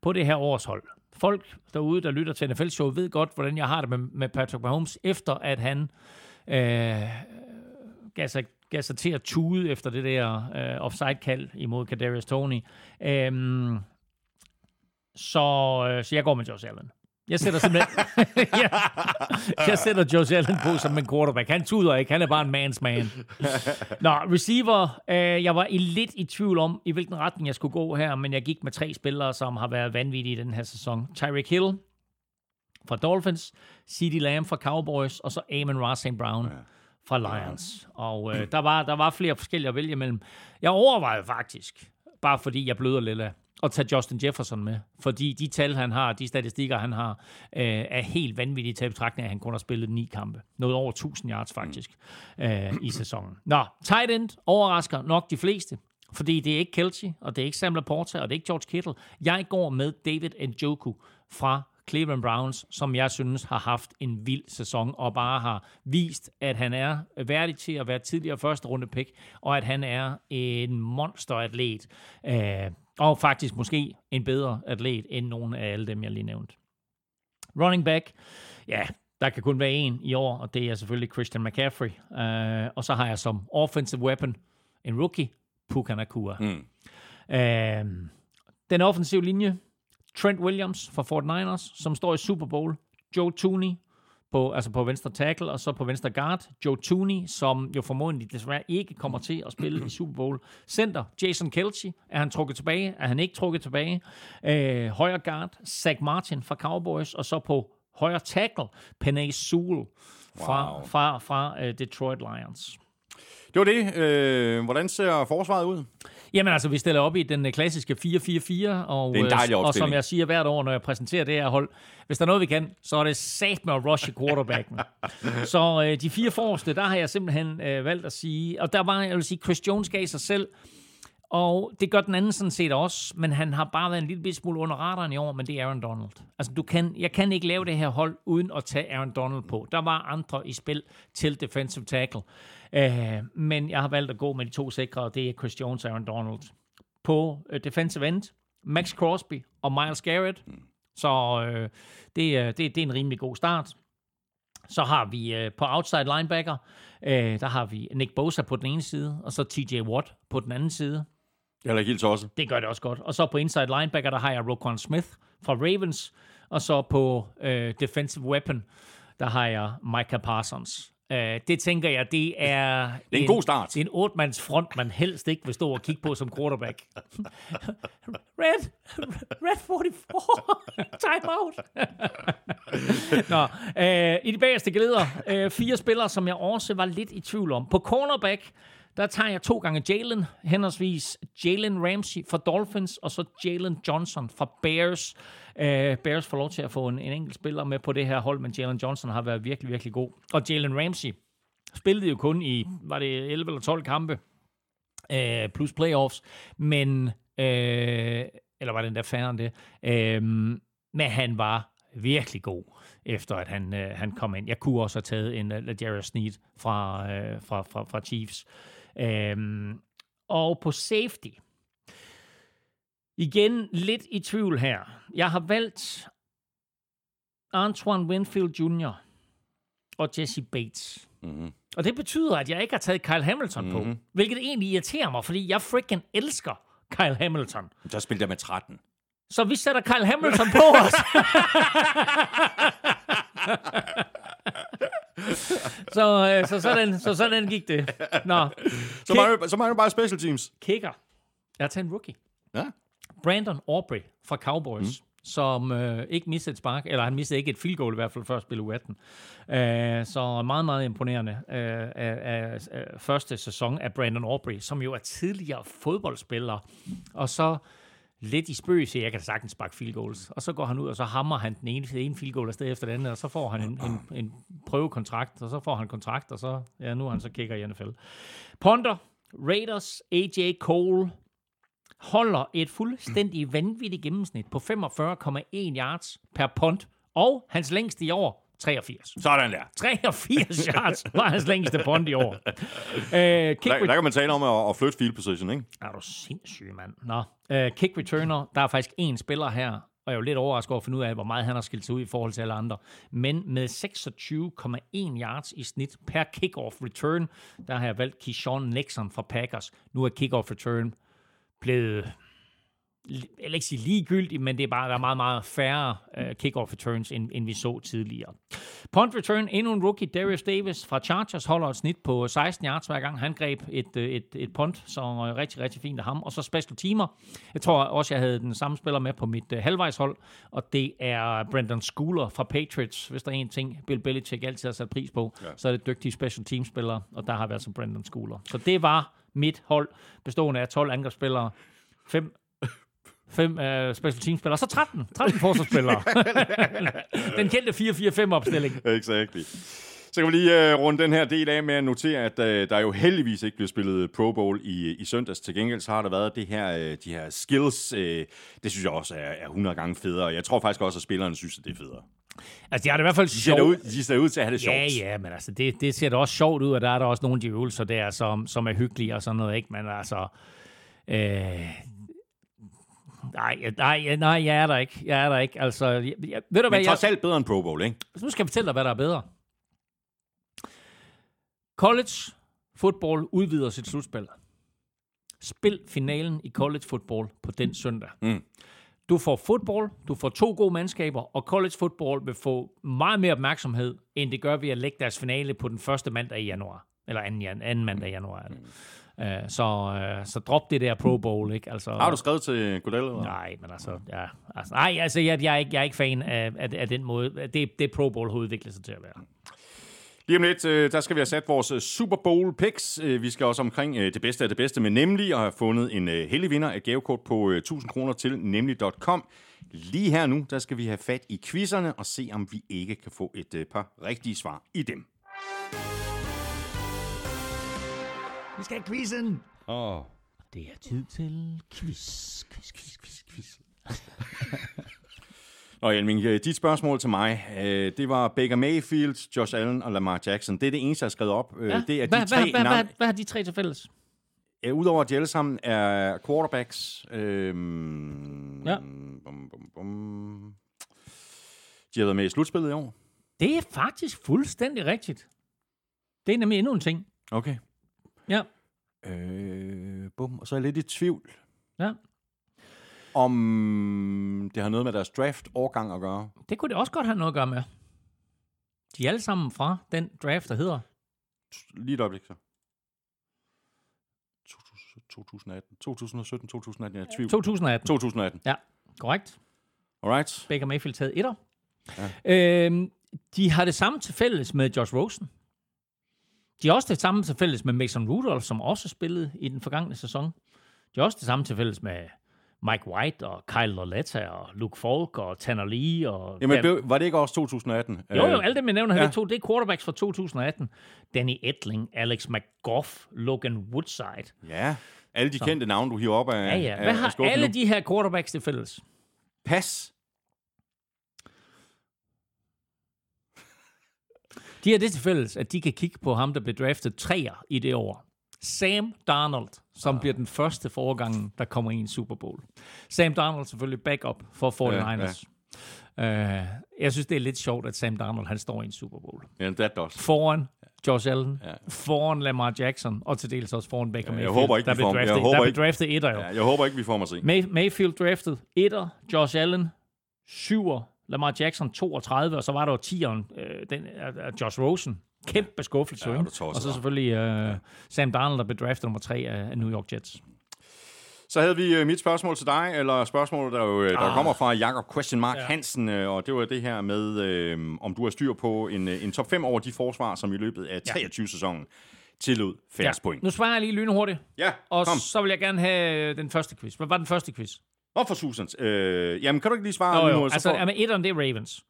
på det her års hold. Folk derude, der lytter til NFL-show, ved godt, hvordan jeg har det med, med Patrick Mahomes, efter at han øh, gav sig, gav sig til at tude efter det der øh, offside-kald imod Kadarius Tony. Øh, så, øh, så jeg går med Josh Allen. Jeg sætter simpelthen... <laughs> jeg, jeg sætter Josh Allen på som en quarterback. Han tuder ikke. Han er bare en man's man. Nå, receiver. Øh, jeg var i lidt i tvivl om, i hvilken retning jeg skulle gå her, men jeg gik med tre spillere, som har været vanvittige i den her sæson. Tyreek Hill fra Dolphins, CeeDee Lamb fra Cowboys, og så Amon Ross St. Brown ja. fra Lions. Og øh, der, var, der var flere forskellige at vælge mellem. Jeg overvejede faktisk, bare fordi jeg bløder lidt af, at tage Justin Jefferson med. Fordi de tal, han har, de statistikker, han har, øh, er helt vanvittige til betragtning, at han kun har spillet ni kampe. Noget over 1000 yards faktisk øh, i sæsonen. Nå, tight end overrasker nok de fleste. Fordi det er ikke Kelsey, og det er ikke Sam Laporta, og det er ikke George Kittle. Jeg går med David Njoku fra Cleveland Browns, som jeg synes har haft en vild sæson, og bare har vist, at han er værdig til at være tidligere første runde pick, og at han er en monsteratlet. Øh, og faktisk måske en bedre atlet end nogen af alle dem, jeg lige nævnte. Running back, ja, der kan kun være en i år, og det er selvfølgelig Christian McCaffrey. Uh, og så har jeg som offensive weapon en rookie, Puka Nakua. Mm. Uh, den offensive linje, Trent Williams fra Fort Niners, som står i Super Bowl. Joe Tooney, på, altså på venstre tackle, og så på venstre guard, Joe Tooney, som jo formodentlig desværre ikke kommer til at spille i Super Bowl. Center, Jason Kelce, er han trukket tilbage? Er han ikke trukket tilbage? Øh, højre guard, Zach Martin fra Cowboys, og så på højre tackle, Penay Sewell fra, wow. fra, fra uh, Detroit Lions. Det var det. Øh, hvordan ser forsvaret ud? Jamen altså, vi stiller op i den øh, klassiske 4-4-4, og, dejlig og som jeg siger hvert år, når jeg præsenterer det her hold, hvis der er noget, vi kan, så er det sat med at rushe quarterbacken. <laughs> så øh, de fire forreste, der har jeg simpelthen øh, valgt at sige, og der var, jeg vil sige, Chris Jones gav sig selv, og det gør den anden sådan set også, men han har bare været en lille smule under radaren i år, men det er Aaron Donald. Altså, du kan, jeg kan ikke lave det her hold, uden at tage Aaron Donald på. Der var andre i spil til defensive tackle. Uh, men jeg har valgt at gå med de to sikre, og det er Chris Jones og Aaron Donald. På uh, defensive end, Max Crosby og Miles Garrett. Så uh, det, uh, det, det er en rimelig god start. Så har vi uh, på outside linebacker, uh, der har vi Nick Bosa på den ene side, og så TJ Watt på den anden side. Jeg er ikke helt også. Det gør det også godt. Og så på inside linebacker, der har jeg Roquan Smith fra Ravens. Og så på øh, defensive weapon, der har jeg Micah Parsons. Øh, det tænker jeg, det er... Det er en, en god start. En otte-mands front, man helst ikke vil stå og kigge på som quarterback. <laughs> Red! Red 44! <laughs> Time out! <laughs> Nå, øh, i de bagerste glæder, øh, fire spillere, som jeg også var lidt i tvivl om. På cornerback, der tager jeg to gange Jalen, henholdsvis Jalen Ramsey fra Dolphins, og så Jalen Johnson fra Bears. Uh, Bears får lov til at få en, en enkelt spiller med på det her hold, men Jalen Johnson har været virkelig, virkelig god. Og Jalen Ramsey spillede jo kun i, var det 11 eller 12 kampe, øh, plus playoffs, men, øh, eller var det endda færre end det, øh, men han var virkelig god, efter at han, øh, han kom ind. Jeg kunne også have taget en øh, uh, Jarius Sneed fra, øh, fra, fra, fra Chiefs. Øhm, og på safety. Igen lidt i tvivl her. Jeg har valgt Antoine Winfield Jr. og Jesse Bates. Mm-hmm. Og det betyder, at jeg ikke har taget Kyle Hamilton mm-hmm. på. Mhm. Hvilket egentlig irriterer mig, fordi jeg freaking elsker Kyle Hamilton. Der spiller jeg med 13. Så vi sætter Kyle Hamilton på os. <laughs> så, øh, så, sådan, så sådan gik det. Nå. Så mangler, så mangler bare special teams. Kicker. Jeg har taget en rookie. Ja. Brandon Aubrey fra Cowboys. Mm som øh, ikke mistede et spark, eller han mistede ikke et field goal i hvert fald før spille u 18. Øh, så meget, meget imponerende øh, af, af, af første sæson af Brandon Aubrey, som jo er tidligere fodboldspiller, og så lidt i spøg siger, jeg kan sagtens sparke field goals. Og så går han ud, og så hammer han den ene, ene field goal afsted efter den anden, og så får han en, en, en prøvekontrakt, og så får han kontrakt, og så, ja, nu er han så kigger i NFL. Ponder, Raiders, AJ Cole, holder et fuldstændig vanvittigt gennemsnit på 45,1 yards per punt, og hans længste i år 83. Sådan der. 83 <laughs> yards var hans længste punt i år. Uh, kick der, der kan man tale om at, at flytte field position, ikke? Er du sindssyg, mand. Nå. Uh, kick returner, der er faktisk en spiller her, og jeg er jo lidt overrasket over at finde ud af, hvor meget han har skilt sig ud i forhold til alle andre. Men med 26,1 yards i snit per kickoff return, der har jeg valgt Keyshawn Nixon fra Packers. Nu er kickoff return blevet jeg vil ikke sige ligegyldigt, men det er bare, der er meget, meget færre uh, kickoff returns, end, end vi så tidligere. Punt return, endnu en rookie, Darius Davis fra Chargers, holder et snit på 16 yards hver gang. Han greb et, øh, et, et punt, så uh, rigtig, rigtig fint af ham. Og så special teamer. Jeg tror også, jeg havde den samme spiller med på mit uh, halvvejshold, og det er Brandon Schooler fra Patriots. Hvis der er en ting, Bill Belichick altid har sat pris på, ja. så er det dygtige special team spillere, og der har vi altså Brandon Schooler. Så det var mit hold, bestående af 12 angrebsspillere, fem fem uh, special team spillere, så 13, 13 <laughs> forsvarsspillere. <laughs> den kendte 4-4-5 opstilling. Exactly. Så kan vi lige uh, runde den her del af med at notere, at uh, der jo heldigvis ikke blev spillet Pro Bowl i, i søndags. Til gengæld så har der været det her, uh, de her skills. Uh, det synes jeg også er, er 100 gange federe. Jeg tror faktisk også, at spillerne synes, at det er federe. Altså, de har det i hvert fald De sjovt. ud, de ser ud til at have det sjovt. Ja, ja, men altså, det, det ser da også sjovt ud, og der er der også nogle af de øvelser der, som, som er hyggelige og sådan noget, ikke? Men altså, øh, nej, nej, nej, jeg er der ikke. Jeg er der ikke. Altså, jeg, jeg, ved du hvad, Men trods alt bedre end Pro Bowl, ikke? nu skal jeg fortælle dig, hvad der er bedre. College football udvider sit slutspil. Spil finalen i college football på den søndag. Mm. Du får fodbold, du får to gode mandskaber, og college football vil få meget mere opmærksomhed, end det gør ved at lægge deres finale på den første mandag i januar. Eller anden, jan- anden mandag i januar. Er det. Uh, så, uh, så drop det der Pro Bowl, ikke? Altså, Har du skrevet til Godell? Eller? Nej, men altså, ja, altså nej, altså jeg, jeg, er ikke, jeg er ikke fan af, af, af den måde, det, det Pro Bowl har udviklet sig til at være. Lige om lidt, øh, der skal vi have sat vores øh, Super Bowl picks. Øh, Vi skal også omkring det bedste af det bedste, men nemlig at have fundet en heldig vinder af gavekort på øh, 1000 kroner til nemlig.com. Lige her nu, der skal vi have fat i quizzerne og se, om vi ikke kan få et par rigtige svar i dem. Vi skal have quizzen! Oh. Det er tid til quiz, quiz, quiz, quiz, quiz. <laughs> Nå, Elming, øh, dit spørgsmål til mig, øh, det var Baker Mayfield, Josh Allen og Lamar Jackson. Det er det eneste, jeg har skrevet op. Øh, Ja. Det er de hvad, tre hvad, hvad, navn. hvad, har de tre til fælles? Udover at de alle sammen er quarterbacks. Øhm, Ja. Bum, bum, bum. De har været med i slutspillet i år. Det er faktisk fuldstændig rigtigt. Det er nemlig endnu en ting. Okay. Ja. Øh, bum. Og så er jeg lidt i tvivl, Ja. Om det har noget med deres draft-årgang at gøre. Det kunne det også godt have noget at gøre med. De er alle sammen fra den draft, der hedder... Lige et øjeblik så. 2018, 2017, 2018, jeg er tvivl. 2018. 2018. Ja, korrekt. Alright. Baker Mayfield taget etter. Ja. Øhm, de har det samme til fælles med Josh Rosen. De har også det samme til fælles med Mason Rudolph, som også spillede i den forgangne sæson. De har også det samme til fælles med Mike White og Kyle Loletta og Luke Falk og Tanner Lee. Og Jamen, blev, var det ikke også 2018? jo, jo, alle dem, jeg nævner her, ja. to, det er quarterbacks fra 2018. Danny Etling, Alex McGough, Logan Woodside. Ja, alle de kendte navne, du hiver op af Ja, ja. af- Hvad af har skuffen alle nu. de her quarterbacks til fælles? Pas. De har det til fælles, at de kan kigge på ham, der blev draftet træer i det år. Sam Darnold, som bliver den første foregangen, der kommer i en Super Bowl. Sam Darnold selvfølgelig backup for 49ers. Ja, Uh, jeg synes, det er lidt sjovt, at Sam Darnold han står i en Super Bowl. Ja, that does. Foran Josh Allen, Ja. ja. foran Lamar Jackson, og til dels også foran Baker Ja, jeg Mayfield, håber ikke, der blev får- jeg draftet, håber der ikke- draftet etter jo. Ja, jeg håber ikke, vi får mig se. May, Mayfield draftet etter, Josh Allen 7'er, Lamar Jackson 32, og så var der jo 10'eren, øh, den, uh, Josh Rosen. Kæmpe skuffelse, Ja, er Og så selvfølgelig uh, Sam Darnold, der blev draftet nummer 3 af, New York Jets. Så havde vi øh, mit spørgsmål til dig, eller spørgsmålet, der, jo, øh, der Ah. kommer fra Jakob Question Mark ja. Hansen, og det var det her med, øh, om du har styr på en, en top 5 over de forsvar, som i løbet af 23-sæsonen tillod færre ja. point. Nu svarer jeg lige lynhurtigt, Ja, og kom. så vil jeg gerne have den første quiz. Hvad var den første quiz? Hvorfor Susan? Øh, jamen, kan du ikke lige svare? Nå, nu, jo, så altså, får- jamen, etteren, det er Ravens,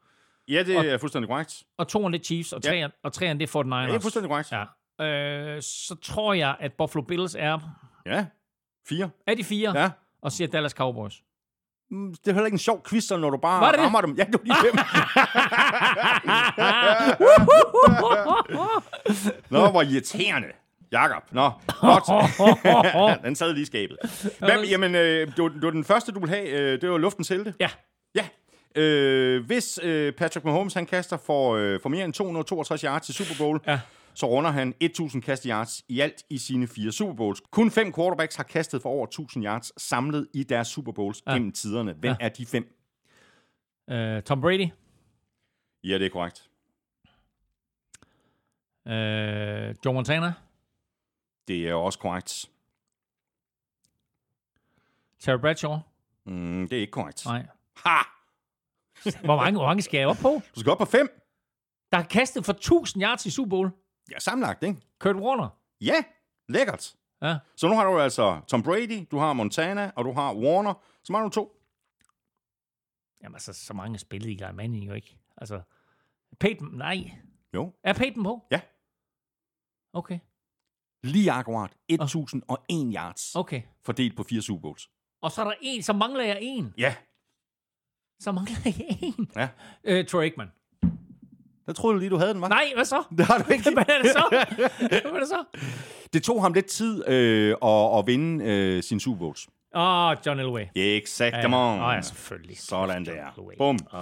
Ja, det er fuldstændig korrekt. og toeren, det er Chiefs, og Ja. treeren, og treeren, det er 49ers. Ja, det er fuldstændig korrekt. Ja. Øh, så tror jeg, at Buffalo Bills er... Ja, fire. Er de fire? Ja. Og siger Dallas Cowboys. Mm, Det er heller ikke en sjov quiz, så når du bare Var det det? rammer dem. Ja, du er lige dem. <laughs> Nå, hvor irriterende. Jakob. Nå, godt. <laughs> den sad lige i skabet. Hvem, jamen, øh, det, var, det var den første, du ville have. Øh, det var luftens helte. Ja. Ja. Øh, hvis øh, Patrick Mahomes han kaster for, øh, for mere end 262 yards til Super Bowl, Ja. så runder han 1000 kast yards i alt i sine fire Super Bowls. Kun fem quarterbacks har kastet for over 1000 yards samlet i deres Super Bowls ja. gennem tiderne. Hvem ja. er de fem? Øh, Tom Brady. Ja, det er korrekt. Øh, Joe Montana. Det er også korrekt. Terry Bradshaw. Mm, det er ikke korrekt. Nej. Ha! <laughs> Hvor mange, hvor mange skal jeg op på? Du skal op på fem. Der har kastet for 1000 yards i Super Bowl. Ja, sammenlagt, ikke? Kurt Warner. Ja, lækkert. Ja. Så nu har du altså Tom Brady, du har Montana, og du har Warner. Så mangler du to. Jamen altså, så mange spillede Eli Manning jo ikke. Altså, Peyton, nej. Jo. Er Peyton på? Ja. Okay, Lige akkurat 1001 yards okay. fordelt på fire Super Bowls. Og så er der en, så mangler jeg en. Ja. Så mangler jeg en. Ja. Øh, Troy Aikman. Der troede du lige, du havde den, var? Nej, hvad så? <laughs> Det har du ikke. <laughs> Hvad er det så? <laughs> Hvad er det så? Det tog ham lidt tid øh, at, at vinde øh, sin Super Bowls. Åh, oh, John Elway. Exakt, Ja, come on. Åh, ja, selvfølgelig. Sådan der. Bum. Åh.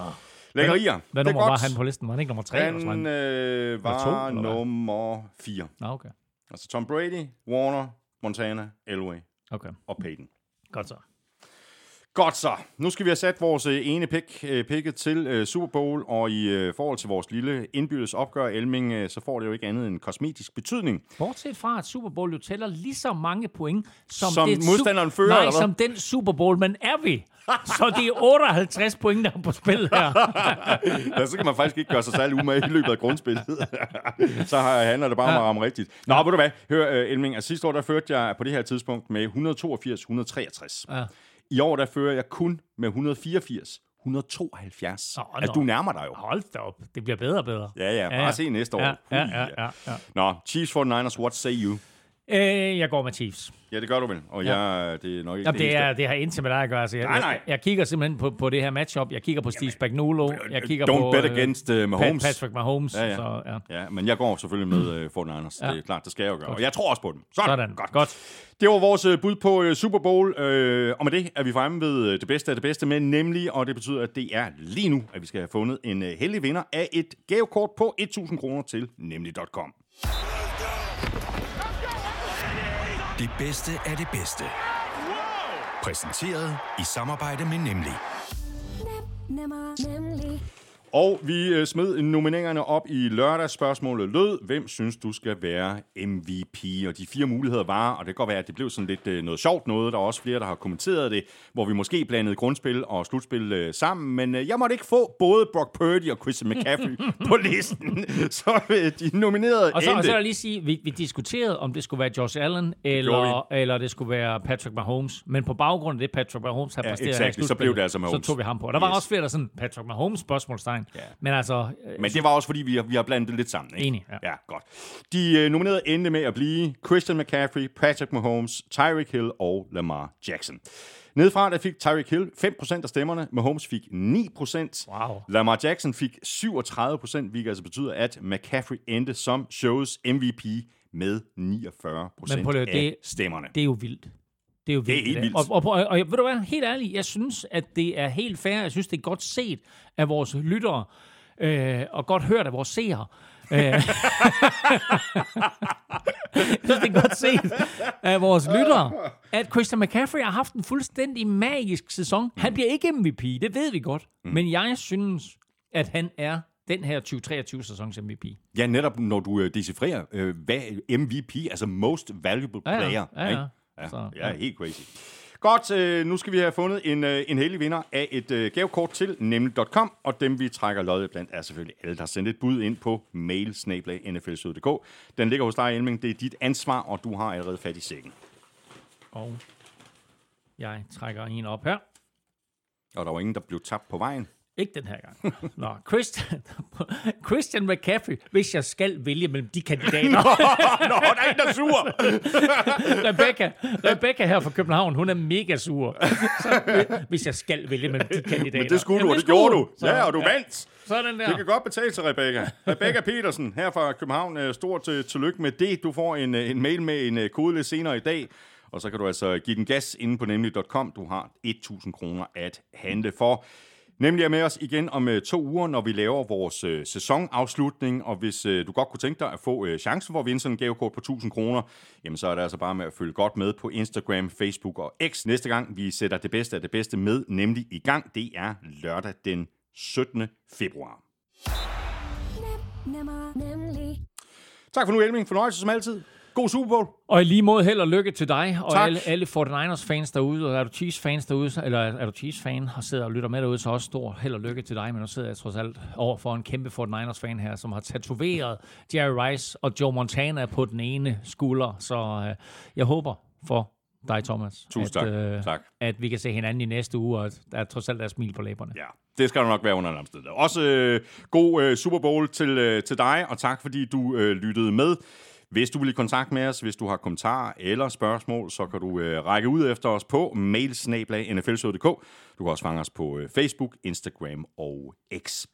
Lækkerier. Hvad Det er nummer var han på listen? Var han ikke nummer tre? eller sådan Han noget? øh, var eller hvad? nummer 4. Nå, okay. Altså Tom Brady, Warner, Montana, Elway Okay, og Peyton. godt så. Godt så. Nu skal vi have sat vores øh, ene pick, øh, picket til øh, Super Bowl, og i forhold til vores lille indbyrdes opgør, Elming, så får det jo ikke andet end kosmetisk betydning. Bortset fra, at Super Bowl jo tæller lige så mange point, som, Som det modstanderen fører, Nej, eller hvad? som den Super Bowl, man er vi. Så det er 58 point, der er på spil her. <laughs> Ja, så kan man faktisk ikke gøre sig særlig umage i løbet af grundspillet. <laughs> så har- handler det bare om at ramme rigtigt. Nå, ved du hvad? Hør, Elming, altså sidste år, der førte jeg på det her tidspunkt med 182-163. Ja. I år, der fører jeg kun med 184 172. Nå, altså, du nærmer dig jo. Hold da op. Det bliver bedre og bedre. Ja, ja, bare ja. se næste år. Ja, ja, ja, ja, ja. Nå, Chiefs 49ers, what say you? Øh, jeg går med Chiefs. Ja, det gør du vel. Og ja. jeg, det er nok ikke Jamen, det, eneste. er, det har intet med dig at gøre. Altså, jeg, Nej, nej. Jeg, jeg kigger simpelthen på, på det her matchup. Jeg kigger på Steve Spagnuolo. Jeg kigger Don't på bet øh, against uh, Mahomes. Patrick Mahomes. Ja, ja. Så, ja. Ja, men jeg går selvfølgelig med uh, 49ers. Ja. Det er klart, det skal jeg jo gøre. Og jeg tror også på dem. Sådan. Sådan. Godt. Godt. Det var vores bud på Super Bowl, uh, og med det er vi fremme ved det bedste af det bedste, men nemlig, og det betyder, at det er lige nu, at vi skal have fundet en heldig vinder af et gavekort på 1.000 kroner til nemlig.com. Det bedste af det bedste. Præsenteret i samarbejde med Nemlig. Nemmer, nemlig. Og vi øh, smed nomineringerne op i lørdags. Spørgsmålet lød, hvem synes du skal være MVP? Og de fire muligheder var, og det kan godt være, at det blev sådan lidt øh, noget sjovt noget. Der er også flere, der har kommenteret det, hvor vi måske blandede grundspil og slutspil øh, sammen. Men jeg måtte ikke få både Brock Purdy og Christian <laughs> McCaffrey på listen. <laughs> Så de nominerede Og så, og endte. så vil jeg lige sige, vi, vi diskuterede, om det skulle være Josh Allen, eller, eller det skulle være Patrick Mahomes. Men på baggrund af det, Patrick Mahomes har Ja, præsteret i exactly. Så slutspillet, blev det altså Mahomes. Så tog vi ham på. Og der var Yes. også flere, der sådan, Patrick Mahomes spørgsmålstegn. Ja. Men altså, øh, Men det var også, fordi vi har, vi har blandet det lidt sammen. Ikke? Enig, ja. ja. godt. De øh, nominerede endte med at blive Christian McCaffrey, Patrick Mahomes, Tyreek Hill og Lamar Jackson. Nedefra der fik Tyreek Hill 5% af stemmerne, Mahomes fik 9%, Wow. Lamar Jackson fik 37%, hvilket altså betyder, at McCaffrey endte som shows MVP med 49% Men prøv lige, af det- stemmerne. det er jo vildt. Det er jo vildt. helt der. vildt. Og, og, og, og, ved du hvad, helt ærligt, jeg synes, at det er helt fair. Jeg synes, det er godt set af vores lyttere, øh, og godt hørt af vores seere. Øh, <laughs> jeg synes, det er godt set af vores lyttere, at Christian McCaffrey har haft en fuldstændig magisk sæson. Han bliver ikke MVP, det ved vi godt. Men jeg synes, at han er den her 2023-sæsons MVP. Ja, netop når du øh, decifrerer, øh, hvad MVP, altså most valuable Ja, ja. player. Ja, ja. ikke? Ja, Så, ja, ja. helt crazy. Godt, øh, nu skal vi have fundet en, øh, en heldig vinder af et øh, gavekort til nemlig.com, og dem vi trækker lod blandt er selvfølgelig alle, der har sendt et bud ind på mail nflsød.dk. Den ligger hos dig, Elming. Det er dit ansvar, og du har allerede fat i sækken. Og jeg trækker en op her. Og der var ingen, der blev tabt på vejen. Ikke den her gang. Nå, Christian, Christian McCaffrey, hvis jeg skal vælge mellem de kandidater. Nå, der er en, der er sur! Rebecca, Rebecca her fra København, hun er mega sur. Så, hvis jeg skal vælge mellem de kandidater. Men det skulle du, Jamen, og det gjorde du. Så, Ja, og du vandt. Sådan der. Det kan godt betale sig, Rebecca. Rebecca Petersen her fra København. øh, Stort øh, tillykke med det. Du får en, øh, en mail med en kode lidt senere i dag. Og så kan du altså give den gas inde på nemlig.com. Du har 1.000 kroner at handle for. Nemlig er med os igen om øh, to uger, når vi laver vores øh, sæsonafslutning, og hvis øh, du godt kunne tænke dig at få øh, chancen for at vinde sådan en gavekort på 1000 kroner, jamen så er det altså bare med at følge godt med på Instagram, Facebook og X. Næste gang vi sætter det bedste af det bedste med, nemlig i gang, det er lørdag den 17. februar. Nemmer, nemlig. Tak for nu, Elming. Fornøjelse som altid. God Super Bowl. Og i lige måde held og lykke til dig, og Tak. alle, alle 49ers-fans derude, og er du Chiefs-fans derude, eller er du Chiefs-fan og sidder og lytter med derude, så også stor held og lykke til dig, men nu sidder jeg trods alt over for en kæmpe 49ers-fan her, som har tatoveret Jerry Rice og Joe Montana på den ene skulder, så øh, jeg håber for dig, Thomas, Tusind at, øh, tak. At vi kan se hinanden i næste uge, og at der er trods alt er smil på læberne. Ja, det skal du nok være under en omstændighed. Også øh, god øh, Super Bowl til, øh, til dig, og tak fordi du øh, lyttede med. Hvis du vil i kontakt med os, hvis du har kommentarer eller spørgsmål, så kan du øh, række ud efter os på mailsnablag.nflshow.dk. Du kan også fange os på øh, Facebook, Instagram og X.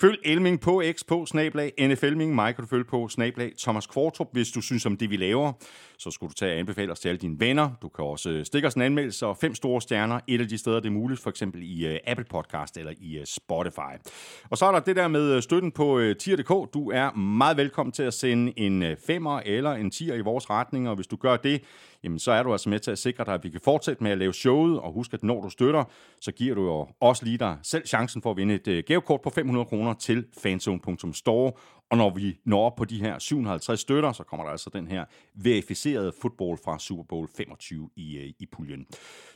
Følg Elming på X på snablag NFLming. Mig kan du følge på snablag Thomas Kvartrup. Hvis du synes om det, vi laver, så skulle du tage og anbefale os til alle dine venner. Du kan også øh, stikke os en anmeldelse og fem store stjerner. Et af de steder, det er muligt, for eksempel i uh, Apple Podcast eller i uh, Spotify. Og så er der det der med støtten på uh, tier.dk. Du er meget velkommen til at sende en femmer eller en tier i vores retning, og hvis du gør det, jamen så er du altså med til at sikre dig, at vi kan fortsætte med at lave showet, og husk, at når du støtter, så giver du jo også lige dig selv chancen for at vinde et øh, gavekort på 500 kroner til fanzone.store, og når vi når op på de her 750 støtter, så kommer der altså den her verificerede fodbold fra Super Bowl 25 i, øh, i puljen.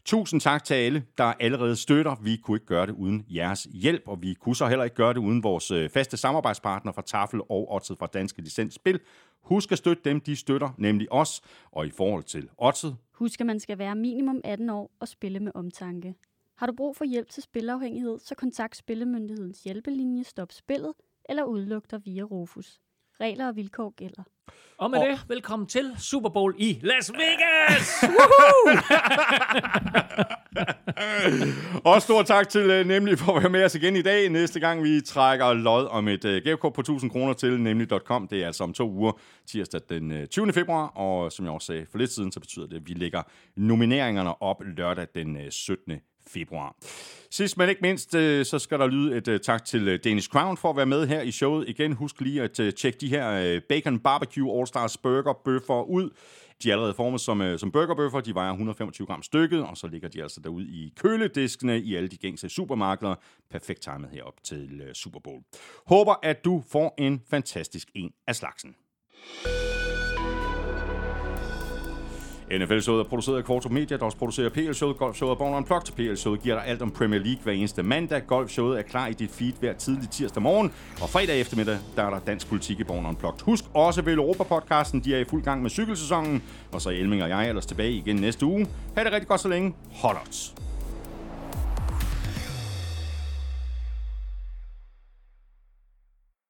Tusind tak til alle, der allerede støtter. Vi kunne ikke gøre det uden jeres hjælp, og vi kunne så heller ikke gøre det uden vores øh, faste samarbejdspartner fra Tafel og Otset fra Danske Licensspil. Husk at støtte dem, de støtter, nemlig os. Og i forhold til Otset... Husk, at man skal være minimum 18 år og spille med omtanke. Har du brug for hjælp til spilafhængighed, så kontakt Spillemyndighedens hjælpelinje Stop Spillet eller udluk dig via Rufus. Regler og vilkår gælder. Og med det, velkommen til Super Bowl i Las Vegas! <laughs> <laughs> Og stor tak til øh, nemlig for at være med os igen i dag. Næste gang vi trækker lod om et øh, gavekort på 1000 kroner til nemlig.com. Det er altså om to uger, tirsdag den øh, 20. februar. Og som jeg også sagde for lidt siden, så betyder det, at vi lægger nomineringerne op lørdag den øh, 17 februar. Sidst men ikke mindst, øh, så skal der lyde et øh, tak til Dennis Danish Crown for at være med her i showet. Igen, husk lige at tjekke de her Bacon Barbecue All Stars Burger bøffer ud. De er allerede formet som, som burgerbøffer. De vejer 125 gram stykket, og så ligger de altså derude i kølediskene i alle de gængse supermarkeder. Perfekt timet herop til Super Bowl. Håber, at du får en fantastisk en af slagsen. NFL-showet er produceret af Kvartrup Media, der også producerer PL-showet, Golf-showet og Born Unplugged. PL-showet giver dig alt om Premier League hver eneste mandag. Golf-showet er klar i dit feed hver tidlig tirsdag morgen. Og fredag eftermiddag, der er der dansk politik i Born Unplugged. Husk også ved Europa-podcasten, de er i fuld gang med cykelsæsonen. Og så er Elming og jeg ellers tilbage igen næste uge. Ha' det rigtig godt så længe. Hold odds.